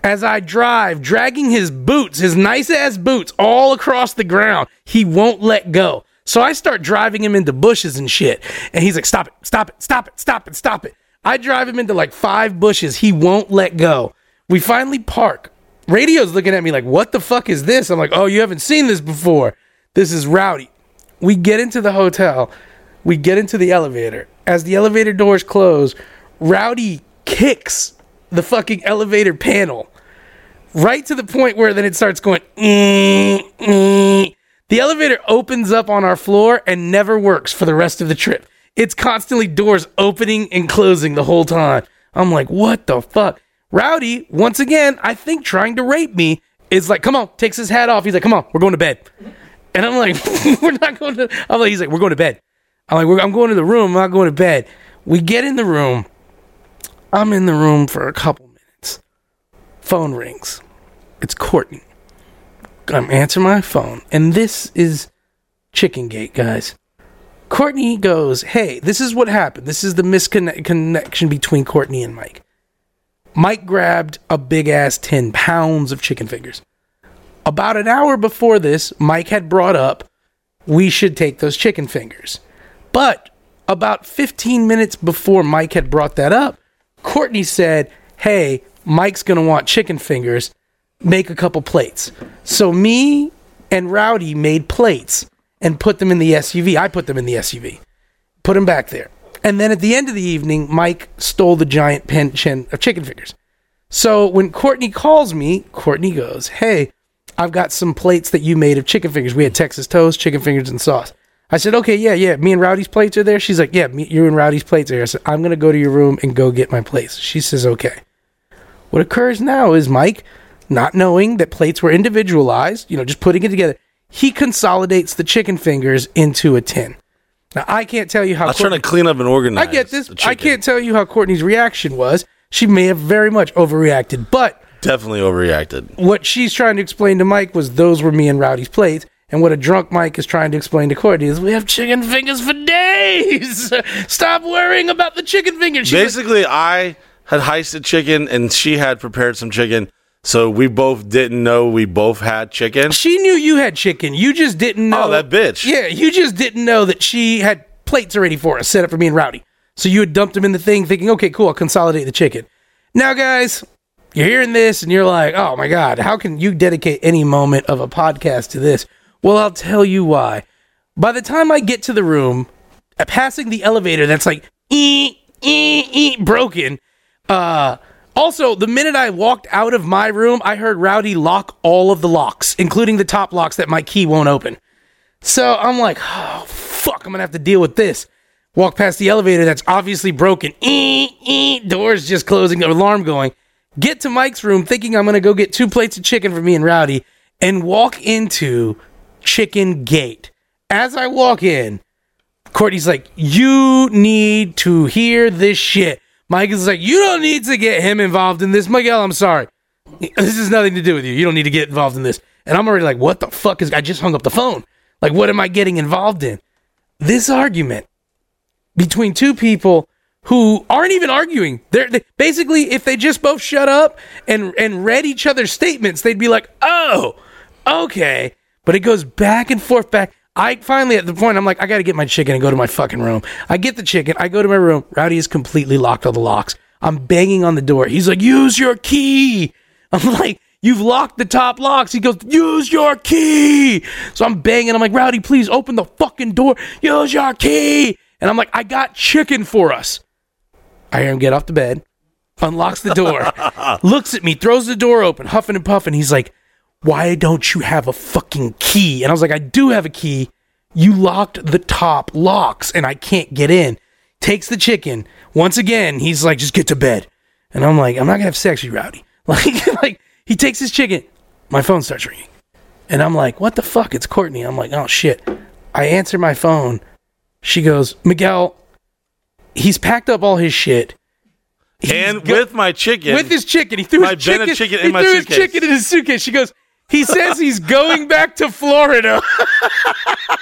as I drive, dragging his boots, his nice ass boots, all across the ground. He won't let go. So I start driving him into bushes and shit. And he's like, Stop it, stop it, stop it, stop it, stop it. I drive him into like five bushes. He won't let go. We finally park. Radio's looking at me like, What the fuck is this? I'm like, Oh, you haven't seen this before. This is rowdy. We get into the hotel. We get into the elevator. As the elevator doors close, Rowdy kicks the fucking elevator panel right to the point where then it starts going. "Mm, mm." The elevator opens up on our floor and never works for the rest of the trip. It's constantly doors opening and closing the whole time. I'm like, what the fuck? Rowdy, once again, I think trying to rape me, is like, come on, takes his hat off. He's like, come on, we're going to bed. And I'm like, we're not going to. I'm like, he's like, we're going to bed. I'm like, I'm going to the room. I'm not going to bed. We get in the room. I'm in the room for a couple minutes. Phone rings. It's Courtney. I'm answering my phone, and this is Chicken Gate, guys. Courtney goes, Hey, this is what happened. This is the misconnection between Courtney and Mike. Mike grabbed a big ass 10 pounds of chicken fingers. About an hour before this, Mike had brought up we should take those chicken fingers. But about 15 minutes before Mike had brought that up, Courtney said, Hey, Mike's going to want chicken fingers. Make a couple plates. So me and Rowdy made plates and put them in the SUV. I put them in the SUV, put them back there. And then at the end of the evening, Mike stole the giant pension of uh, chicken fingers. So when Courtney calls me, Courtney goes, Hey, I've got some plates that you made of chicken fingers. We had Texas toast, chicken fingers, and sauce. I said, okay, yeah, yeah. Me and Rowdy's plates are there. She's like, yeah, me, you and Rowdy's plates are here. I said, I'm going to go to your room and go get my plates. She says, okay. What occurs now is Mike, not knowing that plates were individualized, you know, just putting it together, he consolidates the chicken fingers into a tin. Now, I can't tell you how. I was trying to clean up and organize. I get this. I can't tell you how Courtney's reaction was. She may have very much overreacted, but Definitely overreacted. what she's trying to explain to Mike was those were me and Rowdy's plates. And what a drunk Mike is trying to explain to Courtney is we have chicken fingers for days. Stop worrying about the chicken fingers. She's like, Basically, I had heisted chicken and she had prepared some chicken. So we both didn't know we both had chicken. she knew you had chicken. You just didn't know. Oh, that bitch. Yeah, you just didn't know that she had plates already for us set up for me and Rowdy. So you had dumped them in the thing thinking, okay, cool, I'll consolidate the chicken. Now, guys, you're hearing this and you're like, oh my God, how can you dedicate any moment of a podcast to this? Well, I'll tell you why. By the time I get to the room, passing the elevator that's like, ee, ee, ee, broken, uh, also, the minute I walked out of my room, I heard Rowdy lock all of the locks, including the top locks that my key won't open. So I'm like, oh, fuck, I'm gonna have to deal with this. Walk past the elevator that's obviously broken. Ee, ee, doors just closing, alarm going. Get to Mike's room thinking I'm gonna go get two plates of chicken for me and Rowdy and walk into Chicken Gate. As I walk in, Courtney's like, You need to hear this shit. Mike is like, You don't need to get him involved in this. Miguel, I'm sorry. This has nothing to do with you. You don't need to get involved in this. And I'm already like, What the fuck is. I just hung up the phone. Like, what am I getting involved in? This argument between two people who aren't even arguing. They're they, basically, if they just both shut up and and read each other's statements, they'd be like, "Oh, okay." But it goes back and forth, back. I finally at the point I'm like, I got to get my chicken and go to my fucking room. I get the chicken. I go to my room. Rowdy has completely locked all the locks. I'm banging on the door. He's like, "Use your key." I'm like. You've locked the top locks. He goes, use your key. So I'm banging. I'm like, Rowdy, please open the fucking door. Use your key. And I'm like, I got chicken for us. I hear him get off the bed, unlocks the door, looks at me, throws the door open, huffing and puffing. He's like, Why don't you have a fucking key? And I was like, I do have a key. You locked the top locks and I can't get in. Takes the chicken. Once again, he's like, Just get to bed. And I'm like, I'm not gonna have sex with you, Rowdy. Like, like he takes his chicken. My phone starts ringing. And I'm like, What the fuck? It's Courtney. I'm like, Oh shit. I answer my phone. She goes, Miguel, he's packed up all his shit. He's And go- with my chicken. with his chicken, he threw My his chicken, chicken he my threw his chicken in his suitcase. She goes, he says he's going back to Florida.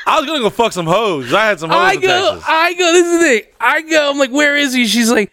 I was gonna go fuck some hoes. I had some hoes I in go, Texas. I go, this is the thing. I go, I'm like, where is he? She's like,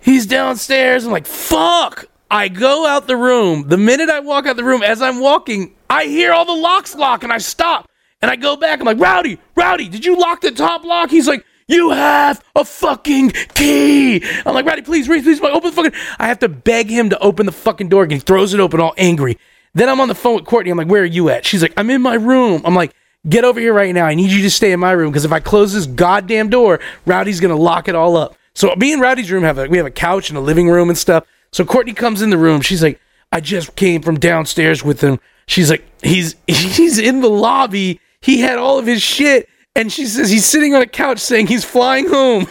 he's downstairs. I'm like, fuck. I go out the room. The minute I walk out the room, as I'm walking, I hear all the locks lock and I stop. And I go back. I'm like, Rowdy, Rowdy, did you lock the top lock? He's like, you have a fucking key. I'm like, Rowdy, please, please, please, open the fucking. I have to beg him to open the fucking door. And he throws it open all angry. Then I'm on the phone with Courtney. I'm like, where are you at? She's like, I'm in my room. I'm like, get over here right now. I need you to stay in my room because if I close this goddamn door, Rowdy's gonna lock it all up. So me and Rowdy's room have a, we have a couch and a living room and stuff. So Courtney comes in the room. She's like, I just came from downstairs with him. She's like, he's he's in the lobby. He had all of his shit. And she says he's sitting on a couch saying he's flying home.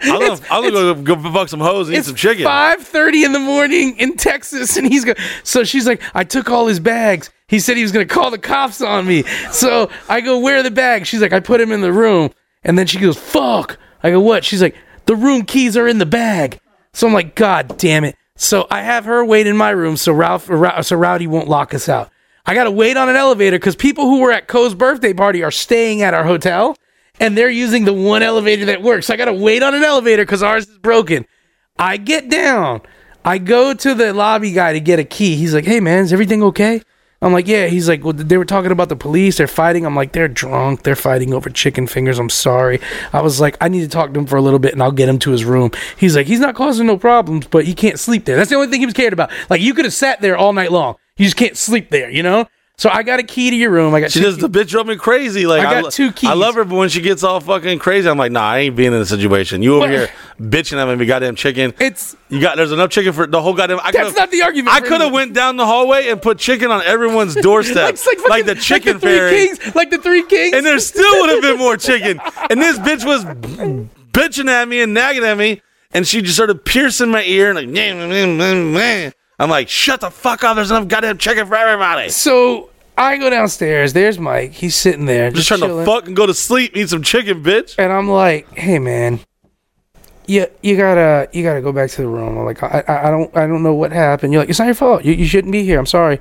I'm gonna, I'm gonna go, go fuck some hoes and eat some chicken. Five thirty in the morning in Texas, and he's go. So she's like, I took all his bags. He said he was gonna call the cops on me. So I go, where are the bags? She's like, I put him in the room. And then she goes, fuck. I go, what? She's like, the room keys are in the bag. So I'm like, God damn it. So I have her wait in my room so Ralph, so Rowdy won't lock us out. I gotta wait on an elevator because people who were at Koe's birthday party are staying at our hotel and they're using the one elevator that works. I gotta wait on an elevator because ours is broken. I get down. I go to the lobby guy to get a key. He's like, "Hey man, is everything okay?" I'm like, yeah. He's like, well, they were talking about the police. They're fighting. I'm like, they're drunk. They're fighting over chicken fingers. I'm sorry. I was like, I need to talk to him for a little bit, and I'll get him to his room. He's like, he's not causing no problems, but he can't sleep there. That's the only thing he was cared about. Like, you could have sat there all night long. You just can't sleep there, you know. So I got a key to your room. I got She does the bitch drove me crazy. Like I got lo- two keys. I love her, but when she gets all fucking crazy, I'm like, nah, I ain't being in a situation. You over What? here bitching at me, goddamn chicken. It's You got there's enough chicken for the whole goddamn. I that's not the argument. I could have went down the hallway and put chicken on everyone's doorstep, like, like, fucking- the chicken like the three fairy, kings, like the three kings. and there still would have been more chicken. And this bitch was bitching at me and nagging at me, and she just started piercing my ear and like. I'm like, shut the fuck up. There's enough goddamn chicken for everybody. so I go downstairs. There's Mike. He's sitting there, Just just, trying chilling. to fuck and go to sleep, eat some chicken, bitch. and I'm like, "Hey, man, you you gotta you gotta go back to the room." I'm like, I, I I don't I don't know what happened. You're like, "It's not your fault. You, you shouldn't be here. I'm sorry."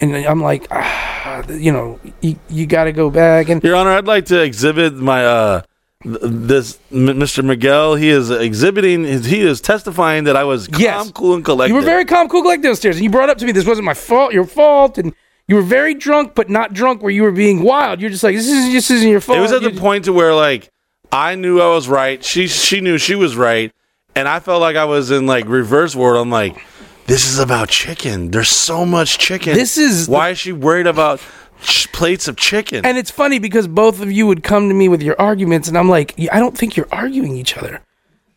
And I'm like, ah, you know, you you gotta go back. And Your Honor, I'd like to exhibit my uh this Mr. Miguel. He is exhibiting. He is testifying that I was calm, Yes. cool, and collected. you were very calm, cool, like downstairs, and you brought up to me this wasn't my fault, your fault, and you were very drunk, but not drunk where you were being wild. You're just like, this is this isn't your fault. It was at the You- point to where like I knew I was right. She she knew she was right, and I felt like I was in like reverse world. I'm like, this is about chicken. There's so much chicken. This is why is she worried about ch- plates of chicken? And it's funny because both of you would come to me with your arguments, and I'm like, I don't think you're arguing each other.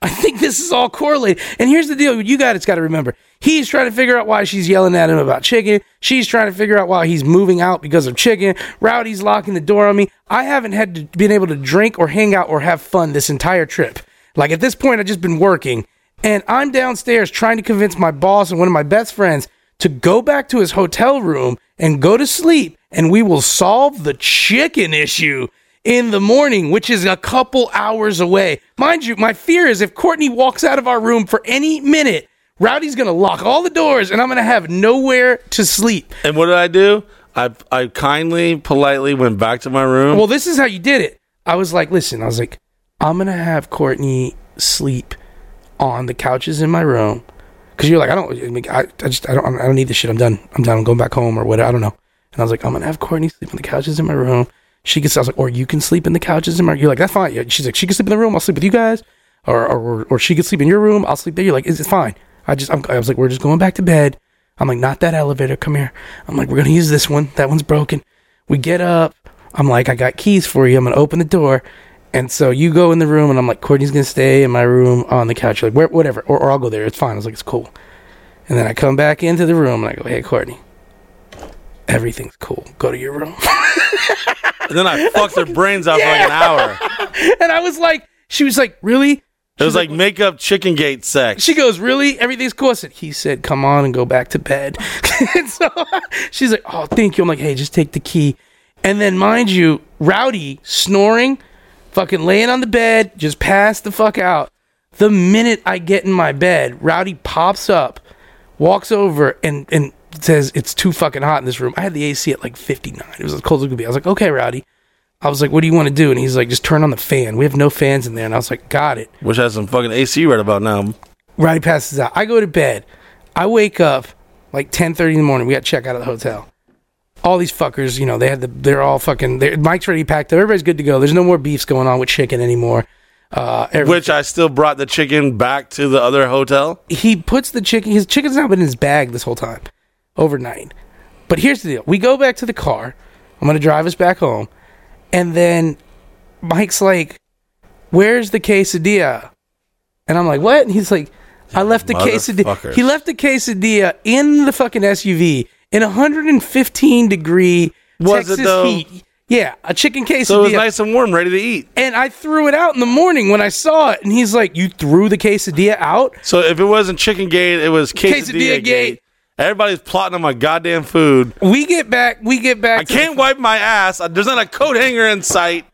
I think this is all correlated. And here's the deal: you guys got to remember, he's trying to figure out why she's yelling at him about chicken. She's trying to figure out why he's moving out because of chicken. Rowdy's locking the door on me. I haven't had to been able to drink or hang out or have fun this entire trip. Like at this point, I've just been working, and I'm downstairs trying to convince my boss and one of my best friends to go back to his hotel room and go to sleep, and we will solve the chicken issue in the morning, which is a couple hours away. Mind you, my fear is if Courtney walks out of our room for any minute, Rowdy's gonna lock all the doors and I'm gonna have nowhere to sleep. and what did I do? I I kindly, politely went back to my room. Well, this is how you did it. I was like, listen, I was like, I'm gonna have Courtney sleep on the couches in my room because you're like, I don't, I, I, I just, I don't, I don't need this shit. I'm done. I'm done. I'm going back home or whatever. I don't know. And I was like, I'm gonna have Courtney sleep on the couches in my room. She can. I was like, or you can sleep in the couches in my. Room. You're like, that's fine. She's like, she can sleep in the room. I'll sleep with you guys, or or, or she can sleep in your room. I'll sleep there. You're like, it's it's fine. I just, I'm, I was like, we're just going back to bed. I'm like, not that elevator. Come here. I'm like, we're gonna use this one. That one's broken. We get up. I'm like, I got keys for you. I'm gonna open the door. And so you go in the room, and I'm like, Courtney's gonna stay in my room on the couch. You're like, whatever, or, or I'll go there. It's fine. I was like, it's cool. And then I come back into the room, and I go, Hey, Courtney, everything's cool. Go to your room. and then I fucked their brains out for like an hour. and I was like, she was like, really? It was like make up chicken gate sex. She goes, really? Everything's cool. I said, he said, come on and go back to bed. and so she's like, oh, thank you. I'm like, hey, just take the key. And then, mind you, Rowdy snoring, fucking laying on the bed, just passed the fuck out. The minute I get in my bed, Rowdy pops up, walks over, and and says it's too fucking hot in this room. I had the AC at like 59. It was as cold as it could be. I was like, okay, Rowdy. I was like, what do you want to do? And he's like, just turn on the fan. We have no fans in there. And I was like, got it. Which has some fucking AC right about now. Rowdy passes out. I go to bed. I wake up like ten thirty in the morning. We got to check out of the hotel. All these fuckers, you know, they had the. They're all fucking. They're, Mike's ready packed up. Everybody's good to go. There's no more beefs going on with chicken anymore. Uh, Which I still brought the chicken back to the other hotel. he puts the chicken. His chicken's not been in his bag this whole time, overnight. But here's the deal: we go back to the car. I'm gonna drive us back home, and then Mike's like, "Where's the quesadilla?" And I'm like, "What?" And he's like, "I left the quesadilla." He left the quesadilla in the fucking SUV in 115 degree Was Texas heat. Yeah, a chicken quesadilla. So it was nice and warm, ready to eat. and I threw it out in the morning when I saw it, and he's like, "You threw the quesadilla out?" So if it wasn't chicken gate, it was quesadilla, Quesadilla gate. gate. Everybody's plotting on my goddamn food. We get back. We get back. I can't wipe my ass. There's not a coat hanger in sight.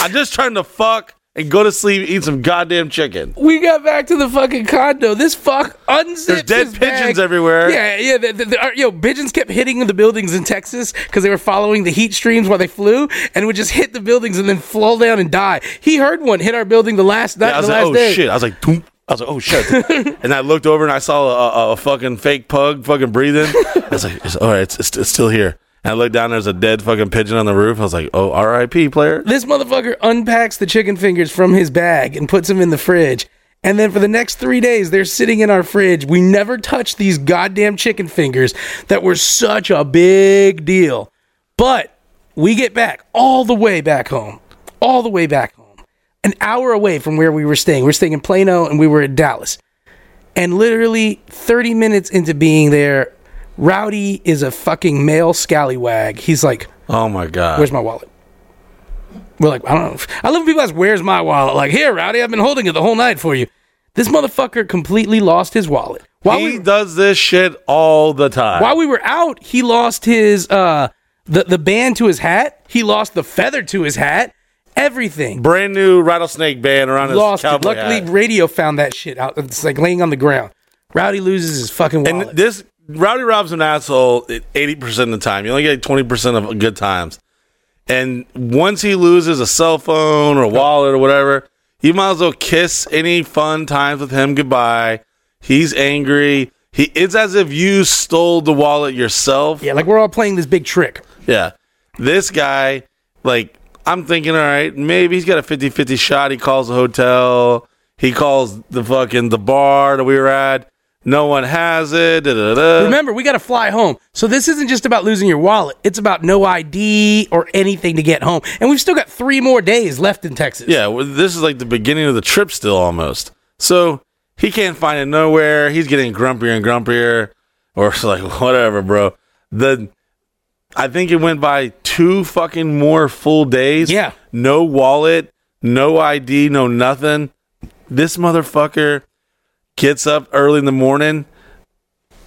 I'm just trying to fuck and go to sleep, eat some goddamn chicken. we got back to the fucking condo. This fuck unzipped There's dead pigeons bag. everywhere. Yeah, yeah. The, the, the, uh, yo, pigeons kept hitting the buildings in Texas because they were following the heat streams while they flew, and would just hit the buildings and then fall down and die. He heard one hit our building the last night, Yeah, I was the like, last oh day. shit. I was like, Doom. I was like, oh shit. and I looked over and I saw a, a, fucking fake pug fucking breathing. I was like, it's, all right, it's, it's, it's still here. And I looked down, there's a dead fucking pigeon on the roof. I was like, oh, RIP player. This motherfucker unpacks the chicken fingers from his bag and puts them in the fridge. And then for the next three days, they're sitting in our fridge. We never touched these goddamn chicken fingers that were such a big deal. But we get back all the way back home, all the way back home, an hour away from where we were staying. We were staying in Plano and we were in Dallas. And literally 30 minutes into being there, Rowdy is a fucking male scallywag. He's like, Oh my God. Where's my wallet? We're like, I don't know. I love when people ask, Where's my wallet? Like, here, Rowdy, I've been holding it the whole night for you. This motherfucker completely lost his wallet. While he we, does this shit all the time. while we were out, he lost his uh the, the band to his hat. He lost the feather to his hat. Everything. Brand new rattlesnake band around his Lost it. cowboy Luckily, hat. radio found that shit out. It's like laying on the ground. Rowdy loses his fucking wallet. And this Rowdy Rob's an asshole eighty percent of the time. You only get twenty percent of good times. And once he loses a cell phone or wallet or whatever, you might as well kiss any fun times with him goodbye. He's angry. He it's as if you stole the wallet yourself. yeah, like we're all playing this big trick. Yeah. This guy, like, I'm thinking, all right, maybe he's got a 50 50 shot. He calls the hotel. He calls the fucking the bar that we were at. No one has it. Da, da, da. Remember, we got to fly home. So this isn't just about losing your wallet. It's about no ID or anything to get home. And we've still got three more days left in Texas. Yeah, well, this is like the beginning of the trip still almost. So he can't find it nowhere. He's getting grumpier and grumpier, or it's like whatever, bro. The I think it went by two fucking more full days. Yeah. no wallet, no ID, no nothing. This motherfucker gets up early in the morning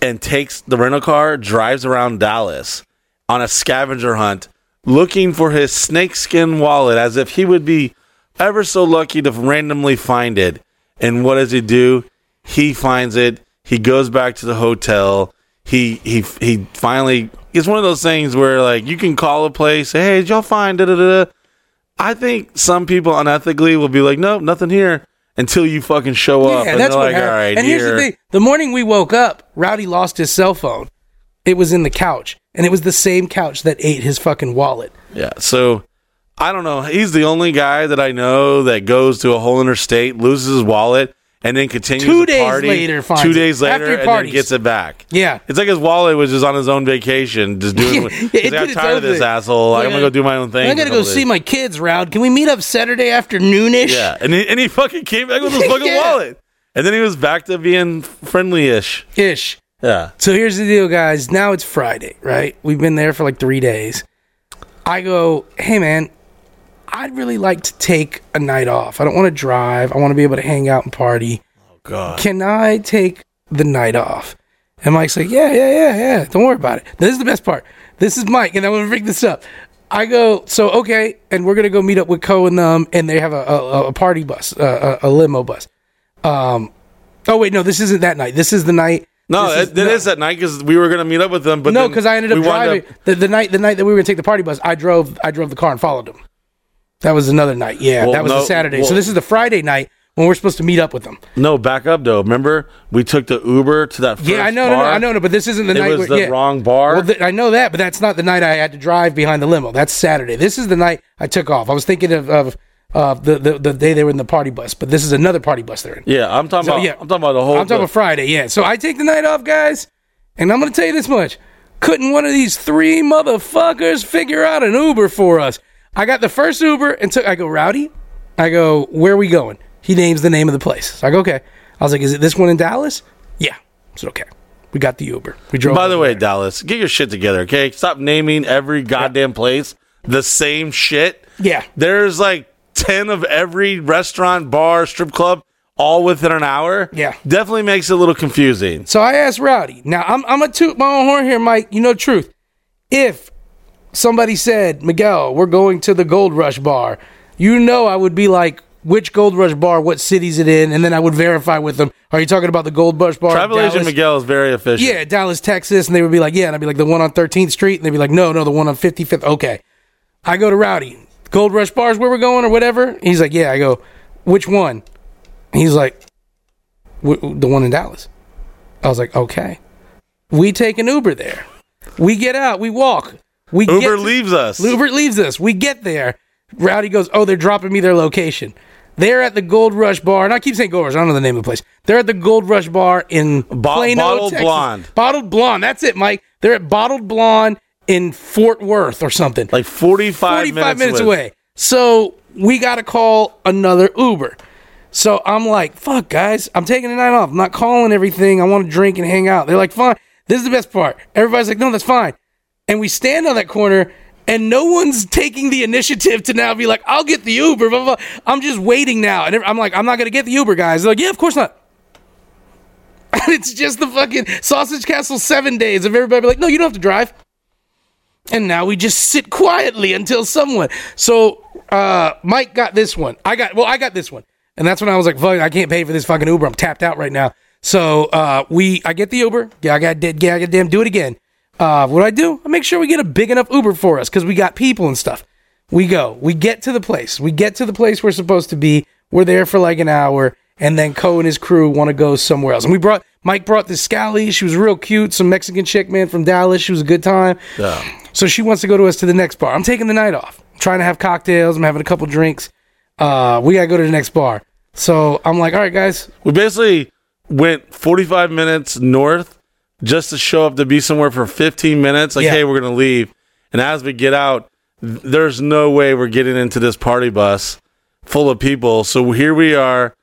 and takes the rental car, drives around Dallas on a scavenger hunt looking for his snakeskin wallet as if he would be ever so lucky to randomly find it. And what does he do? He finds it. He goes back to the hotel. He he he finally it's one of those things where like you can call a place, say, hey, did y'all find da da da? da?" I think some people unethically will be like, nope, nothing here until you fucking show up. Yeah, and that's what like, happened. all right, and here's the thing: the morning we woke up, Rowdy lost his cell phone. It was in the couch, and it was the same couch that ate his fucking wallet. Yeah. So I don't know. He's the only guy that I know that goes to a whole interstate, loses his wallet, and then continues Two to days party. later finds two days later, After and then gets it back. Yeah. It's like his wallet was just on his own vacation, just doing. Yeah, it I'm tired of this thing. asshole. I'm gonna go do my own thing. I'm gonna go see my kids, Rowd. Can we meet up Saturday afternoonish? Yeah, and he, and he fucking came back with his fucking Yeah. wallet, and then he was back to being friendly-ish. Ish. Yeah. So here's the deal, guys. Now it's Friday, right? We've been there for like three days. I go, hey man, I'd really like to take a night off. I don't want to drive. I want to be able to hang out and party. Oh God. Can I take the night off? And Mike's like, yeah, yeah, yeah, yeah. Don't worry about it. This is the best part. This is Mike, and I'm gonna bring this up. I go, so okay, and we're gonna go meet up with Koe and them, and they have a a, a party bus, a, a limo bus. Um, oh wait, no, this isn't that night. This is the night. No, this that, that is that night because we were gonna meet up with them, but no, because I ended up driving the, the night the night that we were gonna take the party bus. I drove I drove the car and followed them. That was another night. Yeah, Well, that was no, the Saturday. so this is the Friday night when we're supposed to meet up with them. No, back up though. Remember, we took the Uber to that. Yeah, I know, no, no. I know, no, but this isn't the It night. It was where, the yeah. wrong bar. Well, th- I know that, but that's not the night I had to drive behind the limo. That's Saturday. This is the night I took off. I was thinking of of uh, the, the the day they were in the party bus, but this is another party bus they're in. yeah, I'm talking So, about. yeah. I'm talking about the whole. I'm talking about Friday, yeah. So I take the night off, guys, and I'm gonna tell you this much: couldn't one of these three motherfuckers figure out an Uber for us? I got the first Uber and took. I go, Rowdy. I go, where are we going? He names the name of the place. So I go, okay. I was like, is it this one in Dallas? Yeah. I said, okay. We got the Uber. We drove. By the way, there. Dallas, get your shit together, okay? Stop naming every goddamn place the same shit. Yeah. There's like ten of every restaurant, bar, strip club, all within an hour. Yeah. definitely makes it a little confusing. So I asked Rowdy. Now I'm I'm gonna toot my own horn here, Mike. You know truth. If somebody said, Miguel, we're going to the Gold Rush bar, you know I would be like, which Gold Rush bar, what city's it in, and then I would verify with them. Are you talking about the Gold Rush bar? Travel Agent Miguel is very efficient. Yeah, Dallas, Texas, and they would be like, yeah, and I'd be like, the one on 13th Street, and they'd be like, no, no, the one on 55th. Okay, I go to Rowdy. Gold Rush bars where we're going or whatever. He's like, yeah. I go, which one? He's like, the one in Dallas. I was like, okay. We take an Uber there. We get out. We walk. We Uber to- leaves us. Uber leaves us. We get there. Rowdy goes, oh, they're dropping me their location. They're at the Gold Rush Bar, and I keep saying Gold Rush. I don't know the name of the place. They're at the Gold Rush Bar in Plano, Bottled Texas. Blonde. Bottled Blonde. That's it, Mike. They're at Bottled Blonde in Fort Worth or something. Like 45, 45 minutes, with- away. So we got to call another Uber. So I'm like, fuck, guys, I'm taking the night off. I'm not calling everything. I want to drink and hang out. They're like, fine. This is the best part. Everybody's like, no, that's fine. And we stand on that corner, and no one's taking the initiative to now be like, I'll get the Uber. Blah, blah, blah. I'm just waiting now. And I'm like, I'm not going to get the Uber, guys. They're like, yeah, of course not. it's just the fucking Sausage Castle seven days of everybody be like, no, you don't have to drive and now we just sit quietly until someone. So uh, Mike got this one. I got well, I got this one, and that's when I was like, "Fuck, I can't pay for this fucking Uber. I'm tapped out right now." So uh, we, I get the Uber. Yeah, I got did. Yeah, I got damn do it again. Uh, what do I do? I make sure we get a big enough Uber for us because we got people and stuff. We go. We get to the place. We get to the place we're supposed to be. We're there for like an hour, and then Koe and his crew want to go somewhere else. And we brought Mike brought this Scally. She was real cute. Some Mexican chick man from Dallas. She was a good time. Yeah. So she wants to go to us to the next bar. I'm taking the night off. I'm trying to have cocktails. I'm having a couple drinks. Uh, we gotta go to the next bar. So I'm like, all right, guys. We basically went 45 minutes north just to show up to be somewhere for 15 minutes. Like, Yeah. hey, we're going to leave. And as we get out, there's no way we're getting into this party bus full of people. So here we are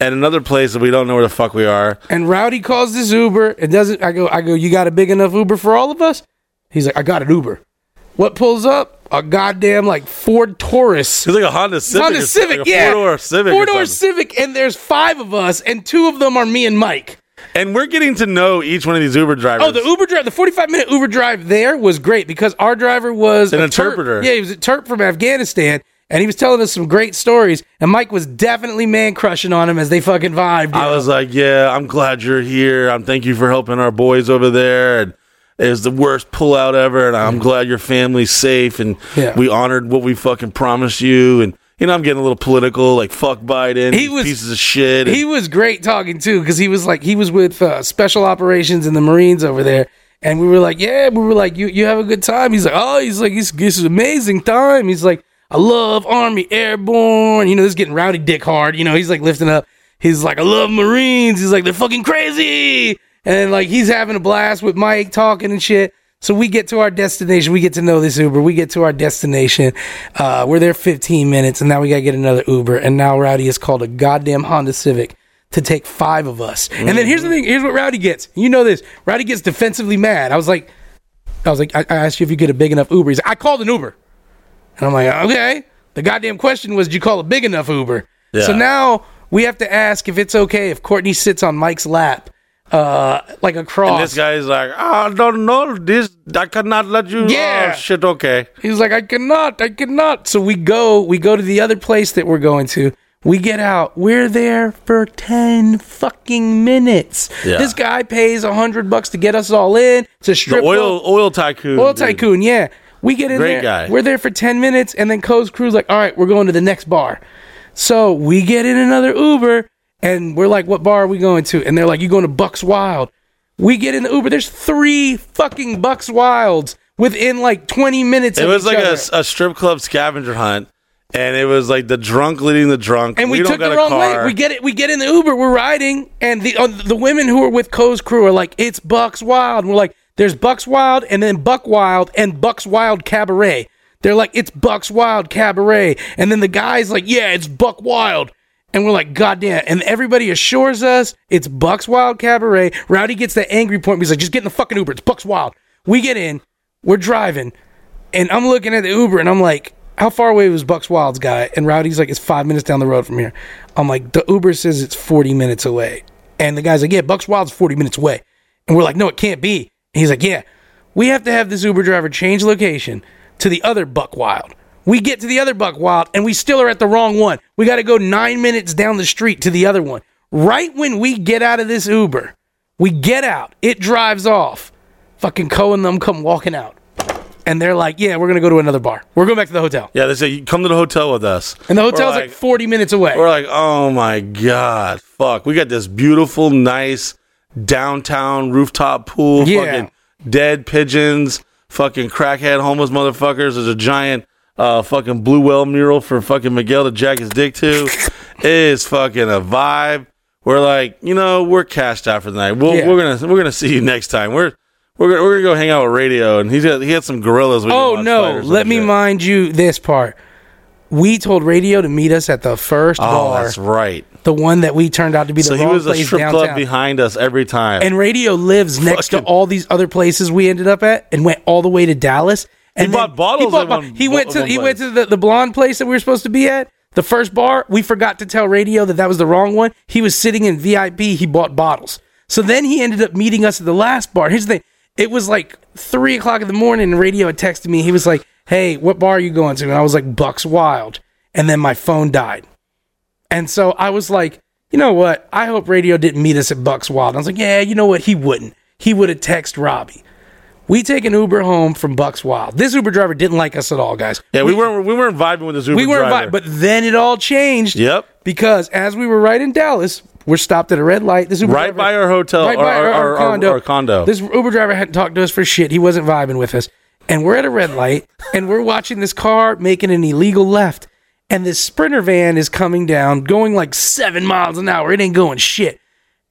at another place that we don't know where the fuck we are. And Rowdy calls this Uber. It doesn't. I go. I go. You got a big enough Uber for all of us? He's like, I got an Uber. What pulls up? A goddamn like Ford Taurus. It's like a Honda Civic. Honda Civic, like a yeah. Four-door Civic. or Four-door. Civic, and there's five of us, and two of them are me and Mike. And we're getting to know each one of these Uber drivers. Oh, the Uber drive, the 45 minute Uber drive there was great because our driver was An a Terp- interpreter. yeah, he was a Turk from Afghanistan, and he was telling us some great stories. And Mike was definitely man crushing on him as they fucking vibed. I was like, yeah, I'm glad you're here. I'm thank you for helping our boys over there. And it was the worst pullout ever. And I'm glad your family's safe. And Yeah. we honored what we fucking promised you. And you know, I'm getting a little political, like fuck Biden. He was- pieces of shit. he was great talking too because he was like he was with uh, special operations in the Marines over there. And we were like, yeah, we were like, you you have a good time. He's like, oh, he's like, this, this is amazing time. He's like, I love Army Airborne. You know, this is getting rowdy dick hard. You know, he's like lifting up. He's like, I love Marines. He's like, they're fucking crazy. And like he's having a blast with Mike talking and shit. So we get to our destination. We get to know this Uber. We get to our destination. Uh, we're there 15 minutes, and now we gotta get another Uber. And now Rowdy is called a goddamn Honda Civic to take five of us. And then here's the thing. Here's what Rowdy gets. You know this. Rowdy gets defensively mad. I was like, I was like, I, I asked you if you get a big enough Uber. He's like, I called an Uber. And I'm like, okay. The goddamn question was, did you call a big enough Uber? So now we have to ask if it's okay if Courtney sits on Mike's lap, uh, like a cross. and this is like, I don't know. This I cannot let you. Yeah. Oh, shit. Okay. He's like, I cannot, I cannot. So we go, we go to the other place that we're going to. We get out. We're there for ten fucking minutes. Yeah. This guy pays a hundred bucks to get us all in. It's a The strip oil club. oil tycoon. oil dude. tycoon. Yeah, we get in Great there. guy. We're there for ten minutes, and then Koe's crew's like, all right, we're going to the next bar. So we get in another Uber, and we're like, what bar are we going to? And they're like, you going to Bucks Wild? We get in the Uber. There's three fucking Bucks Wilds within like 20 minutes. It was like a, a strip club scavenger hunt. And it was like the drunk leading the drunk. and we, don't took the wrong car. way. We get it. We get in the Uber. We're riding, and the uh, the women who are with Koe's crew are like, "It's Bucks Wild." And we're like, "There's Bucks Wild, and then Buck Wild, and Bucks Wild Cabaret." They're like, "It's Bucks Wild Cabaret," and then the guy's like, "Yeah, it's Buck Wild." And we're like, God damn. And everybody assures us it's Bucks Wild Cabaret. Rowdy gets that angry point. He's like, just get in the fucking Uber. It's Bucks Wild. We get in. We're driving. And I'm looking at the Uber and I'm like, how far away was Bucks Wild's guy? And Rowdy's like, it's five minutes down the road from here. I'm like, the Uber says it's 40 minutes away. And the guy's like, yeah, Bucks Wild's 40 minutes away. And we're like, no, it can't be. And he's like, yeah, we have to have this Uber driver change location to the other Buck Wild. We get to the other Buck Wild and we still are at the wrong one. We got to go nine minutes down the street to the other one. Right when we get out of this Uber, we get out, it drives off. Fucking Koe and them come walking out. and they're like, "Yeah, we're gonna go to another bar. We're going back to the hotel." Yeah, they say you come to the hotel with us. And the hotel's like, 40 minutes away. We're like, oh my god, fuck! We got this beautiful, nice downtown rooftop pool. Yeah. Fucking dead pigeons. Fucking crackhead homeless motherfuckers. There's a giant uh, fucking blue whale mural for fucking Miguel to jack his dick to. is fucking a vibe. We're like, you know, we're cashed out for the night. We'll, Yeah. We're gonna we're gonna see you next time. We're we're gonna, we're gonna go hang out with Radio, and he's got, he had some gorillas. oh no, fight or some let me shit. mind you this part. We told Radio to meet us at the first Oh, bar, that's right. the one that we turned out to be the So he was a strip downtown. club behind us every time. and Radio lives next to all these other places we ended up at, and went all the way to Dallas. And bought bottles bought at bo- one- he went to he went to the, the blonde place that we were supposed to be at. The first bar, we forgot to tell Radio that that was the wrong one. He was sitting in VIP. He bought bottles. So then he ended up meeting us at the last bar. Here's the thing: it was like three o'clock in the morning, and Radio had texted me. He was like, "Hey, what bar are you going to?" And I was like, "Bucks Wild." And then my phone died. And so I was like, you know what? I hope Radio didn't meet us at Bucks Wild. I was like, yeah, you know what? He wouldn't. He would have texted Robbie. We take an Uber home from Bucks Wild. This Uber driver didn't like us at all, guys. yeah, we, weren't we weren't vibing with this Uber driver. We weren't, but then it all changed. Yep. Because as we were right in Dallas, we're stopped at a red light. This Uber Right driver- by our hotel right by or- our, our or- condo. or condo. This Uber driver hadn't talked to us for shit. He wasn't vibing with us. And we're at a red light, and we're watching this car making an illegal left. And this sprinter van is coming down, going like seven miles an hour. It ain't going shit.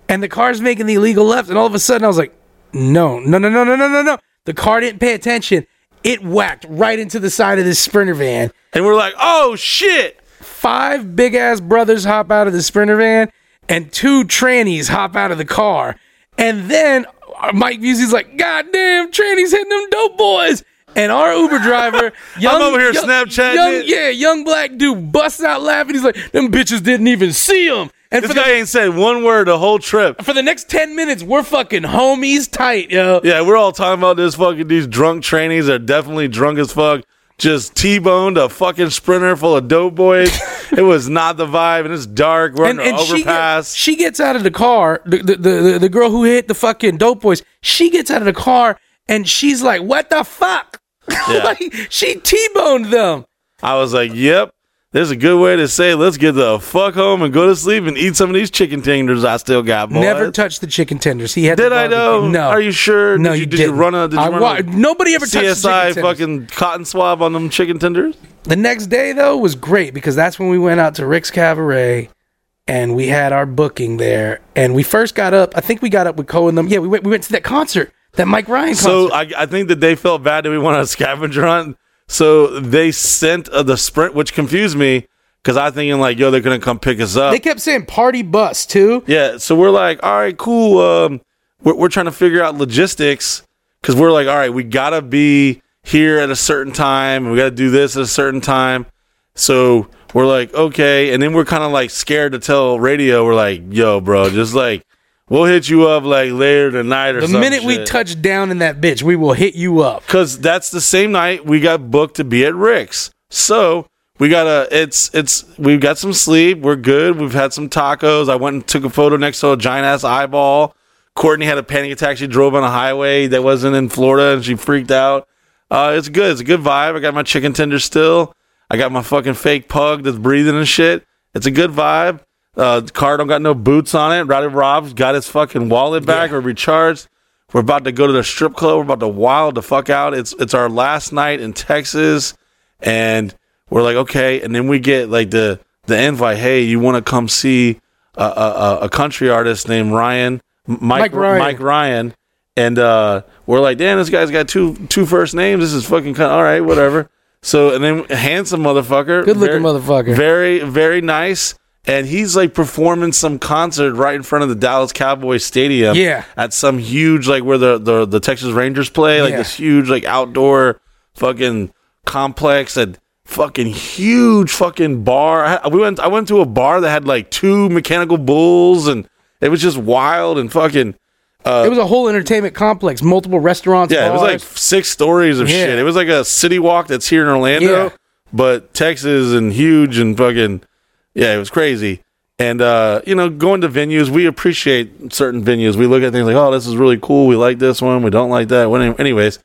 And the car's making the illegal left. And all of a sudden, I was like, no, no, no, no, no, no, no, no. The car didn't pay attention. It whacked right into the side of this sprinter van and we're like, oh shit! five big ass brothers hop out of the sprinter van and two trannies hop out of the car. And then uh, Mike Busey's like, God damn, trannies hitting them dope boys. And our Uber driver, young, over here Snapchatting young, yeah, young black dude busts out laughing. He's like, them bitches didn't even see him. And This for the, guy ain't said one word the whole trip. for the next 10 minutes, we're fucking homies tight, yo. Yeah, we're all talking about this fucking these drunk trainees are definitely drunk as fuck. Just T-boned a fucking sprinter full of dope boys. it was not the vibe, and it's dark. We're and, on and the she, get- overpass. she gets out of the car. The, the, the, the girl who hit the fucking dope boys, she gets out of the car and she's like, What the fuck? Yeah. like, she T boned them. I was like, "Yep, there's a good way to say let's get the fuck home and go to sleep and eat some of these chicken tenders I still got." Boys. Never touched the chicken tenders. He had Did I know? No. Are you sure? No, did you, did didn't. you run a? Did you I run wa- a nobody ever touched the CSI chicken fucking cotton swab on them chicken tenders? The next day though was great because that's when we went out to Rick's Cabaret and we had our booking there. And we first got up. I think we got up with Cole and them. Yeah, we went. We went to that concert, that Mike Ryan concert. So I, I think that they felt bad that we went on a scavenger hunt. So they sent uh, the sprint, which confused me because I thinking like, yo, they're gonna come pick us up. they kept saying party bus too. yeah. So we're like, all right, cool. Um, we're, we're trying to figure out logistics because we're like, all right, we gotta be here at a certain time. and We gotta do this at a certain time. So we're like, okay, and then we're kind of like scared to tell radio. We're like, yo, bro, just like we'll hit you up like later tonight or something. The minute we touch down in that bitch, we will hit you up. because that's the same night we got booked to be at Rick's. So we got a it's it's we've got some sleep. We're good. We've had some tacos. I went and took a photo next to a giant ass eyeball. Courtney had a panic attack. She drove on a highway that wasn't in Florida and she freaked out. Uh, it's good. It's a good vibe. I got my chicken tender still. I got my fucking fake pug that's breathing and shit. It's a good vibe. Uh, the car don't got no boots on it. Rowdy Rob's got his fucking wallet back. We're recharged. We're about to go to the strip club. We're about to wild the fuck out. It's it's our last night in Texas, and we're like, okay. And then we get like the the invite. Hey, you want to come see a, a, a- a country artist named Ryan Mike Mike Ryan. Mike Ryan, and uh, we're like, damn, this guy's got two two first names. This is fucking kind all right, whatever. So and then handsome motherfucker, Good looking motherfucker. very very nice. And he's like performing some concert right in front of the Dallas Cowboys Stadium. Yeah. At some huge like where the the, the Texas Rangers play, like Yeah. this huge like outdoor fucking complex and fucking huge fucking bar. I, we went I went to a bar that had like two mechanical bulls and it was just wild and fucking uh, it was a whole entertainment complex, multiple restaurants. yeah, it was like six stories of Yeah. shit. It was like a city walk that's here in Orlando, Yeah. but Texas and huge and fucking yeah, it was crazy. And uh, you know, going to venues, we appreciate certain venues. We look at things like, oh, this is really cool. We like this one. We don't like that. Anyways,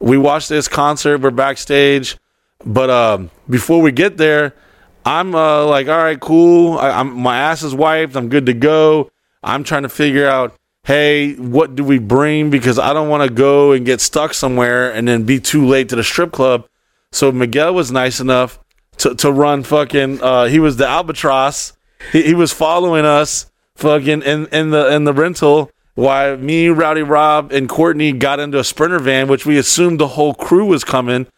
We watched this concert. We're backstage, but um, before we get there, I'm uh, like, all right, cool. I, I'm my ass is wiped. I'm good to go. I'm trying to figure out, hey, what do we bring? Because I don't want to go and get stuck somewhere and then be too late to the strip club. So Miguel was nice enough to, to run fucking. Uh, he was the albatross. He, he was following us fucking in, in the in the rental while me, Rowdy Rob, and Courtney got into a sprinter van, which we assumed the whole crew was coming,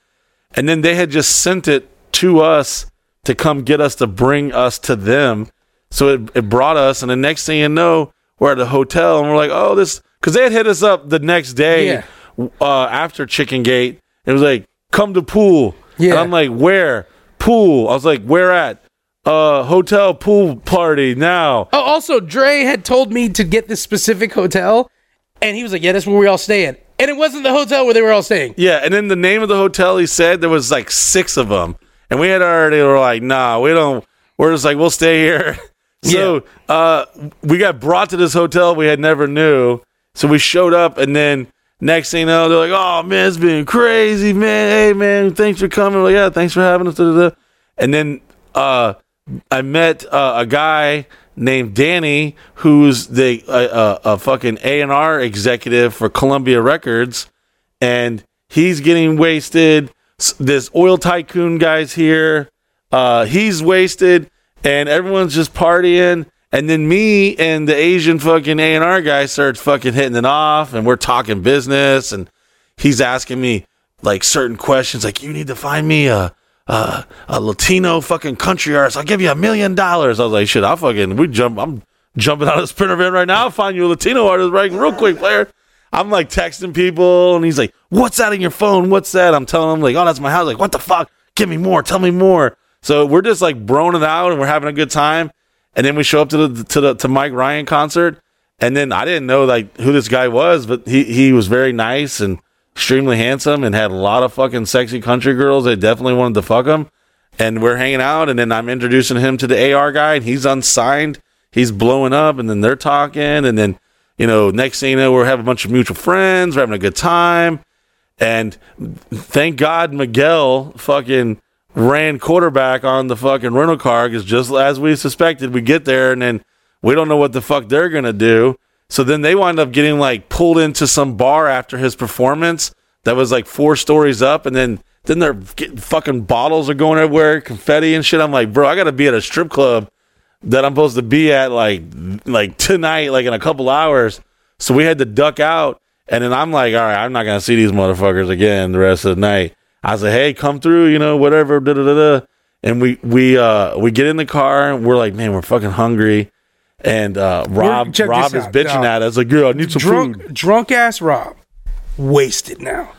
and then they had just sent it to us to come get us to bring us to them. So it, it brought us, and the next thing you know, we're at a hotel, and we're like, oh, this because they had hit us up the next day Yeah. uh, after Chicken Gate. It was like, come to pool. Yeah. And I'm like, where? Pool. I was like, where at? Uh, hotel pool party now. Oh, also, Dre had told me to get this specific hotel, and he was like, "Yeah, that's where we all stay staying." And it wasn't the hotel where they were all staying. Yeah, and then the name of the hotel he said there was like six of them, and we had already were like, nah, we don't. We're just like we'll stay here. So uh, we got brought to this hotel we had never knew. So we showed up, and then next thing you know, they're like, "Oh man, it's been crazy, man. Hey man, thanks for coming. Like, yeah, thanks for having us." da, da, da." And then uh, I met uh, a guy named Danny, who's the uh, a fucking A and R executive for Columbia Records, and he's getting wasted. This oil tycoon guy's here. Uh, he's wasted, and everyone's just partying. And then me and the Asian fucking A and R guy starts fucking hitting it off, and we're talking business, and he's asking me like certain questions, like you need to find me a a, a Latino fucking country artist. I'll give you a million dollars. I was like, shit, I'll fucking we jump. I'm jumping out of the sprinter van right now. I'll find you a Latino artist right real quick, player. I'm like texting people, and he's like, "What's that in your phone? What's that?" I'm telling him like, "Oh, that's my house." Like, what the fuck? Give me more. Tell me more. So we're just like broning out, and we're having a good time. And then we show up to the to the to Mike Ryan concert, and then I didn't know like who this guy was, but he he was very nice and extremely handsome, and had a lot of fucking sexy country girls that definitely wanted to fuck him. And we're hanging out, and then I'm introducing him to the AR guy, and he's unsigned. He's blowing up, and then they're talking, and then you know, next thing you know, we're having a bunch of mutual friends, we're having a good time. And thank God Miguel fucking ran quarterback on the fucking rental car because just as we suspected, we get there and then we don't know what the fuck they're gonna do. So then they wind up getting like pulled into some bar after his performance that was like four stories up, and then then they're getting fucking bottles are going everywhere, confetti and shit. I'm like, bro, I gotta be at a strip club that I'm supposed to be at like like tonight, like in a couple hours. So we had to duck out, and then I'm like, all right, I'm not gonna see these motherfuckers again the rest of the night. I said, hey, come through, you know, whatever, da da da da. And we we uh we get in the car, and we're like, man, we're fucking hungry. And uh, Rob check Rob is out, bitching dog. at us like, girl, I need some drunk, food. drunk ass Rob, wasted now,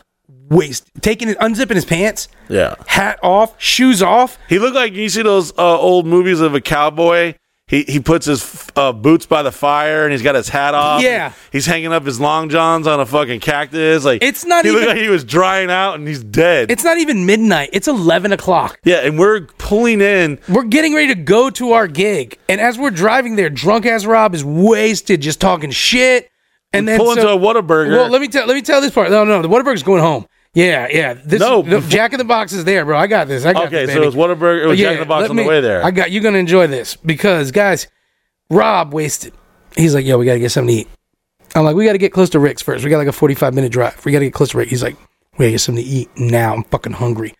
wasted. Taking it, unzipping his pants, Yeah, hat off, shoes off. he looked like you see those uh, old movies of a cowboy. He he puts his uh, boots by the fire and he's got his hat off. Yeah. he's hanging up his long johns on a fucking cactus. Like It's not He looked even- like he was drying out and he's dead. It's not even midnight. It's eleven o'clock. yeah, and we're pulling in. We're getting ready to go to our gig, and as we're driving there, drunk ass Rob is wasted, just talking shit. And then pull into a Whataburger. Well, let me tell let me tell this part. No, no, the Whataburger's going home. Yeah, yeah. This, No, the Jack in the Box is there, bro. I got this. I got Okay, this, so it was Whataburger. It was Jack in the Box on the way there. I got you're gonna enjoy this because guys, Rob wasted. He's like, yo, we gotta get something to eat. I'm like, we gotta get close to Rick's first. We got like a 45 minute drive. We gotta get close to Rick. He's like, we gotta get something to eat now. I'm fucking hungry.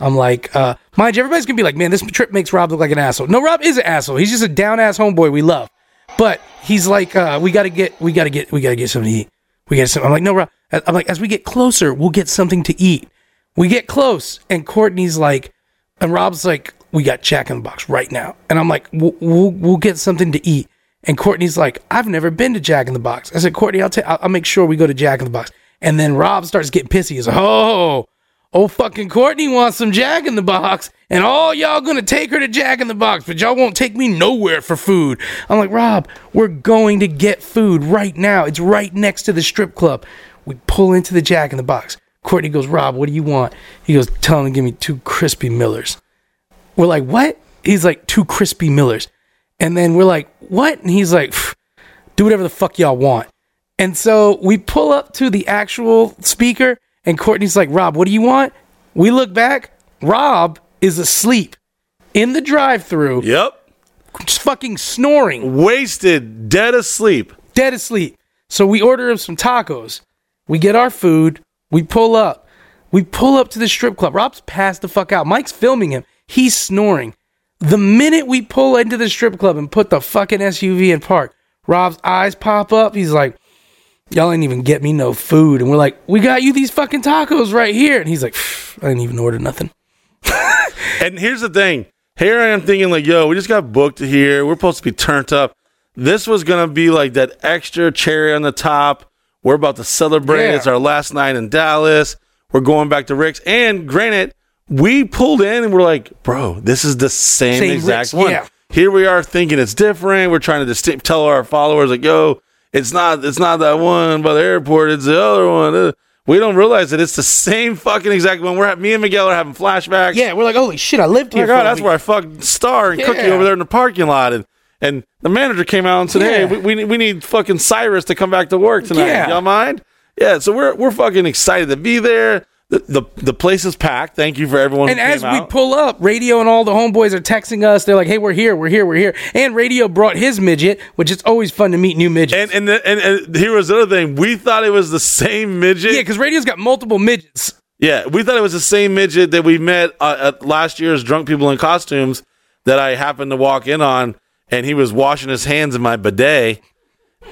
I'm like, uh, mind you, everybody's gonna be like, man, this trip makes Rob look like an asshole. No, Rob is an asshole. He's just a down ass homeboy we love. But he's like, uh, we gotta get, we gotta get, we gotta get something to eat. We gotta. Something. I'm like, no, Rob. I'm like, as we get closer, we'll get something to eat. We get close, and Courtney's like, and Rob's like, we got Jack in the Box right now. And I'm like, we'll, we'll, we'll get something to eat. And Courtney's like, I've never been to Jack in the Box. I said, Courtney, I'll, ta- I'll, I'll make sure we go to Jack in the Box. And then Rob starts getting pissy. He's like, oh, oh, fucking Courtney wants some Jack in the Box. And all y'all gonna take her to Jack in the Box, but y'all won't take me nowhere for food. I'm like, Rob, we're going to get food right now. It's right next to the strip club. We pull into the Jack in the Box. Courtney goes, Rob, what do you want? He goes, tell him to give me two crispy Millers. We're like, what? He's like, two crispy Millers. And then we're like, what? And he's like, do whatever the fuck y'all want. And so we pull up to the actual speaker, And Courtney's like, Rob, what do you want? We look back. Rob is asleep in the drive-through, Yep. just fucking snoring, Wasted, dead asleep. dead asleep. So we order him some tacos. We get our food. We pull up. We pull up to the strip club. Rob's passed the fuck out. Mike's filming him. He's snoring. The minute we pull into the strip club and put the fucking SUV in park, Rob's eyes pop up. He's like, Y'all ain't even get me no food. And we're like, We got you these fucking tacos right here. And he's like, I didn't even order nothing. And here's the thing. Here I am thinking like, yo, we just got booked here. We're supposed to be turned up. This was gonna be like that extra cherry on the top. We're about to celebrate. Yeah. It's our last night in Dallas. We're going back to Rick's. And granted, we pulled in and we're like, bro, this is the same, Same exact Rick's, one. yeah. Here we are thinking it's different. We're trying to tell our followers like, yo, it's not it's not that one by the airport, it's the other one. Uh, We don't realize that it's the same fucking exact one. We're at, me and Miguel are having flashbacks. Yeah, we're like, Holy shit, I lived Oh here. my god, that's week." where I fucked Star and Cookie over there in the parking lot, and and the manager came out and said, "Hey, Yeah. we, we need- we need fucking Cyrus to come back to work tonight. Yeah. Y'all mind?" Yeah, so we're we're fucking excited to be there. The the, the place is packed. Thank you for everyone. And as we out. pull up, Radio and all the homeboys are texting us. They're like, "Hey, we're here, we're here, we're here." And Radio brought his midget, which is always fun to meet new midgets. and and, the, and and here was the other thing. We thought it was the same midget. yeah, because Radio's got multiple midgets. Yeah, we thought it was the same midget that we met uh, at last year's Drunk People in Costumes that I happened to walk in on, and he was washing his hands in my bidet.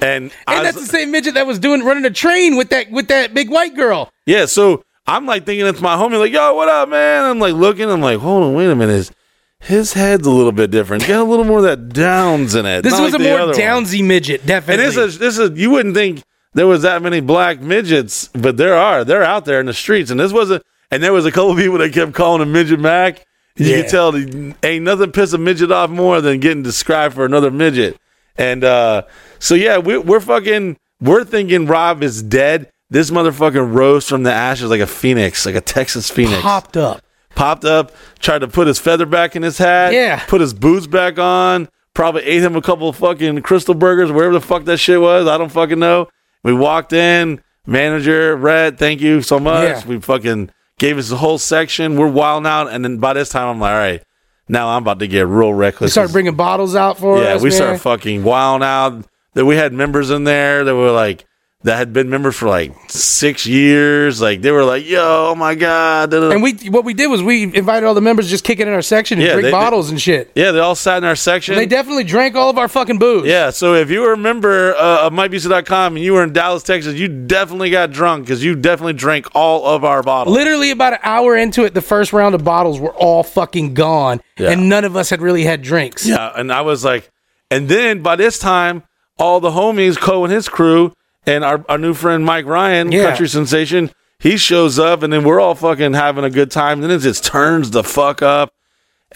And, And was- that's the same midget that was doing running a train with that with that big white girl. yeah, so I'm like thinking it's my homie, like, yo, what up, man? I'm like looking, I'm like, hold on, wait a minute. His, his head's a little bit different. Got a little more of that downs in it. This was like a more other one. downsy midget, definitely. And this is this is you wouldn't think there was that many black midgets, but there are. They're out there in the streets, and this wasn't. And there was a couple people that kept calling him midget Mac. You Yeah. could tell ain't nothing piss a midget off more than getting described for another midget. And uh, so yeah, we, we're fucking we're thinking Rob is dead. This motherfucking rose from the ashes like a phoenix, like a Texas phoenix popped up. popped up, tried to put his feather back in his hat, Yeah. put his boots back on, probably ate him a couple of fucking crystal burgers, wherever the fuck that shit was. I don't fucking know. We walked in, manager, Red, thank you so much. Yeah. We fucking gave us the whole section. We're wilding out. And then by this time, I'm like, all right, now I'm about to get real reckless. We start bringing bottles out for yeah, us. we man. started fucking wilding out. That we had members in there that were like, that had been member for like six years. Like they were like, "Yo, oh my god!" da, da, da. And we what we did was we invited all the members to just kick it in our section and Yeah, drink they- bottles and shit. yeah, they all sat in our section. And they definitely drank all of our fucking booze. Yeah, so if you were a member uh, of MikeBusey.com and you were in Dallas, Texas, you definitely got drunk because you definitely drank all of our bottles. Literally about an hour into it, the first round of bottles were all fucking gone, Yeah. and none of us had really had drinks. Yeah, and I was like, and then by this time, all the homies, Koe and his crew, and our, our new friend Mike Ryan, Yeah. country sensation, he shows up, and then we're all fucking having a good time. And then it just turns the fuck up.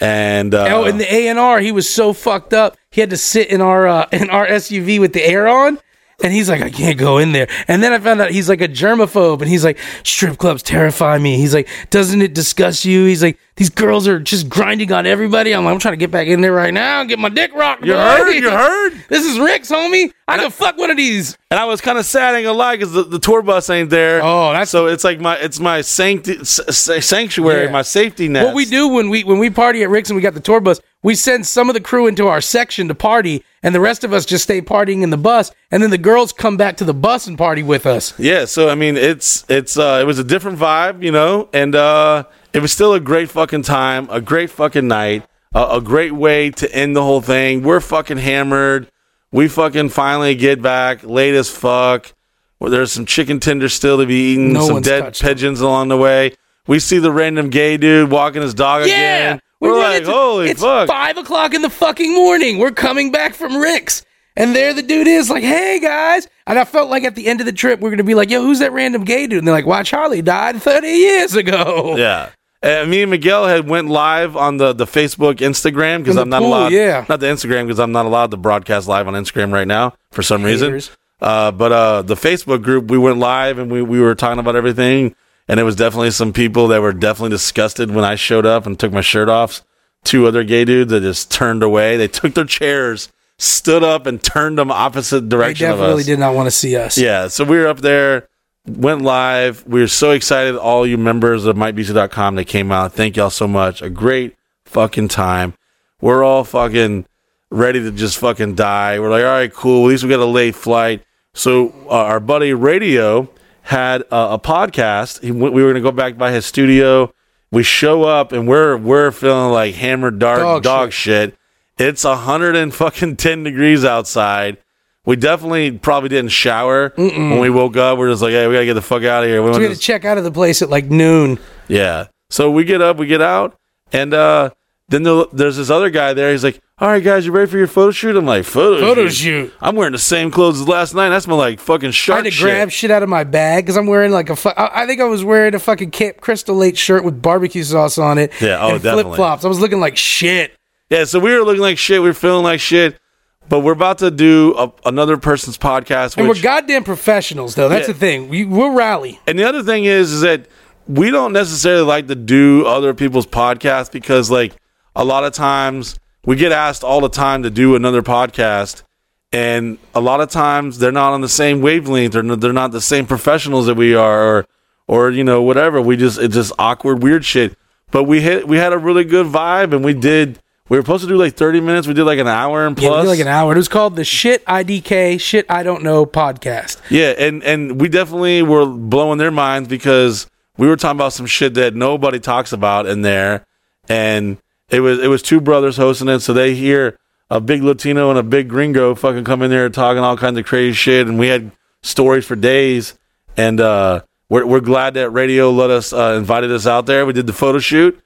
And uh, Oh, in the A and R, he was so fucked up. He had to sit in our uh, in our SUV with the air on, and he's like, I can't go in there. And then I found out he's like a germaphobe, and he's like, strip clubs terrify me. He's like, doesn't it disgust you? He's like, these girls are just grinding on everybody. I'm like, I'm trying to get back in there right now and get my dick rocked. you boy." heard? You heard? This is Rick's, homie. I can fuck one of these. And I was kind of sad, ain't gonna lie, because the, the tour bus ain't there. Oh, that's- so it's like my it's my sancti- sanctuary, Yeah. my safety net. What we do when we when we party at Rick's and we got the tour bus, we send some of the crew into our section to party, and the rest of us just stay partying in the bus, and then the girls come back to the bus and party with us. Yeah, so I mean, it's it's uh, it was a different vibe, you know, and uh, it was still a great fucking time, a great fucking night, a, a great way to end the whole thing. We're fucking hammered. We fucking finally get back late as fuck. Well, there's some chicken tenders still to be eaten, No some dead touched them. pigeons along the way. We see the random gay dude walking his dog Yeah, again. We We're like, holy it's fuck! five o'clock in the fucking morning. We're coming back from Rick's. And there the dude is like, hey guys. And I felt like at the end of the trip, we're going to be like, yo, who's that random gay dude? And they're like, why Charlie died 30 years ago. Yeah. And me and Miguel had went live on the, the Facebook, Instagram because In I'm not pool, allowed. yeah. Not the Instagram because I'm not allowed to broadcast live on Instagram right now for some reason. Haters. Uh, but uh, the Facebook group, we went live and we, we were talking about everything. And it was definitely some people that were definitely disgusted when I showed up and took my shirt off. Two other gay dudes that just turned away. They took their chairs, stood up, and turned them opposite They direction of definitely did not want to see us. Yeah, so we were up there went live. We were so excited. All you members of MyBC.com that came out. Thank y'all so much. A great fucking time. We're all fucking ready to just fucking die. We're like, all right, cool. At least we got a late flight. So uh, our buddy Radio had a, a podcast. He, we were gonna go back by his studio. We show up and we're we're feeling like hammered dark Dog dog, shit. It's a hundred and fucking ten degrees outside. We definitely probably didn't shower when we woke up. We're just like, hey, we gotta get the fuck out of here. We We went had to to check out of the place at like noon. yeah. So we get up, we get out, and uh, then there- there's this other guy there. He's like, "All right, guys, you ready for your photo shoot?" I'm like, "Photo, Photo shoot? I'm wearing the same clothes as last night. That's my like fucking I shark had to shit. grab shit out of my bag because I'm wearing like a. Fu- I I think I was wearing a fucking Camp Crystal Lake shirt with barbecue sauce on it. Yeah, oh, and definitely. Flip flops. I was looking like shit. yeah. So we were looking like shit. We were feeling like shit. But we're about to do a, another person's podcast. And we're goddamn professionals, though. That's the thing. We, we'll rally. And the other thing is, is that we don't necessarily like to do other people's podcasts because, like, a lot of times we get asked all the time to do another podcast, and a lot of times they're not on the same wavelength, or they're not the same professionals that we are, or, or you know, whatever. We just it's just awkward, weird shit. But we hit, we had a really good vibe, and we did. We were supposed to do like thirty minutes. We did like an hour and Yeah, we plus. did like an hour. It was called the Shit IDK Shit I Don't Know podcast. Yeah, and and we definitely were blowing their minds because we were talking about some shit that nobody talks about in there, and it was it was two brothers hosting it, so they hear a big Latino and a big Gringo fucking come in there talking all kinds of crazy shit, and we had stories for days, and uh, we're we're glad that radio let us uh, invited us out there. We did the photo shoot.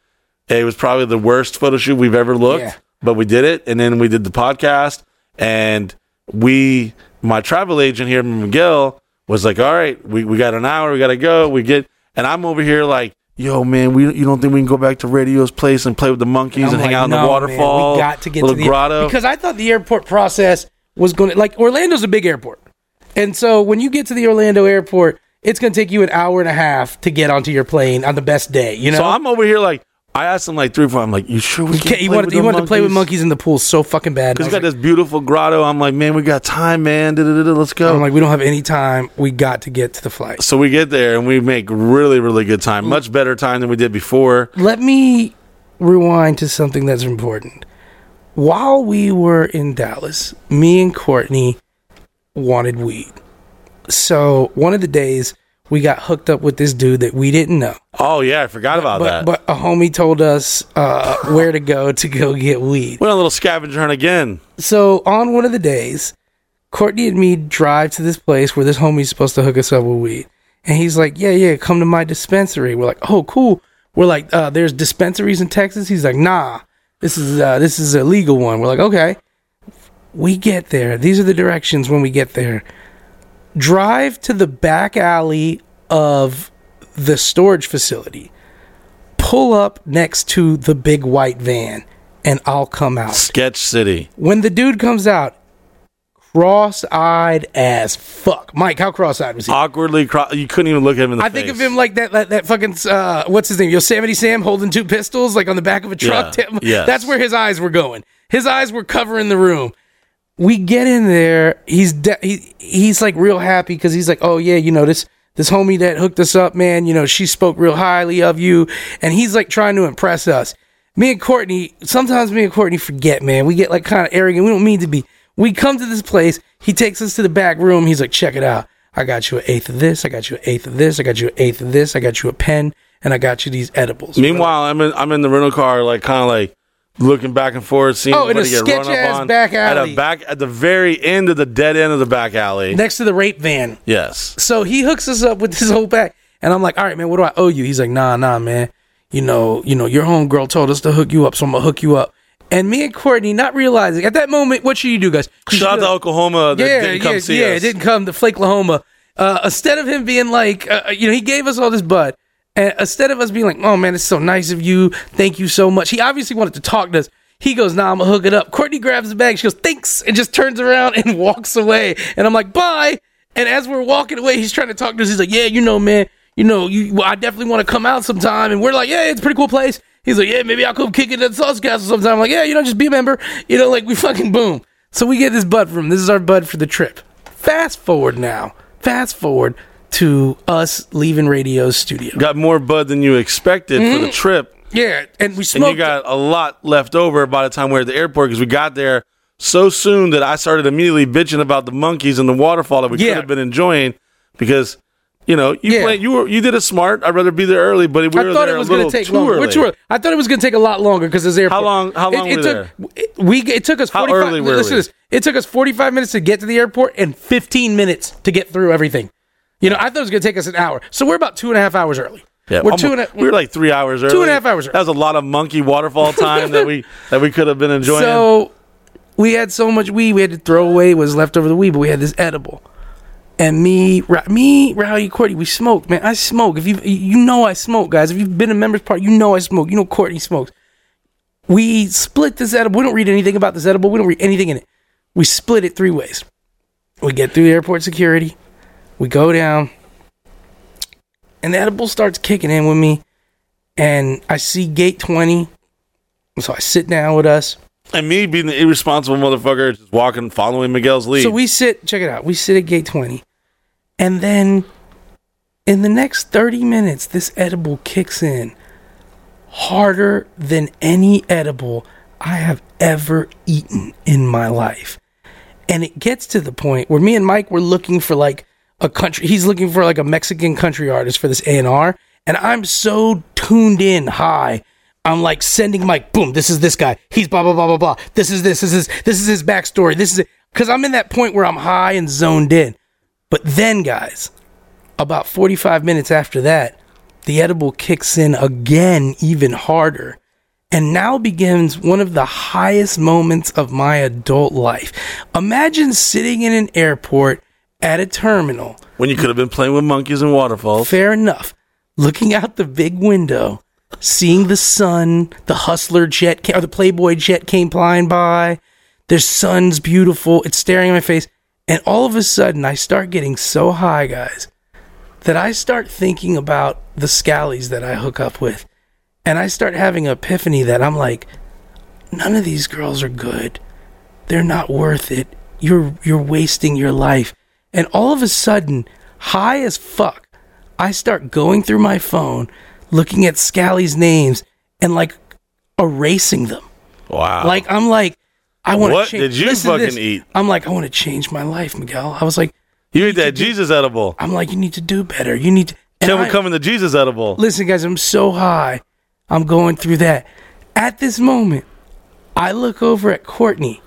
It was probably the worst photo shoot we've ever looked, Yeah. but we did it, and then we did the podcast, and we, my travel agent here, Miguel, was like, "All right, we, we got an hour, we got to go." We get, and I'm over here like, "Yo, man, we you don't think we can go back to Radio's place and play with the monkeys and, I'm hang like, out in "No, the man, waterfall? we got to get to the grotto." because I thought the airport process was going to like Orlando's a big airport, and so when you get to the Orlando airport, it's going to take you an hour and a half to get onto your plane on the best day. You know, so I'm over here like, I asked him like three or four. I'm like, "You sure we Okay, can?" you wanted, you wanted to play with monkeys in the pool so fucking bad. Because I got was this beautiful grotto. I'm like, man, we got time, man. Da-da-da-da, Let's go. I'm like, we don't have any time. We got to get to the flight. So we get there and we make really, really good time. Much better time than we did before. Let me rewind to something that's important. While we were in Dallas, me and Courtney wanted weed. So one of the days we got hooked up with this dude that we didn't know. Oh yeah, I forgot about But that. but a homie told us uh, where to go to go get weed. Went on a little scavenger hunt again. So on one of the days, Courtney and me drive to this place where this homie's supposed to hook us up with weed. And he's like, Yeah, yeah, come to my dispensary. We're like, Oh, cool. We're like, uh, there's dispensaries in Texas. He's like, nah, this is uh, this is a legal one. We're like, okay. We get there. These are the directions when we get there. Drive to the back alley of the storage facility. Pull up next to the big white van, and I'll come out Sketch City. when the dude comes out, cross-eyed as fuck. Mike, how cross-eyed was he? Awkwardly, cro- you couldn't even look at him in the face. I face. think of him like that, that, that fucking, uh, what's his name? Yosemite Sam holding two pistols, like on the back of a truck. Yeah, yes. That's where his eyes were going. His eyes were covering the room. We get in there. He's de- he, he's like real happy because he's like, oh yeah, you know this this homie that hooked us up, man. You know she spoke real highly of you, and he's like trying to impress us. Me and Courtney, sometimes me and Courtney forget, man. We get like kind of arrogant. We don't mean to be. We come to this place. He takes us to the back room. He's like, check it out. I got you an eighth of this. I got you an eighth of this. I got you an eighth of this. I got you a pen, and I got you these edibles. Meanwhile, I'm in, I'm in the rental car, like kind of like looking back and forth, seeing Oh, in a get run sketch-ass up on back At alley. a back at the very end of the dead end of the back alley. next to the rape van. yes. So he hooks us up with this whole pack, and I'm like, all right, man, what do I owe you? He's like, nah, nah, man. You know, you know, your homegirl told us to hook you up, so I'm gonna hook you up. And me and Courtney, not realizing at that moment, what should you do, guys? You Shout out to Oklahoma that yeah, didn't come yeah, see yeah, us. it didn't come to Flakelahoma. Uh, instead of him being like, uh, you know, he gave us all this bud. And instead of us being like, oh man, it's so nice of you. Thank you so much. He obviously wanted to talk to us. He goes, nah, I'm gonna hook it up. Courtney grabs the bag. She goes, thanks, and just turns around and walks away. And I'm like, bye. And as we're walking away, he's trying to talk to us. He's like, yeah, you know, man, you know, you, well, I definitely want to come out sometime. And we're like, yeah, it's a pretty cool place. He's like, yeah, maybe I'll come kick it at Sauce Castle sometime. I'm like, yeah, you know, just be a member. You know, like we fucking boom. So we get this bud from. This is our bud for the trip. Fast forward now. Fast forward to us leaving radio's studio. Got more bud than you expected for the mm-hmm. trip, Yeah, and we and you got a lot left over by the time we were at the airport because we got there so soon that I started immediately bitching about the monkeys and the waterfall that we Yeah. could have been enjoying because. You know, you Yeah. play, you were you did it smart. I'd rather be there early, but we I were thought there it was going to take longer. Which were, I thought it was going to take a lot longer because it's airport. How long- how long it, it took, it- we it took us How 45 early were listen we? this. It took us 45 minutes to get to the airport and 15 minutes to get through everything. You know, I thought it was going to take us an hour. So we're about two and a half hours early. Yeah, we're almost- two and a, we were like three hours early. and a half hours early. That was a lot of monkey waterfall time that we that we could have been enjoying. So we had so much weed we had to throw away what was left over the weed, but we had this edible. And me, Ra- me, Rowdy, Courtney, we smoked, man. I smoke. If you you know I smoke, guys. If you've been a members part, you know I smoke. You know Courtney smokes. We split this edible. We don't read anything about this edible. We don't read anything in it. We split it three ways. We get through the airport security. We go down. And the edible starts kicking in with me. And I see gate 20. So I sit down with us. and me being the irresponsible motherfucker, just walking, following Miguel's lead. So we sit, check it out. We sit at gate 20. And then in the next 30 minutes, this edible kicks in harder than any edible I have ever eaten in my life. And it gets to the point where me and Mike were looking for like a country, he's looking for like a Mexican country artist for this A&R. And I'm so tuned in high. I'm like sending Mike, boom, this is this guy. He's blah, blah, blah, blah, blah. This is this, this is, this is his backstory. This is it. Cause I'm in that point where I'm high and zoned in. But then, guys, about 45 minutes after that, the edible kicks in again, even harder. And now begins one of the highest moments of my adult life. Imagine sitting in an airport at a terminal, when you could have been playing with monkeys and waterfalls. fair enough, looking out the big window, seeing the sun, the hustler jet or the Playboy jet came flying by. The sun's beautiful. It's staring in my face. And all of a sudden, I start getting so high, guys, that I start thinking about the scallies that I hook up with. And I start having an epiphany that I'm like, none of these girls are good. They're not worth it. You're you're wasting your life. And all of a sudden, high as fuck, I start going through my phone, looking at Scally's names and like erasing them. Wow. Like I'm like, I want to What change. did you listen to fucking this. eat? I'm like, I want to change my life, Miguel. I was like, you ate that Jesus edible. I'm like, you need to do better. You need to. and Tell me I- coming the Jesus edible. Listen, guys, I'm so high. I'm going through that. At this moment, I look over at Courtney,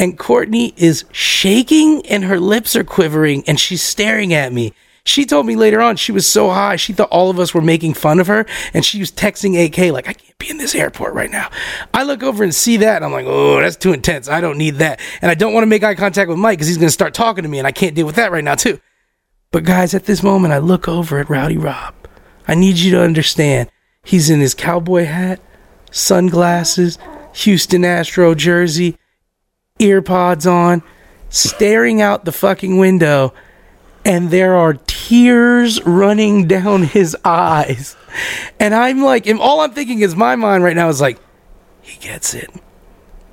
and Courtney is shaking and her lips are quivering, and she's staring at me. She told me later on she was so high, she thought all of us were making fun of her, and she was texting AK, like, I can't be in this airport right now. I look over and see that, and I'm like, oh, that's too intense. I don't need that. And I don't want to make eye contact with Mike because he's going to start talking to me, and I can't deal with that right now, too. But guys, at this moment, I look over at Rowdy Rob. I need you to understand. He's in his cowboy hat, sunglasses, Houston Astro jersey, earpods on, staring out the fucking window, and there are tears running down his eyes. And I'm like, and all I'm thinking is my mind right now is like, he gets it.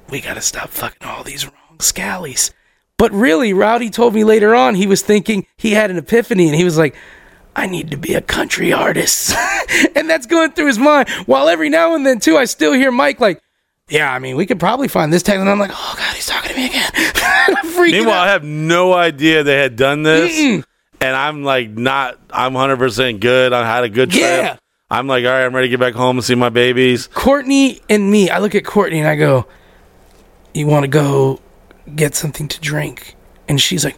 We gotta stop fucking all these wrong scallies. But really, Rowdy told me later on he was thinking he had an epiphany and he was like, I need to be a country artist. and that's going through his mind. While every now and then, too, I still hear Mike like, yeah, I mean, we could probably find this text. And I'm like, oh, God, he's talking to me again. Meanwhile, I have no idea they had done this, and I'm like not. I'm 100 percent good. I had a good trip. Yeah. I'm like, all right, I'm ready to get back home and see my babies. Courtney and me, I look at Courtney and I go, you want to go get something to drink? And she's like,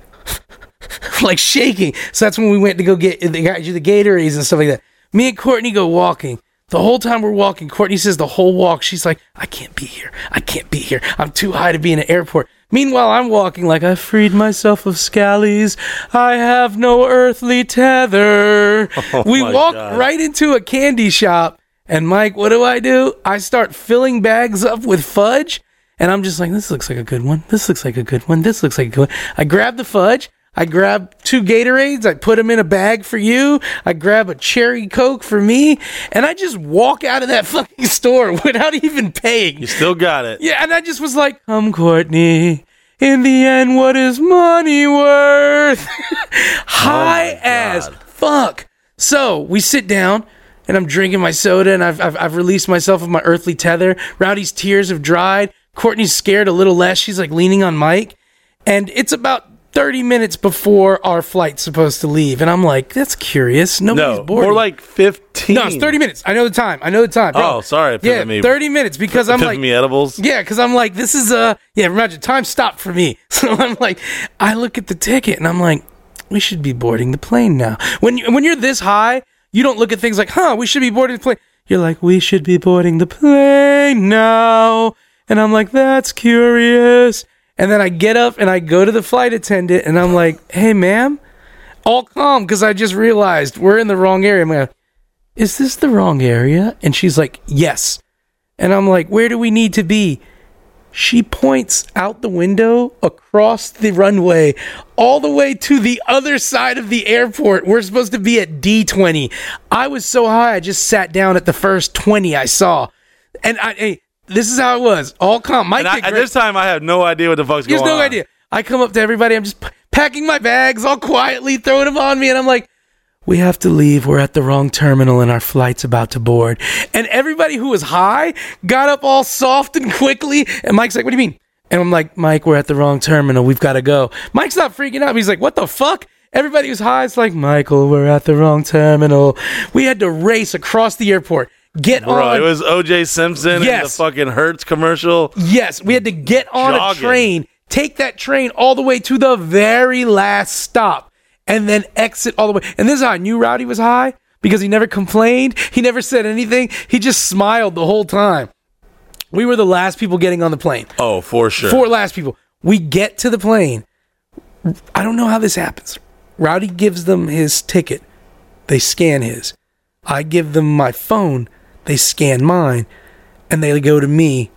like shaking. So that's when we went to go get the got you the Gatorades and stuff like that. Me and Courtney go walking. The whole time we're walking, Courtney says the whole walk, she's like, I can't be here. I can't be here. I'm too high to be in an airport. Meanwhile, I'm walking like I freed myself of scallies. I have no earthly tether. Oh we walk God. right into a candy shop. And Mike, what do I do? I start filling bags up with fudge. And I'm just like, this looks like a good one. This looks like a good one. This looks like a good one. I grab the fudge. I grab two Gatorades. I put them in a bag for you. I grab a cherry Coke for me. And I just walk out of that fucking store without even paying. You still got it. Yeah, and I just was like, "I'm Courtney. In the end, what is money worth?" Oh High Oh as fuck. So we sit down and I'm drinking my soda and I've, I've, I've released myself of my earthly tether. Rowdy's tears have dried. Courtney's scared a little less. She's like leaning on Mike. And it's about 30 minutes before our flight's supposed to leave. And I'm like, that's curious. Nobody's No, boarding. more like 15. no, it's 30 minutes. I know the time. I know the time. Bro. Oh, sorry. Yeah, me, 30 minutes because I'm like, me edibles. yeah, because I'm like, this is uh yeah, imagine time stopped for me. So I'm like, I look at the ticket and I'm like, we should be boarding the plane now. When you, when you're this high, you don't look at things like, huh, we should be boarding the plane. You're like, we should be boarding the plane now. And I'm like, that's curious. And then I get up and I go to the flight attendant and I'm like, hey, ma'am, all calm because I just realized we're in the wrong area. I'm like, is this the wrong area? And she's like, yes. And I'm like, where do we need to be? She points out the window across the runway all the way to the other side of the airport. We're supposed to be at D20. I was so high, I just sat down at the first 20 I saw. And I, this is how it was. All calm. Mike And I, at this time, I have no idea what the fuck's going on. no idea. I come up to everybody. I'm just p- packing my bags all quietly, throwing them on me, and I'm like, "We have to leave. We're at the wrong terminal, and our flight's about to board." And everybody who was high got up all soft and quickly. And Mike's like, "What do you mean?" And I'm like, "Mike, we're at the wrong terminal. We've got to go." Mike's not freaking out. He's like, "What the fuck?" Everybody who's high is like, "Michael, we're at the wrong terminal." We had to race across the airport. Get Bro, on it was OJ Simpson and the fucking Hertz commercial. Yes, we had to get on Jogging. a train, take that train all the way to the very last stop, and then exit all the way. And this is how I knew Rowdy was high because he never complained. He never said anything. He just smiled the whole time. We were the last people getting on the plane. Oh, for sure. Four last people. We get to the plane. I don't know how this happens. Rowdy gives them his ticket. They scan his. I give them my phone. They scan mine. And they go to me,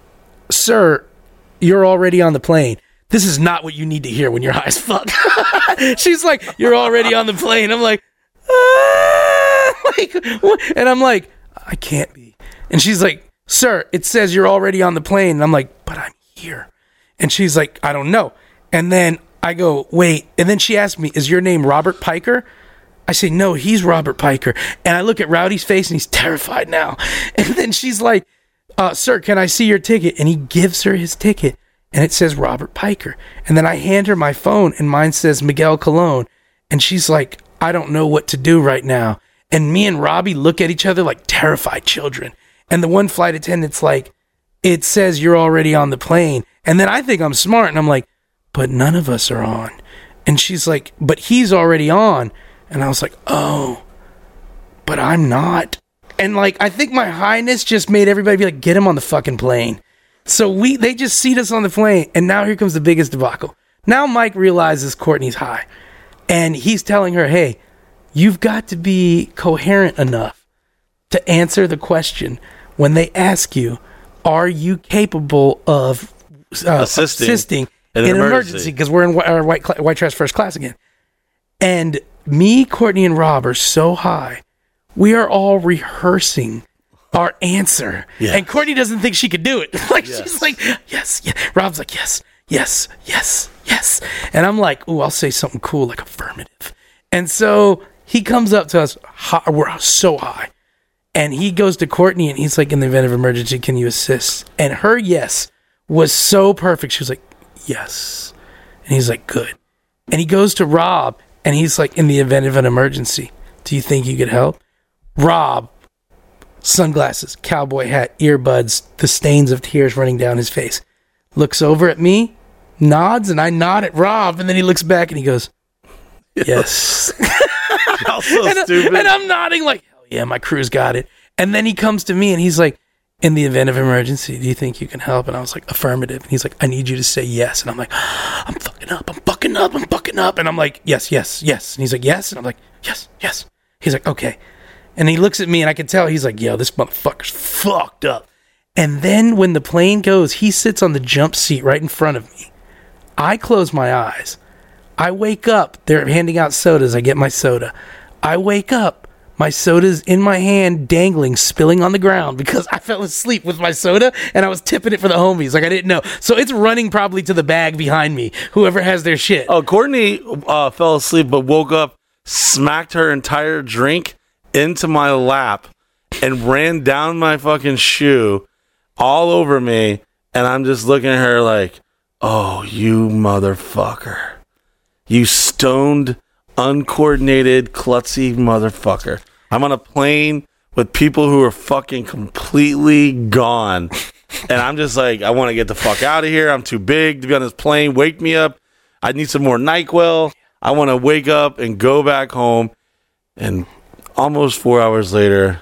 Sir, you're already on the plane. This is not what you need to hear when you're high as fuck. She's like, You're already on the plane. I'm like, "Ah," like what? And I'm like, I can't be. And she's like, Sir, it says you're already on the plane. And I'm like, But I'm here. And she's like, I don't know. And then I go, wait. And then she asked me, Is your name Robert Piker? I say, No, he's Robert Piker. And I look at Rowdy's face and he's terrified now. And then she's like, uh, Sir, can I see your ticket? And he gives her his ticket and it says Robert Piker. And then I hand her my phone and mine says Miguel Colon. And she's like, I don't know what to do right now. And me and Robbie look at each other like terrified children. And the one flight attendant's like, it says you're already on the plane. And then I think I'm smart and I'm like, but none of us are on. And she's like, but he's already on. And I was like, oh, but I'm not. And like, I think my highness just made everybody be like, get him on the fucking plane. So we, they just seat us on the plane. And now here comes the biggest debacle. Now Mike realizes Courtney's high. And he's telling her, hey, you've got to be coherent enough to answer the question when they ask you, are you capable of uh, Assisting assisting in an emergency. Because we're in our white, cla- white trash first class again. And me, Courtney, and Rob are so high, we are all rehearsing our answer. Yes. And Courtney doesn't think she could do it. like she's like, yes, yeah. Rob's like, yes, yes, yes, yes. And I'm like, ooh, I'll say something cool like affirmative. And so he comes up to us, high, we're so high. And he goes to Courtney and he's like, in the event of emergency, can you assist? And her yes was so perfect. She was like, yes. And he's like, good. And he goes to Rob and he's like, in the event of an emergency, do you think you could help? Rob, sunglasses, cowboy hat, earbuds, the stains of tears running down his face, looks over at me, nods, and I nod at Rob. And then he looks back and he goes, yes. So and, stupid. and I'm nodding like, hell yeah, my crew's got it. And then he comes to me and he's like, in the event of emergency, do you think you can help? And I was like, affirmative. And he's like, I need you to say yes. And I'm like, I'm fucking up. I'm fucking up. I'm fucking up. And I'm like, yes, yes, yes. And he's like, yes. And I'm like, yes, yes. He's like, okay. And he looks at me and I can tell he's like, yo, this motherfucker's fucked up. And then when the plane goes, he sits on the jump seat right in front of me. I close my eyes. I wake up. They're handing out sodas. I get my soda. I wake up. My soda's in my hand, dangling, spilling on the ground because I fell asleep with my soda and I was tipping it for the homies. Like I didn't know. So it's running probably to the bag behind me, whoever has their shit. oh, Courtney uh, fell asleep but woke up smacked her entire drink into my lap, and ran down my fucking shoe all over me. And I'm just looking at her like, oh, you motherfucker. You stoned, uncoordinated, klutzy motherfucker. I'm on a plane with people who are fucking completely gone. and I'm just like, I want to get the fuck out of here. I'm too big to be on this plane. Wake me up. I need some more NyQuil. I want to wake up and go back home. And almost four hours later,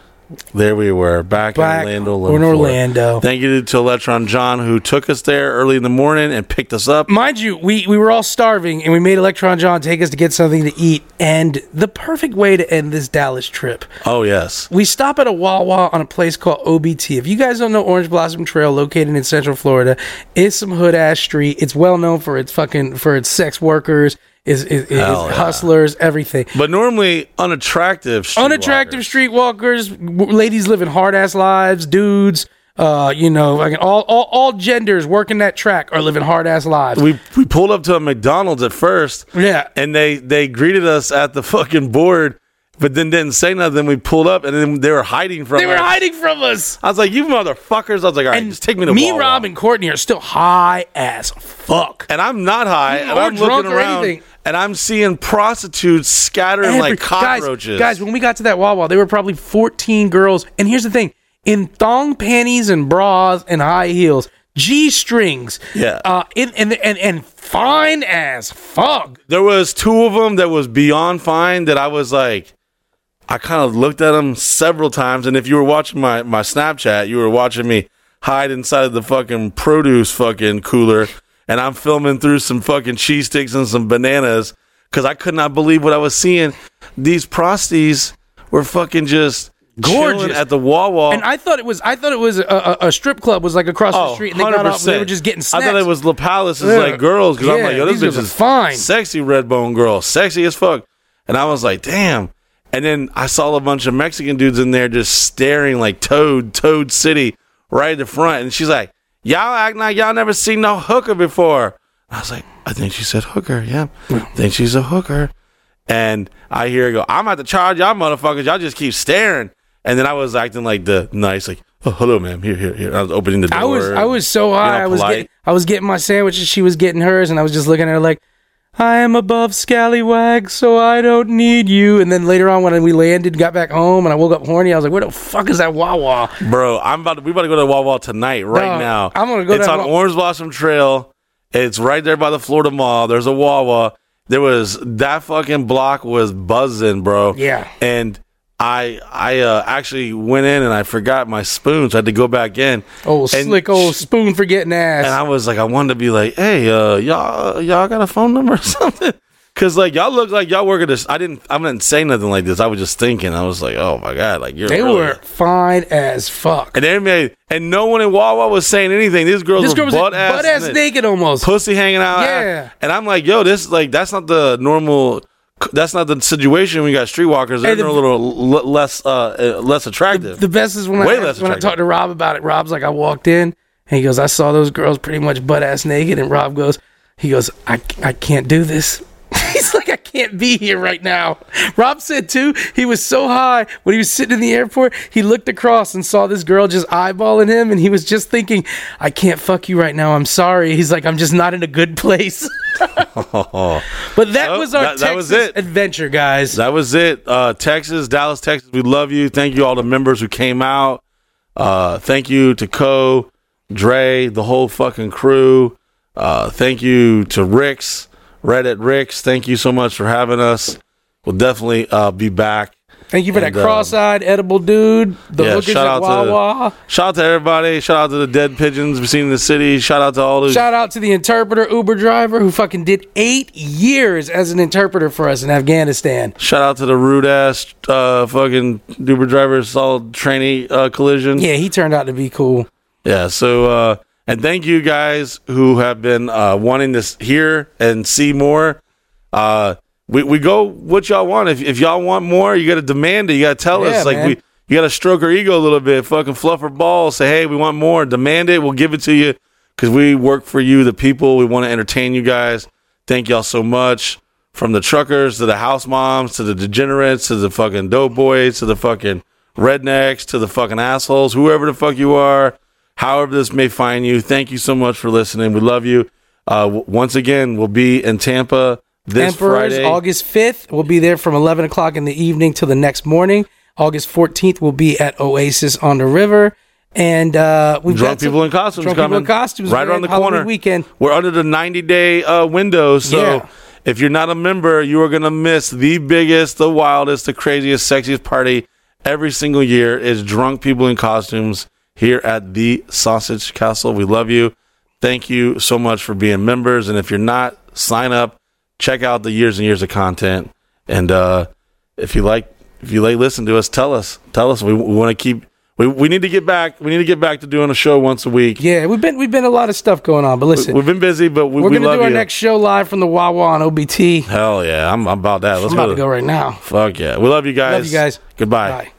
there we were back, Back in Orlando. in Orlando. Thank you to Electron John who took us there early in the morning and picked us up. Mind you, we, we were all starving and we made Electron John take us to get something to eat. And the perfect way to end this Dallas trip. Oh yes, We stop at a Wawa on a place called OBT. If you guys don't know Orange Blossom Trail, located in Central Florida, it's some hood ass street. It's well known for its fucking for its sex workers, is is, is yeah. hustlers, everything. but normally unattractive. Unattractive streetwalkers, ladies living hard ass lives, dudes. Uh, you know, like all, all all genders working that track are living hard ass lives. We we pulled up to a McDonald's at first, yeah, and they they greeted us at the fucking board, but then didn't say nothing. Then we pulled up, and then they were hiding from us. they were hiding from us. I was like, "You motherfuckers!" I was like, "All right, just take me to work. me, Wawa." Rob, and Courtney are still high as fuck. and I'm not high, and I'm drunk looking or around, anything. and I'm seeing prostitutes scattering Every- like cockroaches. Guys, guys, when we got to that Wawa, there were probably 14 girls. And here's the thing in thong panties and bras and high heels, G strings. Yeah. Uh, in, and, and, and fine as fuck. there was two of them that was beyond fine that I was like, I kind of looked at them several times. And if you were watching my, my Snapchat, you were watching me hide inside of the fucking produce fucking cooler. And I'm filming through some fucking cheese sticks and some bananas because I could not believe what I was seeing. These prosties were fucking just Gorgeous. at the Wawa. And I thought it was, I thought it was a, a, a strip club was like across the Oh, street, and they got off, they were just getting I thought it was La Palace's Yeah. like girls because I'm like, yo, this bitch is fine. sexy red bone girl, sexy as fuck. And I was like, damn. And then I saw a bunch of Mexican dudes in there just staring like Toad, Toad City, right at the front. And she's like, y'all act like y'all never seen no hooker before. I was like, I think she said hooker. Yeah, I think she's a hooker. And I hear her go, I'm about to charge y'all motherfuckers. Y'all just keep staring. And then I was acting like the nice, like, oh, hello, ma'am. Here, here, here. I was opening the door. I was I was so you know, high. I was getting I was getting my sandwich and she was getting hers, and I was just looking at her like, I am above scallywag, so I don't need you. And then later on, when we landed, got back home, and I woke up horny, I was like, Where the fuck is that Wawa? Bro, I'm about to, we about to go to Wawa tonight, right No, now. I'm gonna go It's on Wa- Orange Blossom Trail. It's right there by the Florida Mall. There's a Wawa. There was that fucking block was buzzing, bro. Yeah. And I I uh, actually went in and I forgot my spoons. I had to go back in. Oh, slick old spoon forgetting ass. And I was like, I wanted to be like, hey, uh, y'all, y'all got a phone number or something? Cause like y'all look like y'all work at this. I didn't. I didn't say nothing like this. I was just thinking. I was like, oh my god, like you're. they really- were fine as fuck. And they made, and no one in Wawa was saying anything. These girls This girl was butt butt ass, ass naked, naked almost. pussy hanging out. Yeah. And I'm like, yo, this like that's not the normal. That's not the situation. when you got streetwalkers. They're the- a little l- less, uh, uh, less attractive. The best is when Way I less when I talked to Rob about it. Rob's like, I walked in and he goes, I saw those girls pretty much butt ass naked, and Rob goes, he goes, I I can't do this. He's like, can't be here right now. Rob said too, he was so high when he was sitting in the airport, he looked across and saw this girl just eyeballing him, and he was just thinking, I can't fuck you right now. I'm sorry. He's like, I'm just not in a good place. but that Oh, was our that- that was Texas it. adventure, guys. that was it. Uh, Texas, Dallas, Texas. We love you. Thank you all the members who came out. Uh, thank you to Koe, Dre, the whole fucking crew. Uh, thank you to Ricks, Reddit Ricks. Thank you so much for having us. We'll definitely uh, be back. Thank you for And, that um, cross-eyed edible dude. The yeah, hookers shout at out to- Wawa. Shout out to everybody. Shout out to the dead pigeons we've seen in the city. Shout out to all those. Shout out to the interpreter Uber driver who fucking did eight years as an interpreter for us in Afghanistan. Shout out to the rude ass uh, fucking Uber driver solid trainee uh, collision. Yeah, he turned out to be cool. Yeah. So, uh, and thank you guys who have been uh, wanting to hear and see more. Uh, we, we go what y'all want. If, if y'all want more, you got to demand it. You got to tell Yeah, us. Like man. we, you got to stroke our ego a little bit. Fucking fluff our balls. Say, hey, we want more. Demand it. We'll give it to you because we work for you, the people. We want to entertain you guys. Thank y'all so much. from the truckers to the house moms to the degenerates to the fucking dope boys to the fucking rednecks to the fucking assholes, whoever the fuck you are, however this may find you. Thank you so much for listening. We love you. Uh, w- once again, we'll be in Tampa this Emperors, Friday. August 5th. We'll be there from 11 o'clock in the evening till the next morning. August 14th, we'll be at Oasis on the River. And uh, we've Drunk got people in costumes drunk coming. people in costumes right around the Halloween corner. weekend. We're under the 90 day uh, window. So Yeah. if you're not a member, you are going to miss the biggest, the wildest, the craziest, sexiest party every single year is drunk people in costumes here at the Sausage Castle. We love you. Thank you so much for being members. And if you're not, sign up. Check out the years and years of content. And uh, if you like, if you like, listen to us. Tell us. Tell us. We, we want to keep. We, we need to get back. We need to get back to doing a show once a week. Yeah, we've been we've been a lot of stuff going on, but listen, We've been busy, but we, we're we gonna do our you. next show live from the Wawa on OBT. Hell yeah, I'm, I'm about that. Let's I'm about go. to go right now. Fuck yeah, we love you guys. Love you guys. Goodbye. Bye.